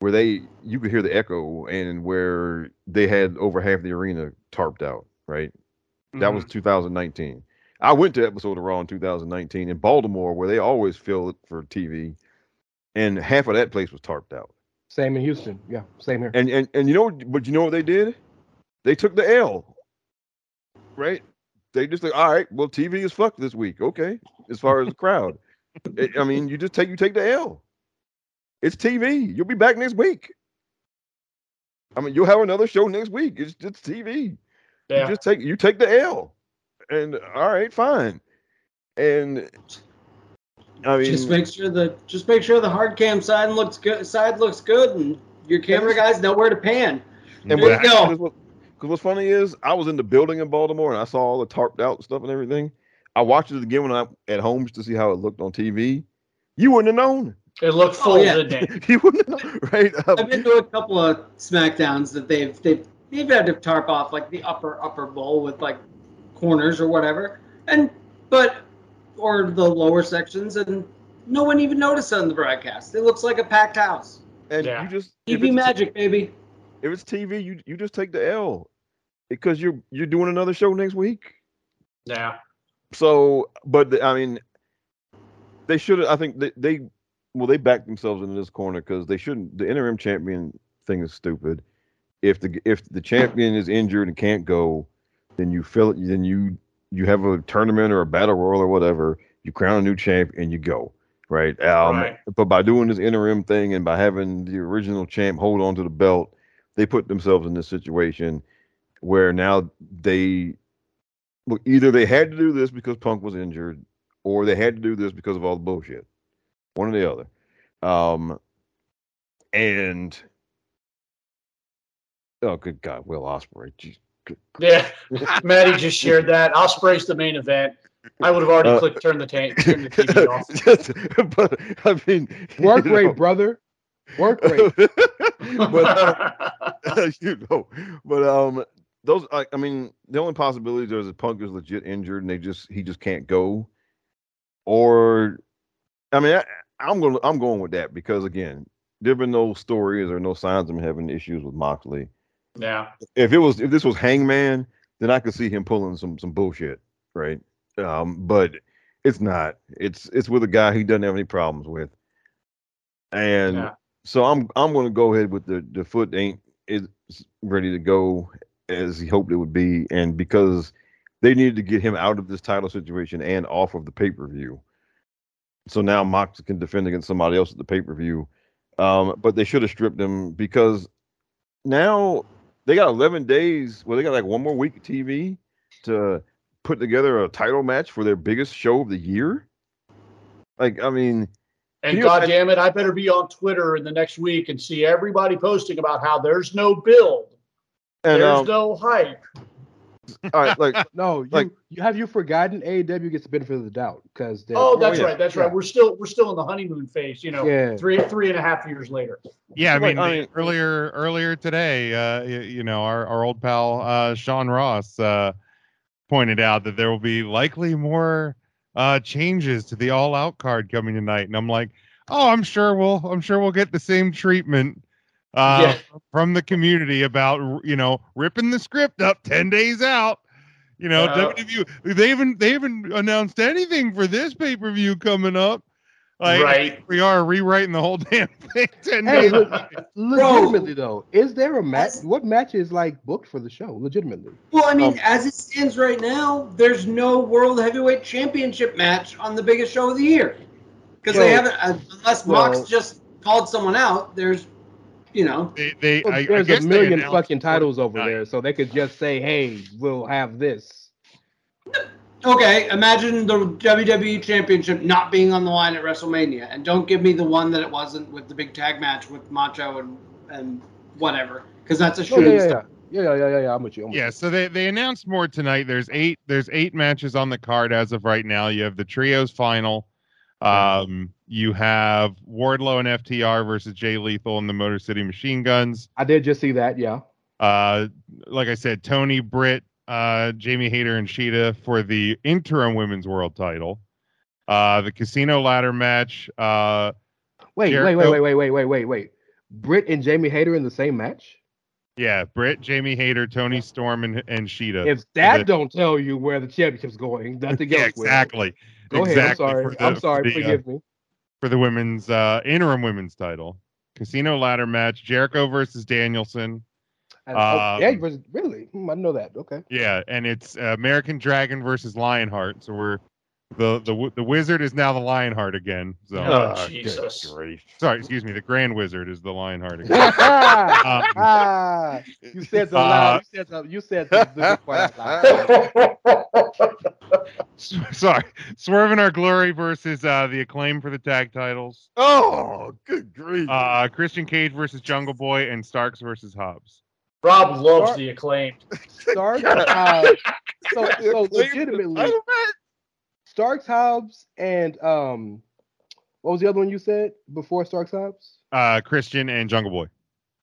where they you could hear the echo and where they had over half the arena tarped out. Right, that was 2019. I went to episode of Raw in 2019 in Baltimore where they always fill it for TV, and half of that place was tarped out. Same in Houston. Yeah, same here. And and and you know, but you know what they did? They took the L. Right? They just like, all right, well, TV is fucked this week. Okay, as far as the crowd, I- I mean, you just take you take the L. It's TV. You'll be back next week. I mean, you'll have another show next week. It's it's TV. Yeah. You just take you take the L, and all right, fine. And I mean, just make sure the just make sure the hard cam side looks good. Side looks good, and your camera guys know where to pan. And There you go. Because what's funny is I was in the building in Baltimore and I saw all the tarped out stuff and everything. I watched it again when I'm at home just to see how it looked on TV. You wouldn't have known. It looked full, Oh, yeah. didn't it? you wouldn't have known, right? Um, I've been to a couple of Smackdowns that they've they've they've had to tarp off like the upper upper bowl with like corners or whatever, and but or the lower sections, and no one even noticed on the broadcast. It looks like a packed house. and Yeah. you just if TV it's- magic, baby. If it's TV, you you just take the L because you're you're doing another show next week. Yeah. So, but the, I mean, they should. I think they, they well they backed themselves into this corner because they shouldn't. The interim champion thing is stupid. If the if the champion is injured and can't go, then you fill it. Then you you have a tournament or a battle royal or whatever. You crown a new champ and you go. Right. Um, Right. But by doing this interim thing and by having the original champ hold on to the belt, they put themselves in this situation where now they well, either they had to do this because Punk was injured, or they had to do this because of all the bullshit. One or the other. Um, and oh, good God, Will Ospreay. Jeez. Yeah. Maddie just shared that. Ospreay's the main event. I would have already Uh, clicked turn the, ta- turn the TV off. Just- but I mean, Work you rate, know, brother. Work rate. but you know, but um, those I, I mean, the only possibilities are that Punk is legit injured and they just he just can't go, or I mean, I, I'm going I'm going with that because again, there've been no stories or no signs of him having issues with Moxley. Yeah. If it was if this was Hangman, then I could see him pulling some some bullshit, right? Um, but it's not. It's it's with a guy he doesn't have any problems with, and Yeah. so I'm I'm going to go ahead with the the foot ain't is ready to go as he hoped it would be, and because they needed to get him out of this title situation and off of the pay per view, so now Mox can defend against somebody else at the pay per view. Um, but they should have stripped him because now they got 11 days. Well, they got like one more week of TV to put together a title match for their biggest show of the year. Like, I mean, And God damn it, I better be on Twitter in the next week and see everybody posting about how there's no build, and there's um, no hype. All right, like No, you, Like- you have you forgotten AEW gets the benefit of the doubt because Oh, that's yeah. right. That's Yeah. right. We're still we're still in the honeymoon phase. You know, Yeah. three three and a half years later. Yeah, I mean, I mean- earlier earlier today, uh, you, you know, our, our old pal uh, Sean Ross uh, pointed out that there will be likely more uh, changes to the All Out card coming tonight, and I'm like, oh, I'm sure we'll I'm sure we'll get the same treatment uh, from the community about you know ripping the script up ten days out. You know, Uh, WWE they haven't they haven't announced anything for this pay per view coming up. Like Right. we are rewriting the whole damn thing. to Hey, look, legitimately though, is there a match? What match is like booked for the show? Legitimately, Well, I mean, Um, as it stands right now, there's no World Heavyweight Championship match on the biggest show of the year because they haven't, uh, unless well- Mox just called someone out. There's, you know, they, they Well, I, I there's guess a million announced fucking titles over tonight. there, so they could just say, "Hey, we'll have this." okay. Imagine the WWE Championship not being on the line at WrestleMania, and don't give me the one that it wasn't with the big tag match with Macho and and whatever, because that's a Oh, shooting yeah, yeah, star. yeah, yeah, yeah, yeah, yeah. I'm with you. I'm with Yeah, so they they announced more tonight. There's eight there's eight matches on the card as of right now. You have the trios final. Um, you have Wardlow and FTR versus Jay Lethal and the Motor City Machine Guns. I did just see that. Yeah. Uh, like I said, Toni Britt, uh, Jamie Hayter, and Shida for the interim women's world title. Uh, the casino ladder match. Uh, Wait, wait, wait, wait, wait, wait, wait, wait, wait. Britt and Jamie Hayter in the same match? Yeah, Britt, Jamie Hayter, Toni Storm, and and Shida. If that the- don't tell you where the championship's going, nothing yeah, else will. exactly. Go ahead. I'm sorry. for the- I'm sorry. the, uh, Forgive me. for the women's uh, interim women's title. Casino ladder match: Jericho versus Danielson. And- oh, yeah, um, really? Hmm, I know that. Okay. Yeah, and it's uh, American Dragon versus Lionheart. So we're the the the wizard is now the Lionheart again. So Oh, Ah, Jesus. good sorry, excuse me, the Grand Wizard is the Lionheart again. Ah, Um, you said the uh, loud. You said the. You said the, the sorry, Swerve Our Glory versus uh, the Acclaim for the tag titles. oh, good grief. Uh, Christian Cage versus Jungle Boy and Starks versus Hobbs. Rob loves Start- the acclaimed. Starks. Uh, so, so acclaim for the legitimately, title match? Starks Hobbs and um, what was the other one you said before Starks Hobbs? Uh, Christian and Jungle Boy.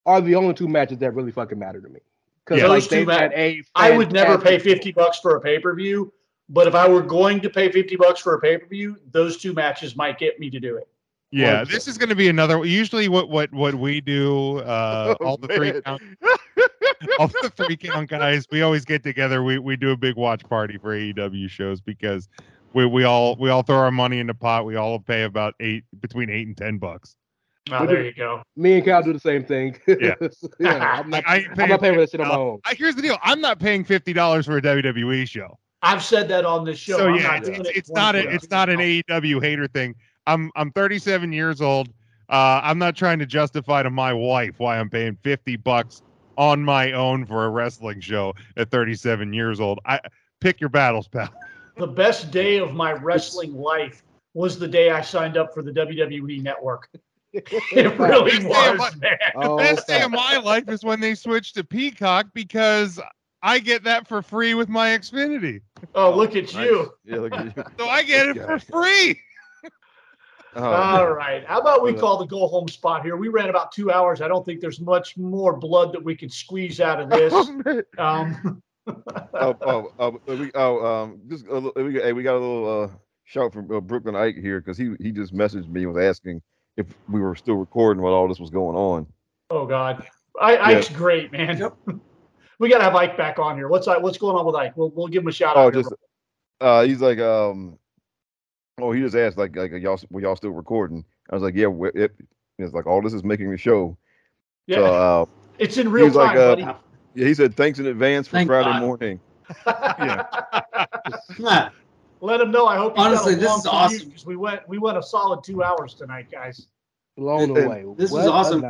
Are the only two matches that really fucking matter to me. Because Yeah. like Those two they've had a I would never pay 50 bucks for a pay per view, but if I were going to pay 50 bucks for a pay per view, those two matches might get me to do it. Yeah, Well, this is going to be another. Usually, what what what we do, uh, Oh, all the three count, all the three count guys, we always get together. We we do a big watch party for AEW shows because we we all we all throw our money in the pot. We all pay about eight between eight and ten bucks. Oh, there you go. Me and Cal do the same thing. Yeah. yeah I'm not, I I'm not paying for that shit on my own. I, here's the deal. I'm not paying fifty dollars for a WWE show. I've said that on this show. so I'm yeah, not it's, doing it's, it it's not a, it's not an AEW hater thing. I'm I'm 37 years old. Uh, I'm not trying to justify to my wife why I'm paying 50 bucks on my own for a wrestling show at 37 years old. I pick your battles, pal. The best day of my wrestling life was the day I signed up for the WWE network. It really Best day of was, man. The Oh, best day of my life is when they switched to Peacock because I get that for free with my Xfinity. Oh, look at Nice. you. Yeah, look at you. So I get it for free. Oh, All man. right. How about we call the go home spot here? We ran about two hours. I don't think there's much more blood that we could squeeze out of this. Oh. Um, oh, oh, oh, we, oh, um, just a little, we, hey, we got a little uh, shout from uh, Brooklyn Ike here because he he just messaged me and was asking if we were still recording while all this was going on. oh God, I, Ike's great, man. Yep. we gotta have Ike back on here. What's I- what's going on with Ike? We'll we'll give him a shout Oh, out. here. just uh, he's like, um, oh, he just asked like, like, y'all, were y'all still recording? I was like, yeah, we it, it's like all this is making the show. yeah, So, uh, it's in real he's like, time, uh, buddy. Yeah, he said thanks in advance for Thank Friday God. morning. yeah. Let him know. I hope. he's got a Honestly, this is commute, awesome. 'cause we went we went a solid two hours tonight, guys. Blown And- away. This What is awesome.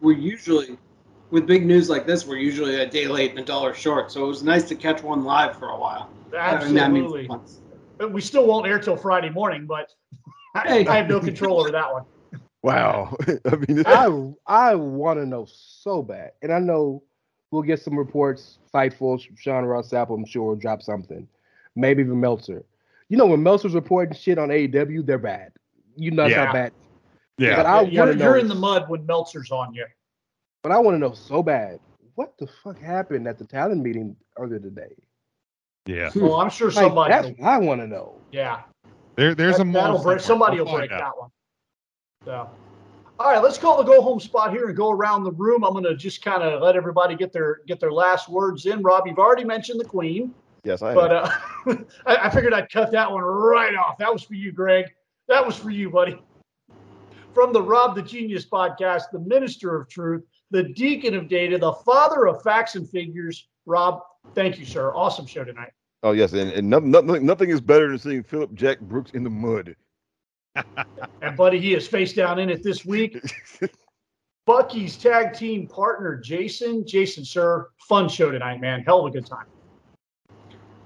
We're usually with big news like this, we're usually a day late and a dollar short. So it was nice to catch one live for a while. I mean, that Absolutely. But we still won't air till Friday morning, but I, Hey. I have no control over that one. Wow. I mean, I I want to know so bad, and I know we'll get some reports. Fightful, Sean Ross Sapp, I'm sure will drop something. Maybe even Meltzer. You know when Meltzer's reporting shit on AEW, they're bad. You know Yeah. how bad. Yeah. But I you're, want you're know. in the mud when Meltzer's on you. But I want to know so bad. What the fuck happened at the talent meeting earlier today? Yeah. Well, I'm sure Like, somebody. that's what I want to know. yeah, There, there's a That- that'll more break. Somebody will break that one. So, all right, let's call the go home spot here and go around the room. I'm going to just kind of let everybody get their get their last words in. Rob, you've already mentioned the Queen, yes, I but have. uh, I, I figured I'd cut that one right off. That was for you, Greg. That was for you, buddy. from the Rob the Genius podcast, the minister of truth, the deacon of data, the father of facts and figures. Rob, thank you, sir. Awesome show tonight. Oh yes, and, and nothing, nothing, nothing is better than seeing Phillip Jack Brooks in the mud. And buddy, he is face down in it this week. Bucky's tag team partner, Jason. Jason, sir, fun show tonight, man. Hell of a good time.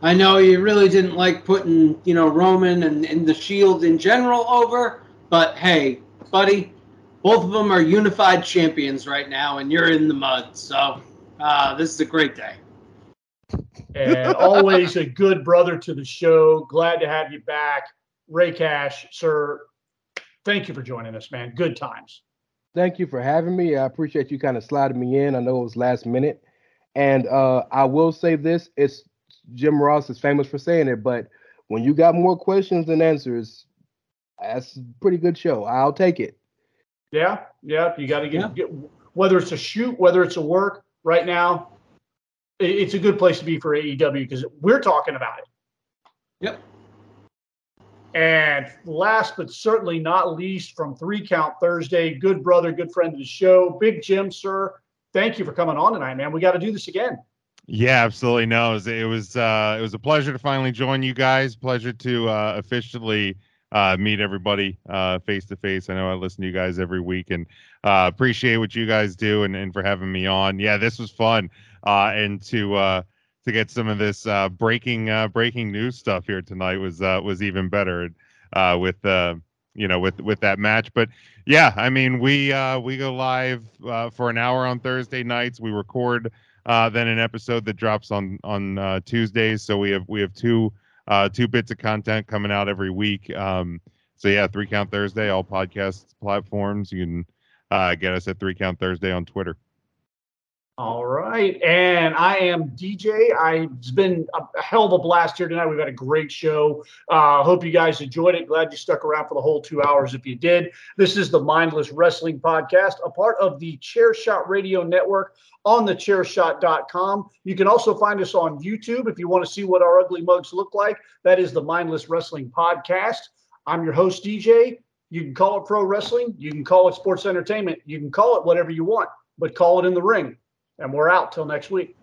I know you really didn't like putting, you know, Roman and, and the Shield in general over, but hey, buddy, both of them are unified champions right now, and you're in the mud. So uh, this is a great day. And always a good brother to the show. Glad to have you back. Ray Cash, sir, thank you for joining us, man. Good times. Thank you for having me. I appreciate you kind of sliding me in. I know it was last minute. And uh, I will say this it's Jim Ross is famous for saying it, but when you got more questions than answers, that's a pretty good show. I'll take it. Yeah, yeah. You got to get, yeah. get whether it's a shoot, whether it's a work. Right now, it's a good place to be for AEW because we're talking about it. Yep. And last but certainly not least, from Three Count Thursday, good brother, good friend of the show, Big Jim, sir. Thank you for coming on tonight, man. We got to do this again. Yeah, absolutely. No, it was it was, uh, it was a pleasure to finally join you guys. Pleasure to uh, officially uh, meet everybody face to face. I know I listen to you guys every week and uh, appreciate what you guys do and, and for having me on. Yeah, this was fun. Uh, and to uh, to get some of this uh, breaking uh, breaking news stuff here tonight was uh, was even better uh, with uh, you know with with that match. But yeah, I mean we uh, we go live for an hour on Thursday nights. We record then an episode that drops on on Tuesdays. So we have we have two two bits of content coming out every week. Um, so yeah, three count Thursday, all podcast platforms. You can get us at three count Thursday on Twitter. All right. And I am DJ. I, it's been a hell of a blast here tonight. We've had a great show. Uh, hope you guys enjoyed it. Glad you stuck around for the whole two hours if you did. This is the Mindless Wrestling Podcast, a part of the Chairshot Radio Network on the chairshot.com. You can also find us on YouTube if you want to see what our ugly mugs look like. That is the Mindless Wrestling Podcast. I'm your host, DJ. You can call it pro wrestling. You can call it sports entertainment. You can call it whatever you want, but call it in the ring. And we're out till next week.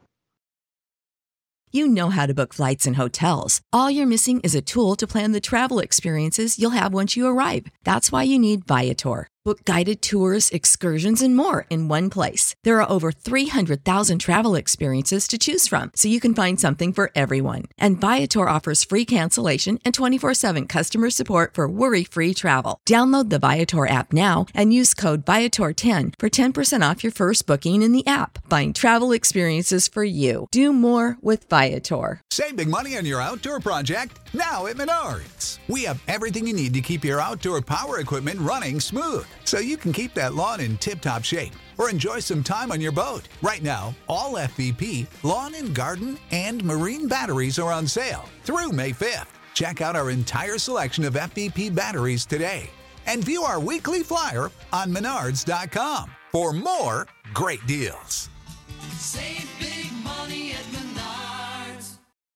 You know how to book flights and hotels. All you're missing is a tool to plan the travel experiences you'll have once you arrive. That's why you need Viator. Book guided tours, excursions, and more in one place. There are over 300,000 travel experiences to choose from, so you can find something for everyone. And Viator offers free cancellation and 24 7 customer support for worry free travel. Download the Viator app now and use code Viator10 for 10% off your first booking in the app. Find travel experiences for you. Do more with Viator. Save big money on your outdoor project now at Menards. We have everything you need to keep your outdoor power equipment running smooth so you can keep that lawn in tip top shape or enjoy some time on your boat. Right now, all FVP, lawn and garden, and marine batteries are on sale through May 5th. Check out our entire selection of FVP batteries today and view our weekly flyer on menards.com for more great deals. Save big